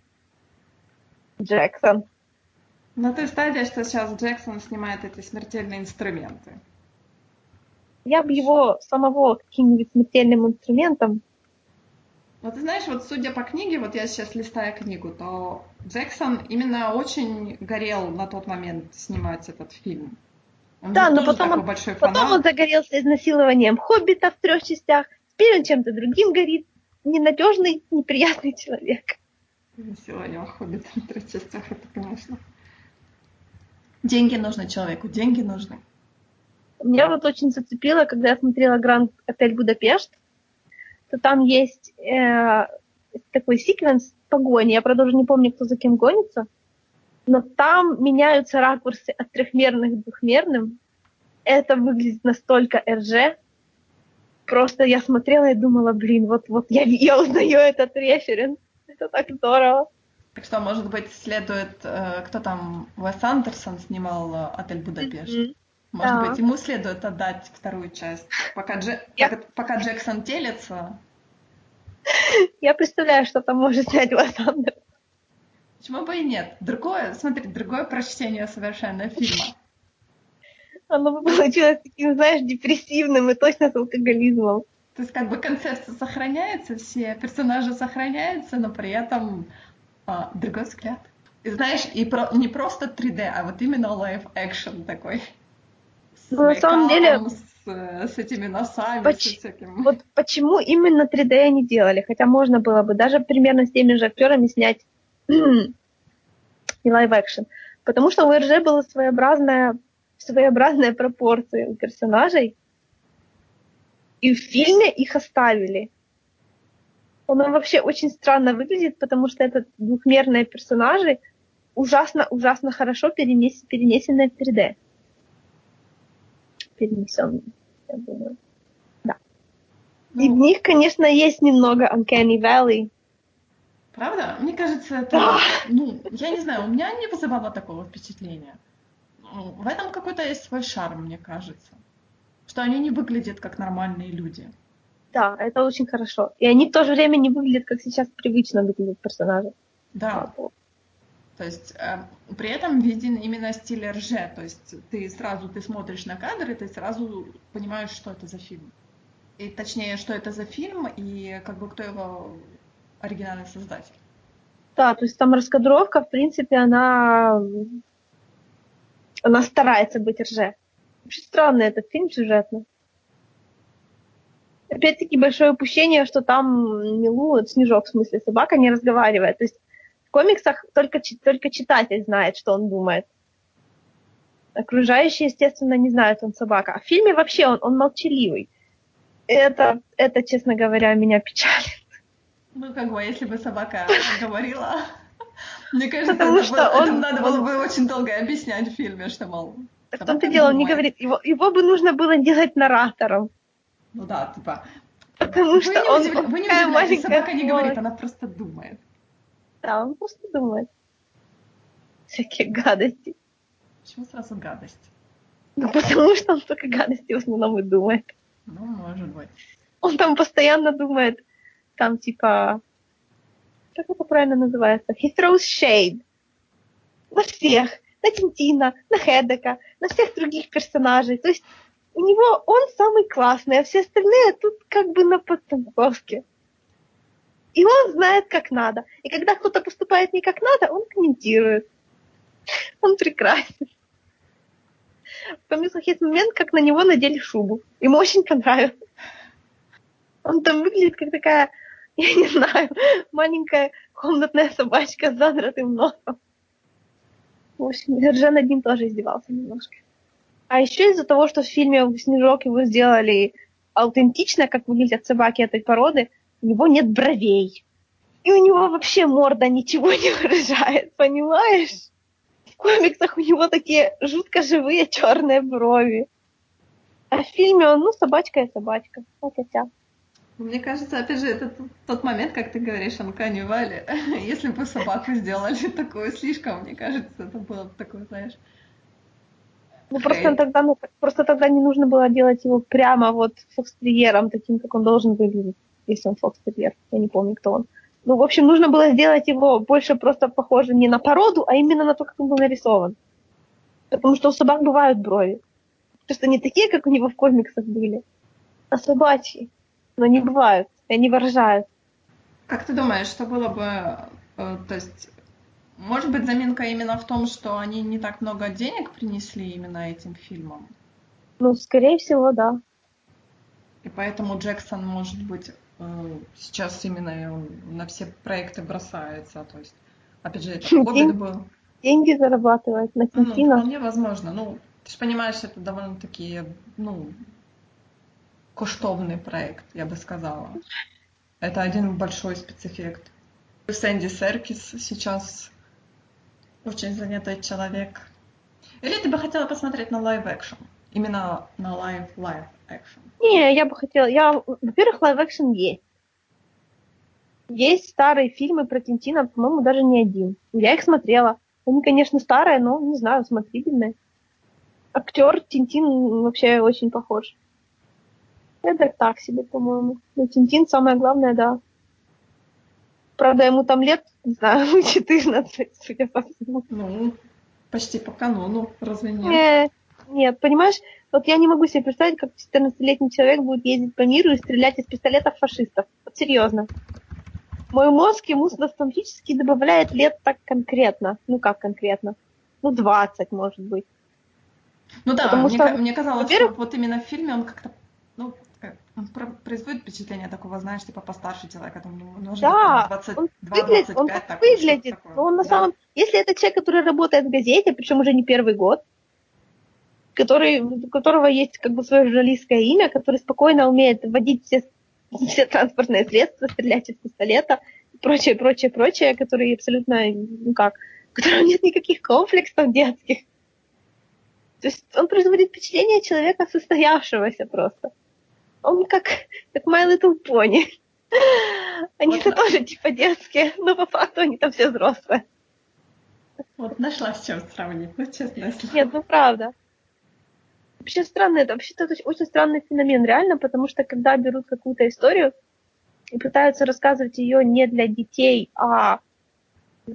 Джексон. На той стадии, что сейчас Джексон снимает эти смертельные инструменты. Я бы его самого каким-нибудь смертельным инструментом Но ты знаешь, вот судя по книге, вот я сейчас листаю книгу, то Джексон именно очень горел на тот момент снимать этот фильм. Он Да, но потом он- большой Потом он загорелся изнасилованием Хоббита в трех частях. Теперь он чем-то другим горит. Ненадежный, неприятный человек. Сегодня Хоббит в трех частях, это, конечно. Деньги нужны человеку, деньги нужны. Меня вот очень зацепило, когда я смотрела Гранд Отель Будапешт, то там есть э, такой секвенс погони. Я, правда, уже не помню, кто за кем гонится. Но там меняются ракурсы от трехмерных к двухмерным. Это выглядит настолько РЖ. Просто я смотрела и думала, блин, вот, вот я, я узнаю этот референс. Это так здорово. Так что, может быть, следует, э, кто там, Уэс Андерсон снимал э, «Отель Будапешт». Может Да. быть, ему следует отдать вторую часть. Пока, Дже- Я- пока, пока Джексон телится, Я представляю, что там может снять Уэс Андерсон. почему бы и нет? Другое, смотри, другое прочтение совершенно фильма. Оно бы получилось таким, знаешь, депрессивным и точно с алкоголизмом. То есть как бы концепция сохраняется, все персонажи сохраняются, но при этом а, другой взгляд. И знаешь, и про, не просто 3D, а вот именно live action такой. С ну, на самом деле... С, с этими носами, Поч... с всяким. Вот почему именно 3D они делали? Хотя можно было бы даже примерно с теми же актерами снять не live action. Потому что у РЖ была своеобразная, своеобразная пропорция у персонажей, и в фильме их оставили. Он вообще очень странно выглядит, потому что это двухмерные персонажи, ужасно-ужасно хорошо перенес, перенесенные в 3D. Перенесенные, я думаю. Да. Ну, и в них, конечно, есть немного Uncanny Valley. Правда? Мне кажется, это... Да. Ну, я не знаю, у меня не вызывало такого впечатления. В этом какой-то есть свой шарм, мне кажется что они не выглядят как нормальные люди. Да, это очень хорошо. И они в то же время не выглядят, как сейчас привычно выглядят персонажи. Да. То есть э, при этом виден именно стиль РЖ. То есть ты сразу ты смотришь на кадр, и ты сразу понимаешь, что это за фильм. И точнее, что это за фильм, и как бы кто его оригинальный создатель. Да, то есть там раскадровка, в принципе, она, она старается быть РЖ. Очень странный этот фильм сюжетно. Опять-таки большое упущение, что там Милу, Снежок в смысле, собака не разговаривает. То есть в комиксах только, только читатель знает, что он думает. Окружающие, естественно, не знают, он собака. А в фильме вообще он, он молчаливый. Это, это, честно говоря, меня печалит. Ну, как бы, если бы собака говорила, мне кажется, Потому это, что было, он, это надо было бы очень долго объяснять в фильме, что, мол, в том-то дело, он не говорит, его, его бы нужно было делать наратором. Ну да, типа. Потому вы что не он удивля... Вы не удивляетесь, собака не говорит, она просто думает. Да, он просто думает. Всякие гадости. Почему сразу гадость? Ну, потому что он только гадости в основном и думает. Ну, может быть. Он там постоянно думает, там типа, как это правильно называется? He throws shade. На всех на Тинтина, на Хедека, на всех других персонажей. То есть у него он самый классный, а все остальные тут как бы на подтанцовке. И он знает, как надо. И когда кто-то поступает не как надо, он комментирует. Он прекрасен. В комиксах есть момент, как на него надели шубу. Ему очень понравилось. Он там выглядит как такая, я не знаю, маленькая комнатная собачка с задратым носом. В общем, Держа над тоже издевался немножко. А еще из-за того, что в фильме Снежок его сделали аутентично, как выглядят собаки этой породы, у него нет бровей. И у него вообще морда ничего не выражает, понимаешь? В комиксах у него такие жутко живые черные брови. А в фильме он, ну, собачка и собачка. Хотя. Мне кажется, опять же, это тот момент, как ты говоришь, Анкани Вали. Если бы собаку сделали такую слишком, мне кажется, это было бы такое, знаешь... Ну, просто тогда, ну, просто тогда не нужно было делать его прямо вот фокстерьером, таким, как он должен выглядеть, если он фокстерьер. Я не помню, кто он. Ну, в общем, нужно было сделать его больше просто похожим не на породу, а именно на то, как он был нарисован. Потому что у собак бывают брови. Просто не такие, как у него в комиксах были, а собачьи но не бывают, и они выражают. Как ты думаешь, что было бы, э, то есть, может быть, заминка именно в том, что они не так много денег принесли именно этим фильмам? Ну, скорее всего, да. И поэтому Джексон, может быть, э, сейчас именно на все проекты бросается. То есть, опять же, это Хоббит был. Деньги зарабатывает на Тинтина. Ну, вполне возможно. Ну, ты же понимаешь, это довольно-таки, ну, коштовный проект, я бы сказала. Это один большой спецэффект. Энди Серкис сейчас очень занятый человек. Или ты бы хотела посмотреть на live action? Именно на live live action? Не, я бы хотела. Я, во-первых, live action есть. Есть старые фильмы про Тинтина, по-моему, даже не один. Я их смотрела. Они, конечно, старые, но, не знаю, смотрибельные. Актер Тинтин вообще очень похож. Это так себе, по-моему. Но Тинтин самое главное, да. Правда, ему там лет, не знаю, 14, судя по всему. Ну, почти по канону, разве нет? Не, Нет, понимаешь, вот я не могу себе представить, как 14-летний человек будет ездить по миру и стрелять из пистолетов фашистов. Вот серьезно. Мой мозг ему автоматически добавляет лет так конкретно. Ну как конкретно? Ну 20, может быть. Ну да, Потому мне, что, мне казалось, что вот именно в фильме он как-то производит впечатление такого, знаешь, типа постарше человека, там, ну, может да, 22, он выглядит, 25, он так выглядит, но он на да. самом... Если это человек, который работает в газете, причем уже не первый год, который, у которого есть как бы свое журналистское имя, который спокойно умеет водить все, все транспортные средства, стрелять из пистолета, прочее, прочее, прочее, который абсолютно, ну как, у которого нет никаких комплексов детских. То есть он производит впечатление человека состоявшегося просто. Он как, как My Little Pony. Они-то вот, тоже типа детские, но по факту они там все взрослые. Вот нашла с чем сравнить, ну честно. Нет, ну правда. Вообще странно, это вообще-то очень странный феномен, реально, потому что когда берут какую-то историю и пытаются рассказывать ее не для детей, а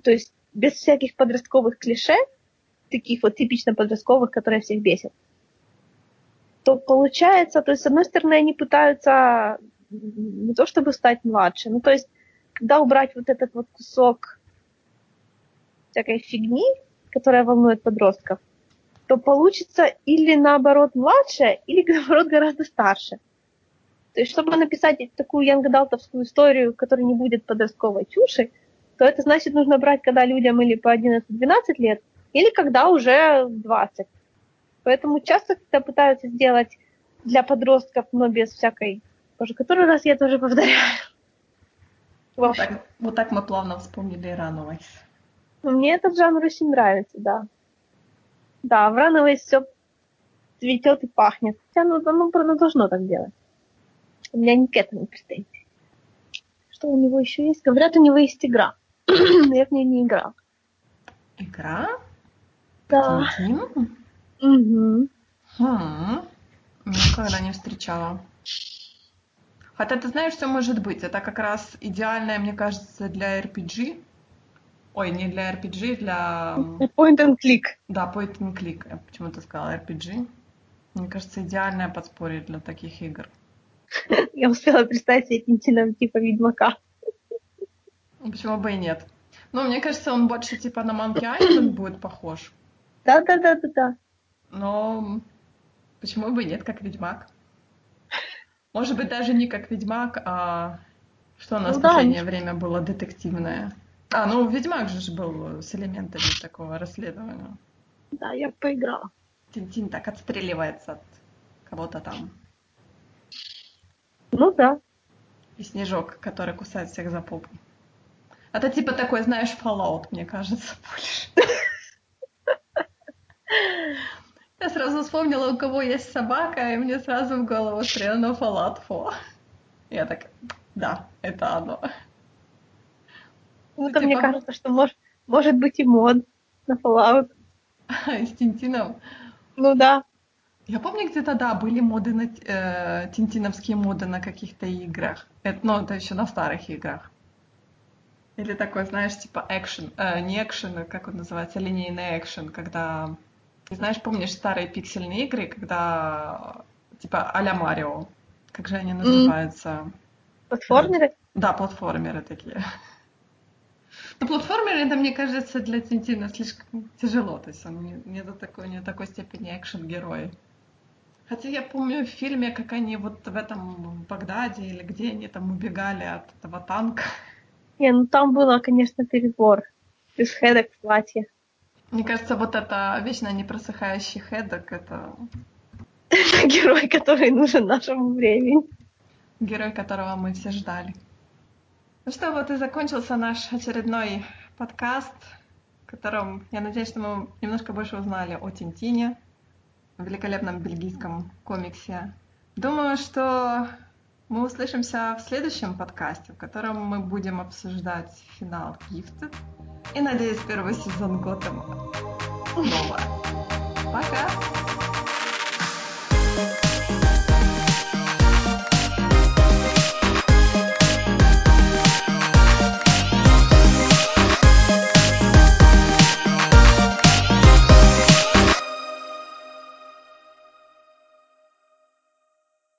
то есть без всяких подростковых клише, таких вот типично подростковых, которые всех бесят, то получается, то есть, с одной стороны, они пытаются не то чтобы стать младше, ну, то есть, когда убрать вот этот вот кусок всякой фигни, которая волнует подростков, то получится или наоборот младше, или наоборот гораздо старше. То есть, чтобы написать такую янгадалтовскую историю, которая не будет подростковой чуши, то это значит нужно брать, когда людям или по 11-12 лет, или когда уже 20. Поэтому часто, когда пытаются сделать для подростков, но без всякой... Боже, который раз я тоже повторяю. Вот так, вот так мы плавно вспомнили Runaways. Ну, мне этот жанр очень нравится, да. Да, в Runaways все цветет и пахнет. Хотя ну, ну, ну, должно так делать. У меня ни к этому претензий. Что у него еще есть? Говорят, у него есть игра. Но я в нее не играл. Игра? Да. Тинтин? Угу. Хм. Никогда не встречала. Хотя ты знаешь, что может быть. Это как раз идеальное, мне кажется, для RPG. Ой, не для RPG, для... Point and click. Да, point and click. Я почему-то сказала RPG. Мне кажется, идеальное подспорье для таких игр. Я успела представить себе Тинтином типа Ведьмака. Почему бы и нет? Ну, мне кажется, он больше типа на Monkey Island будет похож. Да-да-да-да-да. Но почему бы нет, как Ведьмак? Может быть, даже не как Ведьмак, а что у нас ну, в последнее да, время было детективное. А, ну Ведьмак же был с элементами такого расследования. Да, я поиграла. Тинтин так отстреливается от кого-то там. Ну да. И Снежок, который кусает всех за попу. Это типа такой, знаешь, Fallout, мне кажется, больше. Я сразу вспомнила, у кого есть собака, и мне сразу в голову стрелянул Fallout 4. Я так, да, это оно. Ну, это типа... мне кажется, что может, может быть и мод на Fallout. С Тинтином? Ну да. Я помню, где-то, да, были моды на э, тинтиновские моды на каких-то играх. Это, ну, это еще на старых играх. Или такой, знаешь, типа экшен, э, не экшен, а как он называется, линейный экшен, когда знаешь, помнишь старые пиксельные игры, когда типа а-ля Марио? Как же они называются? Платформеры? Да, платформеры такие. Но платформеры, это, мне кажется, для Тинтина слишком тяжело. То есть он не, не до такой, не до такой степени экшен-герой. Хотя я помню в фильме, как они вот в этом Багдаде или где они там убегали от этого танка. Не, ну там было, конечно, перебор. Без хедок в платье. Мне кажется, вот это вечно непросыхающий хедок, это... Это герой, который нужен нашему времени. Герой, которого мы все ждали. Ну что, вот и закончился наш очередной подкаст, в котором, я надеюсь, что мы немножко больше узнали о Тинтине, великолепном бельгийском комиксе. Думаю, что мы услышимся в следующем подкасте, в котором мы будем обсуждать финал Gifted. И надеюсь, первый сезон Готэма. Снова. Пока!